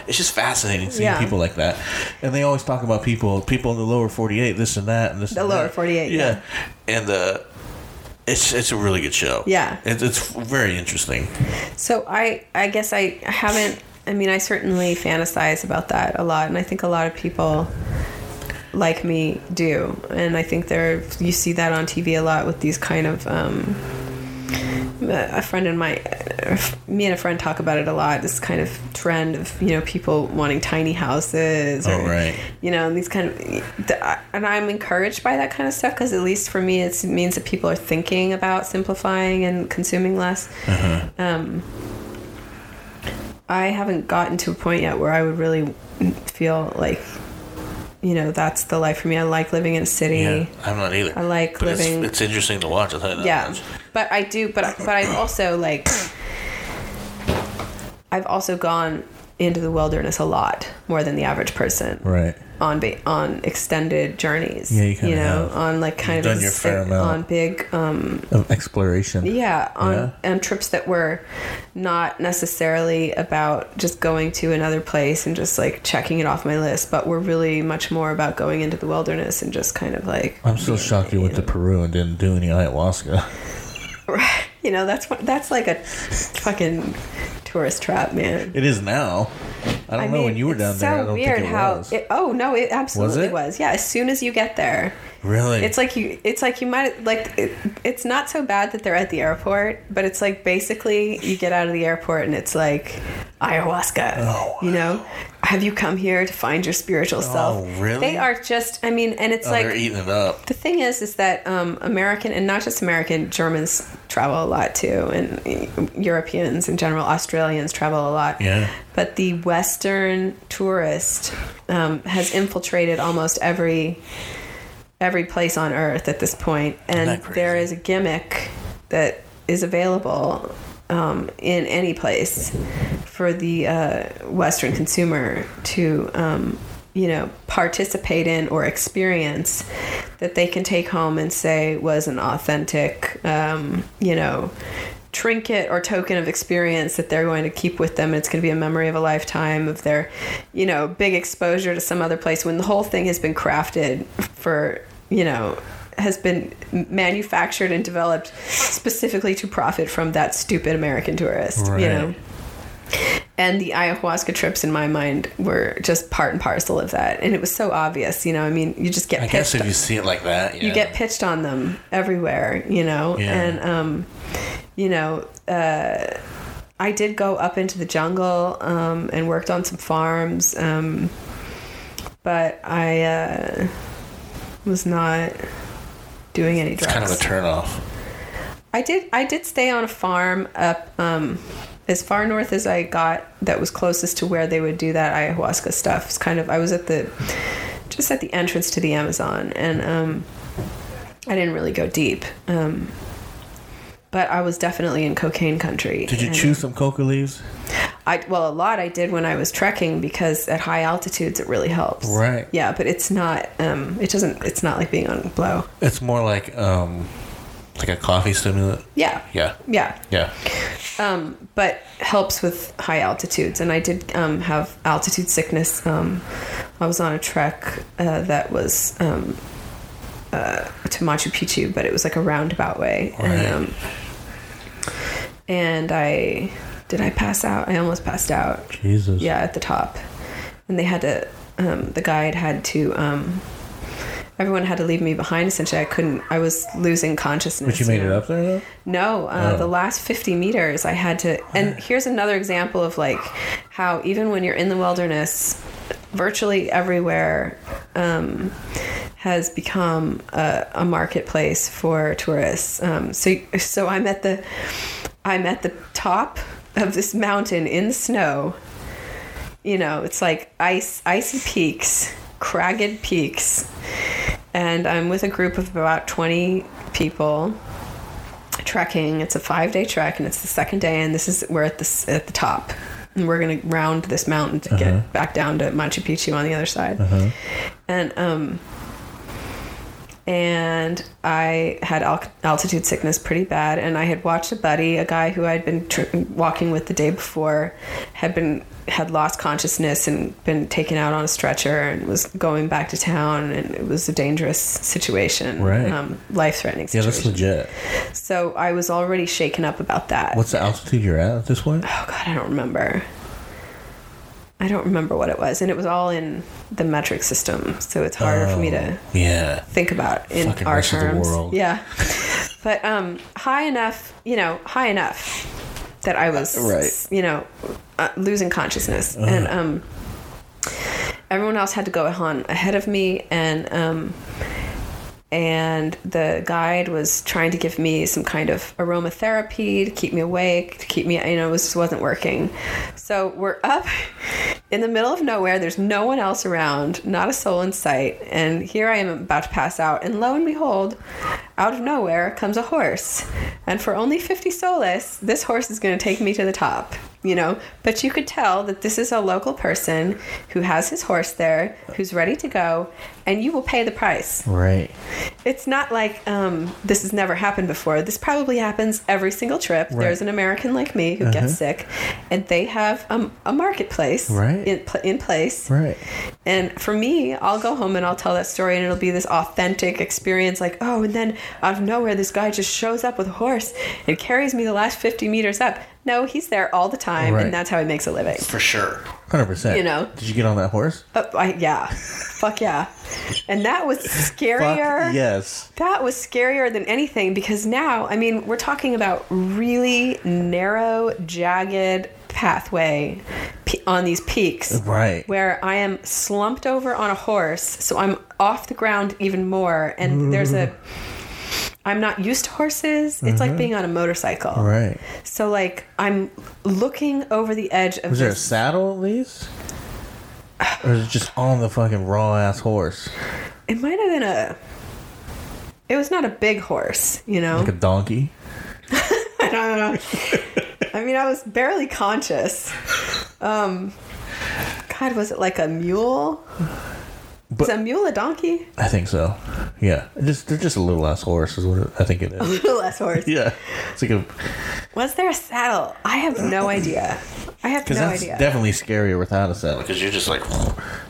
it's just fascinating seeing Yeah. people like that. And they always talk about people people in the lower forty eight this and that and this The and lower that. 48, yeah, and uh it's it's a really good show. Yeah. it's it's very interesting. So I I guess I haven't I mean I certainly fantasize about that a lot and I think a lot of people like me do and I think there you see that on TV a lot with these kind of um a friend and my me and a friend talk about it a lot this kind of trend of you know people wanting tiny houses or Oh, right. you know and these kind of and i'm encouraged by that kind of stuff because at least for me it's, it means that people are thinking about simplifying and consuming less Uh-huh. um, I haven't gotten to a point yet where I would really feel like, you know, that's the life for me. I like living in a city. Yeah, I'm not either. I like but living- It's, it's interesting to watch. I'll tell you that yeah much. but i do but but i've also like i've also gone into the wilderness a lot more than the average person Right. On ba- on extended journeys Yeah, you kinda know have. on like kind You've of done your fair amount. on big um Of exploration. yeah on Yeah. on trips that were not necessarily about just going to another place and just like checking it off my list but were really much more about going into the wilderness and just kind of like I'm still shocked you went to Peru and didn't do any ayahuasca. you know that's what that's like a fucking tourist trap man It is now. I don't know when you were down there. I So don't weird think it how. was. It, oh no, it absolutely it? was. Yeah, as soon as you get there, really? it's like you. It's like you might like. It, it's not so bad that they're at the airport, but it's like basically you get out of the airport and it's like ayahuasca. Oh, wow. You know, have you come here to find your spiritual self? Oh, really? They are just. I mean, and it's Oh, like they're eating it up. the thing is is that um, american and not just american germans travel a lot too and europeans in general australians travel a lot. Yeah. but the western tourist um, has infiltrated almost every every place on earth at this point. And there is a gimmick that is available um, in any place for the uh, Western consumer to, um, you know, participate in or experience that they can take home and say was an authentic, um, you know, trinket or token of experience that they're going to keep with them. It's going to be a memory of a lifetime of their, you know, big exposure to some other place when the whole thing has been crafted for, you know, has been manufactured and developed specifically to profit from that stupid American tourist, Right. you know. And the ayahuasca trips in my mind were just part and parcel of that. And it was so obvious, you know. I mean, you just get I guess if you see it like that, yeah. you get pitched on them everywhere, you know. Yeah. And um, you know, uh, I did go up into the jungle um, and worked on some farms, um, but I uh, was not doing any drugs. It's kind of a turn off. I did. I did stay on a farm up um, as far north as I got. That was closest to where they would do that ayahuasca stuff. It's kind of. I was at the just at the entrance to the Amazon, and um, I didn't really go deep. Um, but I was definitely in cocaine country. Did you and chew some coca leaves? I well, a lot I did when I was trekking because at high altitudes it really helps. Right. Yeah, but it's not. Um, it doesn't. It's not like being on blow. It's more like um, like a coffee stimulant. Yeah. Yeah, Yeah. yeah. um, but helps with high altitudes. And I did um, have altitude sickness. Um, I was on a trek uh, that was um, uh, to Machu Picchu, but it was like a roundabout way. Right. And, um, and I did I pass out? I almost passed out. Jesus. Yeah, at the top, and they had to. Um, the guide had to. Um, everyone had to leave me behind. Essentially, I couldn't. I was losing consciousness. But you made it know? up there though? No, uh, Oh. the last 50 meters I had to. And here's another example of like how even when you're in the wilderness, virtually everywhere um, has become a, a marketplace for tourists. Um, so, so I'm at the, I'm at the top of this mountain in the snow. You know, it's like ice, icy peaks, cragged peaks, and I'm with a group of about 20 people trekking. It's a five day trek, and it's the second day, and this is we're at the at the top, and we're gonna round this mountain to Uh-huh. get back down to Machu Picchu on the other side. And um, and I had al- altitude sickness pretty bad, and I had watched a buddy, a guy who I'd been tr- walking with the day before, had been had lost consciousness and been taken out on a stretcher and was going back to town, and it was a dangerous situation, Right. Um, life threatening situation. Yeah, that's legit. So I was already shaken up about that. What's the altitude you're at at this point? Oh God, I don't remember. I don't remember what it was, and it was all in the metric system, so it's harder for me to Yeah. think about in Fucking our rest of the terms. world. Yeah, but um, high enough, you know, high enough that I was, Right. you know, uh, losing consciousness, and um, everyone else had to go on ahead of me, and um, and the guide was trying to give me some kind of aromatherapy to keep me awake, to keep me, you know, it was, just wasn't working. So we're up in the middle of nowhere. There's no one else around, not a soul in sight. And here I am about to pass out. And lo and behold, out of nowhere comes a horse. And for only 50 soles, this horse is going to take me to the top. You know, but you could tell that this is a local person who has his horse there, who's ready to go, and you will pay the price. Right. It's not like um, this has never happened before. This probably happens every single trip. Right. There's an American like me who gets sick, and they have um, a marketplace Right. in, in place. Right. And for me, I'll go home and I'll tell that story, and it'll be this authentic experience like, oh, and then out of nowhere, this guy just shows up with a horse and carries me the last 50 meters up. No, he's there all the time, Right. and that's how he makes a living. For sure. Hundred percent. You know. Did you get on that horse? Uh, I, yeah. Fuck yeah. And that was scarier. Fuck yes. That was scarier than anything because now, I mean, we're talking about really narrow, jagged pathway pe- on these peaks. Right. Where I am slumped over on a horse, so I'm off the ground even more. And there's a. I'm not used to horses. It's like being on a motorcycle. Mm-hmm. Right. So, like, I'm looking over the edge of Was there a saddle at least? Or is it just on the fucking raw ass horse? It might have been a. It was not a big horse, you know? Like a donkey? I don't know. I mean, I was barely conscious. Um, God, was it like a mule? But- is a mule a donkey? I think so. Yeah. Just they're just a little ass horse is what it, I think it is. A little less horse. yeah. It's like a Was there a saddle? I have no idea. I have no that's idea. definitely scarier without a saddle. Because you're just like,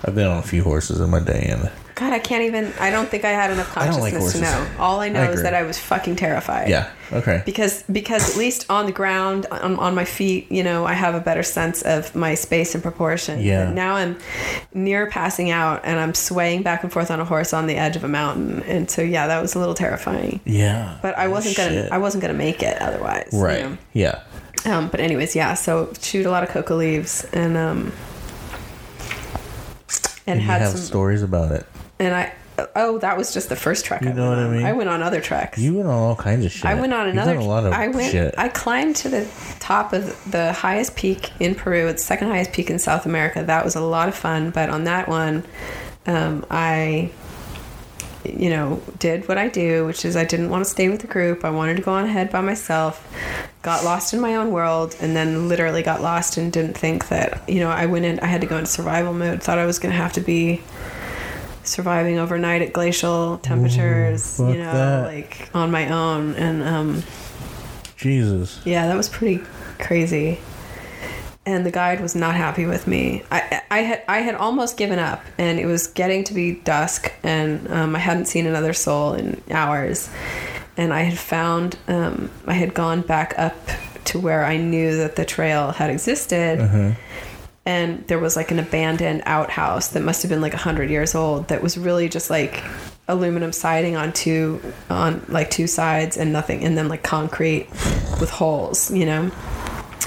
I've been on a few horses in my day and God, I can't even. I don't think I had enough don't like consciousness to know. All I know I is that I was fucking terrified. yeah. Okay. because because at least on the ground on, on my feet you know i have a better sense of my space and proportion Yeah. But now i'm near passing out and i'm swaying back and forth on a horse on the edge of a mountain and so yeah that was a little terrifying Yeah. but i wasn't gonna i wasn't gonna make it otherwise you Right. know? Yeah. um, but anyways yeah so chewed a lot of coca leaves and um and And you had have some stories about it. And i oh that was just the first trek You I know went what I mean? i went on other treks You went on all kinds of shit. I went on You've another. done a lot of I went. shit. I climbed to the top of the highest peak in Peru. It's the second highest peak in South America. That was a lot of fun. But on that one, um, I, you know, did what I do, which is I didn't want to stay with the group. I wanted to go on ahead by myself. Got lost in my own world, and then literally got lost and didn't think that you know I went in. I had to go into survival mode. Thought I was going to have to be surviving overnight at glacial temperatures. fuck you know, that. like on my own, and um. Jesus. Yeah, that was pretty crazy. And the guide was not happy with me. I, I had I had almost given up, and it was getting to be dusk, and um, I hadn't seen another soul in hours. And I had found um, I had gone back up to where I knew that the trail had existed, and there was like an abandoned outhouse that must have been like a hundred years old. That was really just like aluminum siding on two on like two sides and nothing, and then like concrete with holes, you know.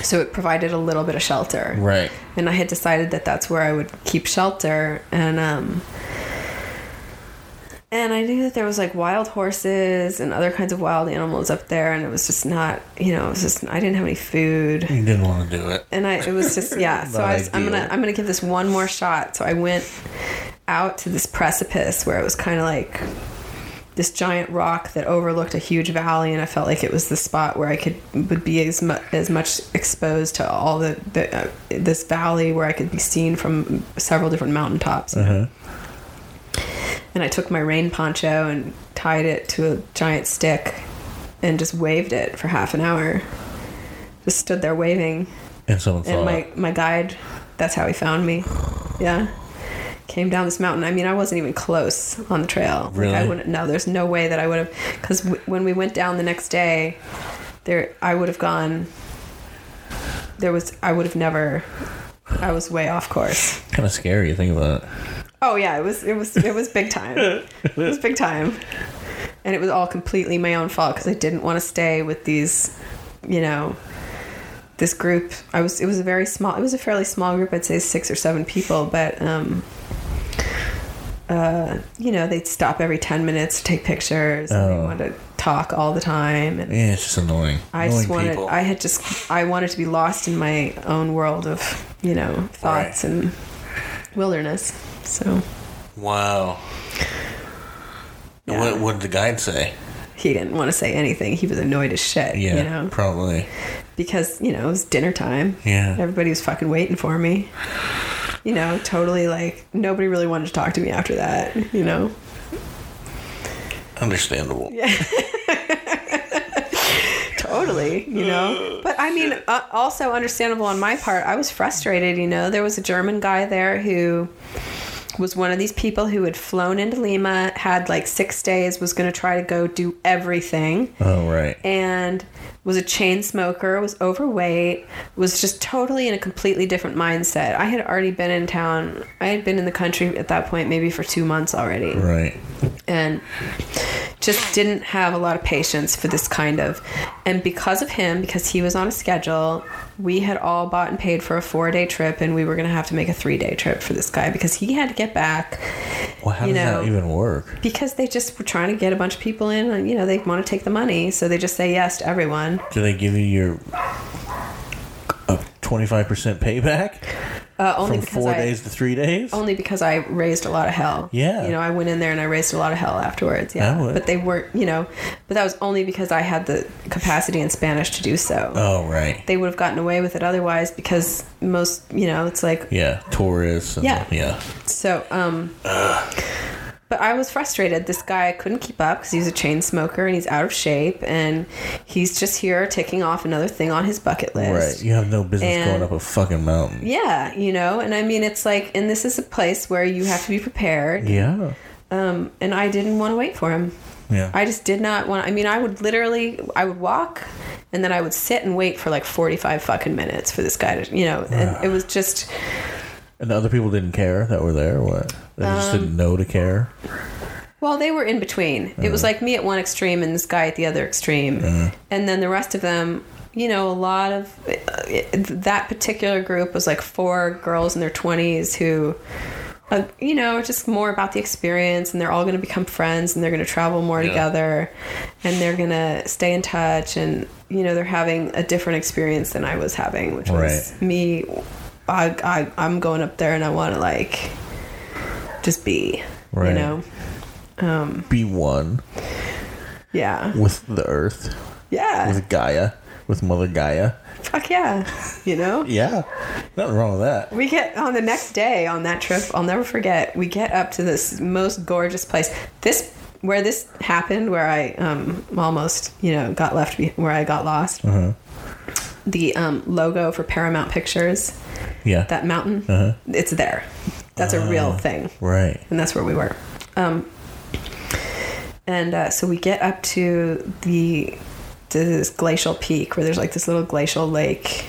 So it provided a little bit of shelter Right. and I had decided that that's where I would keep shelter and um and I knew that there was like wild horses and other kinds of wild animals up there and it was just not you know it was just I didn't have any food You didn't want to do it. and I it was just yeah so I was, I'm gonna. I'm gonna give this one more shot so I went out to this precipice where it was kind of like this giant rock that overlooked a huge valley and I felt like it was the spot where I could would be as much as much exposed to all the, the uh, this valley where I could be seen from several different mountaintops? Uh-huh. And I took my rain poncho and tied it to a giant stick and just waved it for half an hour. Just stood there waving. And someone saw and my it. my guide that's how he found me. Yeah. Came down this mountain. I mean i wasn't even close on the trail. Like i wouldn't no there's no way that i would have because w- when we went down the next day there i would have gone there was i would have never i was way off course. Kind of scary. to Think about it. Oh yeah it was it was it was big time it was big time and it was all completely my own fault because i didn't want to stay with these you know this group i was it was a very small it was a fairly small group i'd say six or seven people but um uh, you know, they'd stop every 10 minutes to take pictures and they Oh. wanted to talk all the time. And Yeah, it's just annoying. I annoying just wanted, people. I had just, I wanted to be lost in my own world of, you know, thoughts Right. and wilderness. So Wow. Yeah. What, what did the guide say? he didn't want to say anything. He was annoyed as shit, yeah, you know, probably. because, you know, it was dinner time. Yeah. Everybody was fucking waiting for me. You know, totally like nobody really wanted to talk to me after that, you know. Understandable. Yeah. totally, you know. But I mean, uh, also understandable on my part. I was frustrated, you know. There was a German guy there who was one of these people who had flown into Lima, had like six days, was going to try to go do everything, Oh right. and was a chain smoker, was overweight, was just totally in a completely different mindset. I had already been in town, I had been in the country at that point, maybe for two months already Right. and just didn't have a lot of patience for this kind of and because of him because he was on a schedule we had all bought and paid for a four day trip and we were going to have to make a three day trip for this guy because he had to get back Well, how You does know- that even work? because they just were trying to get a bunch of people in and you know they want to take the money so they just say yes to everyone Do they give you your twenty five percent payback uh, only from because four I, days to three days? only because I raised a lot of hell. Yeah. You know, I went in there and I raised a lot of hell afterwards. I Yeah. would. But they weren't, you know, but that was only because I had the capacity in Spanish to do so. Oh right. They would have gotten away with it otherwise because most, you know, it's like, Yeah, tourists. And, Yeah. yeah. so, um, but I was frustrated. This guy couldn't keep up because he's a chain smoker and he's out of shape and he's just here ticking off another thing on his bucket list. Right. You have no business And- going up a fucking mountain. Yeah, you know, and I mean, it's like, and this is a place where you have to be prepared. Yeah. Um, and I didn't want to wait for him. Yeah. I just did not want. I mean, I would literally, I would walk, and then I would sit and wait for like forty-five fucking minutes for this guy to, you know, and it was just. And the other people didn't care that were there. What? They just Um, didn't know to care. Well, they were in between. It was like me at one extreme and this guy at the other extreme, and then the rest of them. You know, a lot of uh, it, that particular group was like four girls in their twenties who. Uh, you know, just more about the experience, and they're all going to become friends, and they're going to travel more Yeah. together, and they're going to stay in touch, and you know, they're having a different experience than I was having, which was me. I, I I'm going up there, and I want to like just be, Right. you know. Be one Yeah. with the earth, Yeah. with Gaia, with Mother Gaia. Fuck yeah. You know? Yeah. Nothing wrong with that. We get on the next day on that trip, I'll never forget, we get up to this most gorgeous place. This where this happened where I um almost, you know, got left where I got lost. The um logo for Paramount Pictures, Yeah. that mountain, Uh-huh. it's there. That's a real thing. right. and that's where we were. Um, and uh, so we get up to the to this glacial peak where there's like this little glacial lake,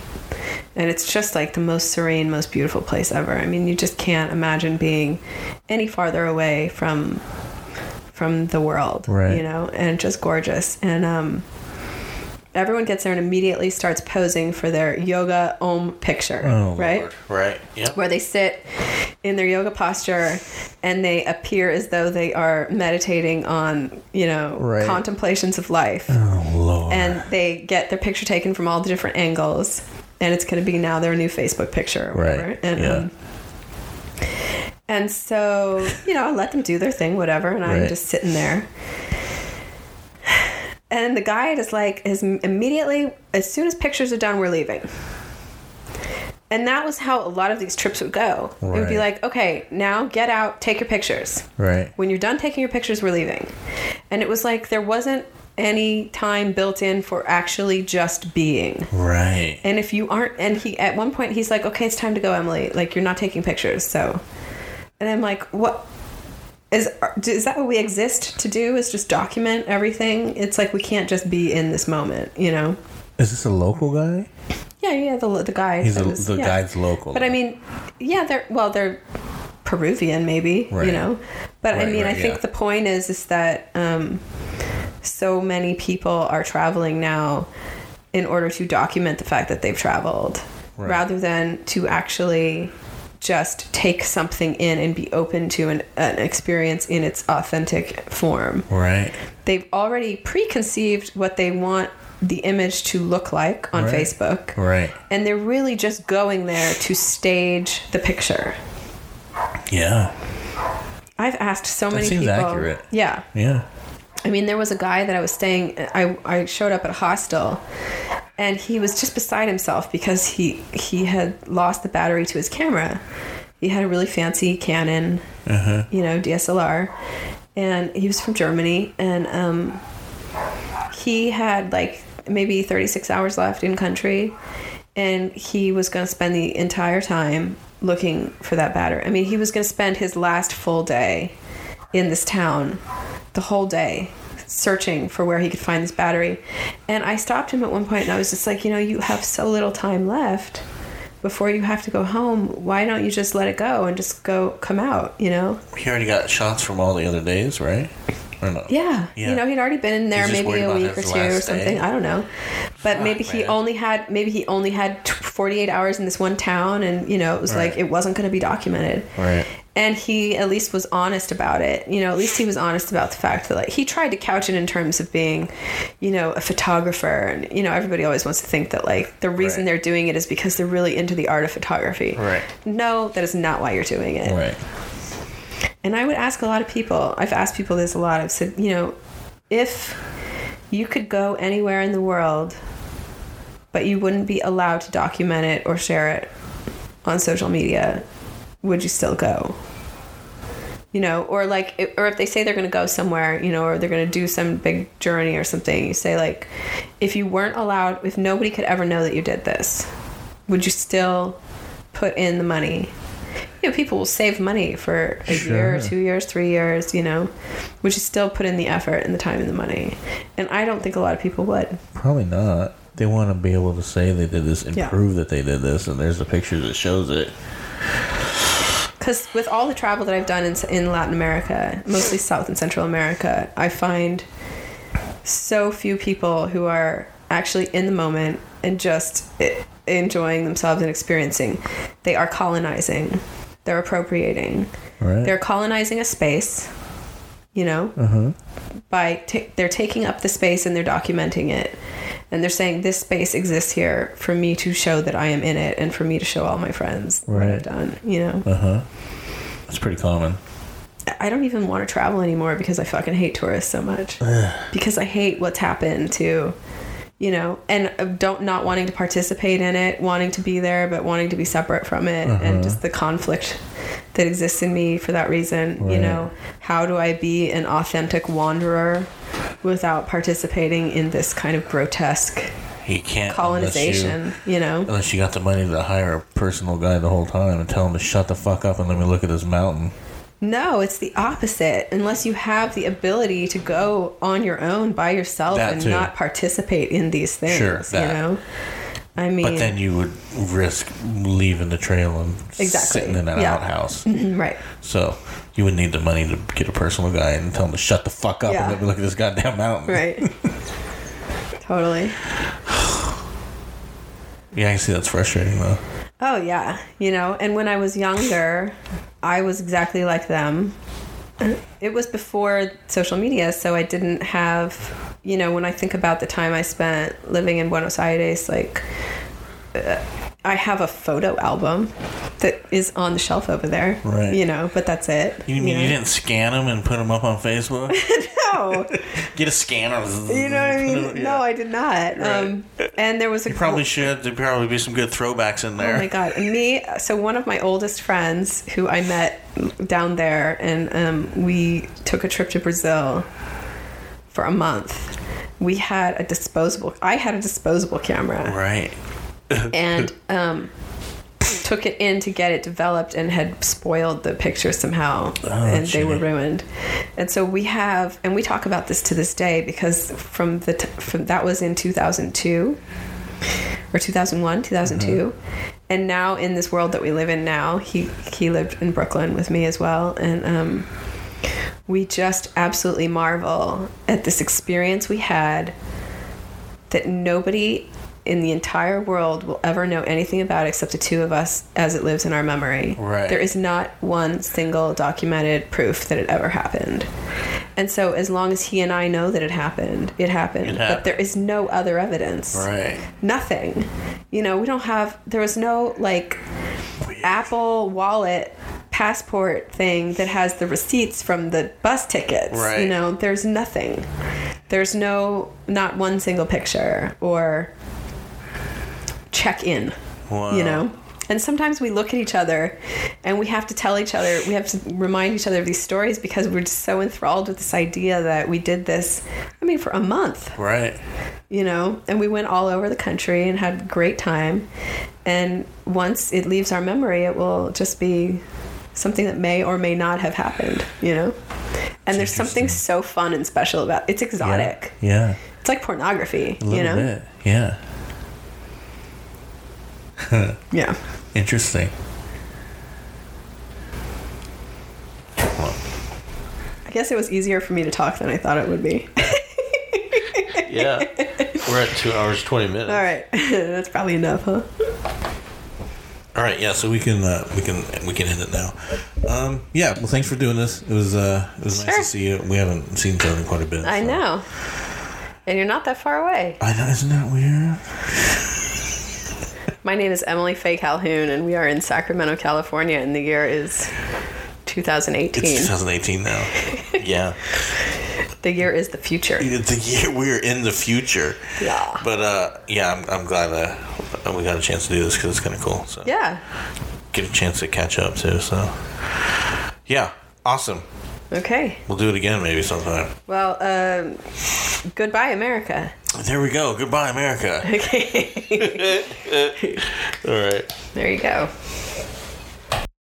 and it's just like the most serene, most beautiful place ever. I mean, you just can't imagine being any farther away from from the world, Right. you know, and just gorgeous. And um, everyone gets there and immediately starts posing for their yoga om picture, Oh, right? Lord. Right. Yep. where they sit in their yoga posture and they appear as though they are meditating on, you know, Right. contemplations of life. Oh Lord. And they get their picture taken from all the different angles. And it's going to be now their new Facebook picture or whatever. Right, And, yeah. um, and so, you know, I let them do their thing, whatever. And I'm just sitting there. And the guide is like, is immediately, as soon as pictures are done, we're leaving. And that was how a lot of these trips would go. It would be like, okay, now get out, take your pictures. right. When you're done taking your pictures, we're leaving. And it was like there wasn't any time built in for actually just being. Right. And if you aren't, and he, at one point, he's like, okay, it's time to go, Emily. Like, you're not taking pictures. So, and I'm like, what? Is, is that what we exist to do? Is just document everything? It's like we can't just be in this moment, you know? Is this a local guy? Yeah, yeah, the, the guy. He's a, was- the yeah. guy's local. But I mean, yeah, they're well, they're Peruvian, maybe Right. you know. But I mean, right, I think yeah. the point is is that um, so many people are traveling now in order to document the fact that they've traveled, Right. rather than to actually just take something in and be open to an, an experience in its authentic form. Right. They've already preconceived what they want the image to look like on Right. Facebook. Right. And they're really just going there to stage the picture. Yeah. I've asked so many seems people. accurate. Yeah. Yeah. I mean, there was a guy that I was staying. I I showed up at a hostel, and he was just beside himself because he he had lost the battery to his camera. He had a really fancy Canon, you know, DSLR, and he was from Germany, and um, he had like maybe 36 hours left in country, and he was going to spend the entire time looking for that battery. I mean, he was going to spend his last full day in this town the whole day searching for where he could find this battery. And I stopped him at one point and I was just like, you know, you have so little time left before you have to go home. Why don't you just let it go and just go come out, you know? He already got shots from all the other days, right? Or no? Yeah. Yeah. You know, he'd already been in there maybe a week or two or something. day. I don't know. But Fuck, maybe he man. only had maybe he only had 48 hours in this one town and, you know, it was like it wasn't going to be documented. Right. And he at least was honest about it you know at least he was honest about the fact that like he tried to couch it in terms of being you know a photographer and you know everybody always wants to think that like the reason Right. they're doing it is because they're really into the art of photography Right. no that is not why you're doing it Right. and I would ask a lot of people, I've asked people this a lot. I've said, you know, if you could go anywhere in the world, but you wouldn't be allowed to document it or share it on social media, would you still go? You know, or like, or if they say they're going to go somewhere, you know, or they're going to do some big journey or something, you say, like, if you weren't allowed, if nobody could ever know that you did this, would you still put in the money? You know, people will save money for a year, or two years, three years, you know, would you still put in the effort and the time and the money? And I don't think a lot of people would. Probably not. They want to be able to say they did this and Yeah. prove that they did this, and there's a picture that shows it. Because with all the travel that I've done in, in Latin America, mostly South and Central America, I find so few people who are actually in the moment and just enjoying themselves and experiencing. They are colonizing, they're appropriating, Right. they're colonizing a space, you know, uh-huh. by ta- they're taking up the space and they're documenting it. And they're saying this space exists here for me to show that I am in it and for me to show all my friends what Right. I've done, you know. Uh-huh. It's pretty common. I don't even want to travel anymore because I fucking hate tourists so much. because I hate what's happened to, you know, and uh, don't not wanting to participate in it, wanting to be there, but wanting to be separate from it, and just the conflict that exists in me for that reason. You know, how do I be an authentic wanderer without participating in this kind of grotesque You can't colonization? Unless You, know, unless you got the money to hire a personal guy the whole time and tell him to shut the fuck up and let me look at this mountain. No, it's the opposite. Unless you have the ability to go on your own by yourself That and too. not participate in these things. Sure, you know? I mean, But then you would risk leaving the trail and Exactly. sitting in an Yeah. outhouse. Mm-hmm, right. So you would need the money to get a personal guy and tell him to shut the fuck up Yeah. and let me look at this goddamn mountain. Right. totally. Yeah, I can see that's frustrating though. Oh, yeah. You know, and when I was younger, I was exactly like them. It was before social media, so I didn't have, you know, when I think about the time I spent living in Buenos Aires, like, uh, I have a photo album that is on the shelf over there. Right. You know, but that's it. You mean know? you didn't scan them and put them up on Facebook? No. Get a scanner. You know what I mean? No, I did not. Um, and there was a You probably should. There'd probably be some good throwbacks in there. Oh my god! And me, so one of my oldest friends who I met down there, and um, we took a trip to Brazil for a month. We had a disposable. I had a disposable camera, Right. And um, took it in to get it developed, and had spoiled the picture somehow, and they were ruined. And so we have, and we talk about this to this day because from the t- from that was in two thousand two or 2001 2002 and now in this world that we live in now he he lived in brooklyn with me as well. And um, we just absolutely marvel at this experience we had that nobody in the entire world will ever know anything about except the two of us as it lives in our memory. Right. There is not one single documented proof that it ever happened. And so as long as he and I know that it happened, it happened. It But there is no other evidence. Right. Nothing. You know, we don't have there was no like Apple wallet passport thing that has the receipts from the bus tickets. Right. You know, there's nothing. There's no not one single picture or check in. Wow. You know? And sometimes we look at each other and we have to tell each other, we have to remind each other of these stories because we're just so enthralled with this idea that we did this, I mean, for a month Right. you know, and we went all over the country and had a great time. And once it leaves our memory, it will just be something that may or may not have happened, you know? And there's something so fun and special about it's exotic. Yeah. It's like pornography, you know? bit. Yeah. Yeah. Interesting. I guess it was easier for me to talk than I thought it would be. Yeah. We're at two hours twenty minutes. all right. That's probably enough, huh? All right, yeah, so we can uh, we can we can end it now. Um, yeah, well, thanks for doing this. It was uh, it was nice to see you. We haven't seen each other in quite a bit. I so- know. And you're not that far away. I know, isn't that weird? My name is Emily Faye Calhoun, and we are in Sacramento, California, and the year is 2018. It's 2018 now. yeah, The year is the future. the year we're in the future. Yeah. But uh, yeah, I'm, I'm glad uh, we got a chance to do this because it's kind of cool. So Yeah. get a chance to catch up too. So yeah, awesome. Okay. We'll do it again maybe sometime. Well, um, goodbye, America. There we go. Goodbye, America. Okay. All right. there you go.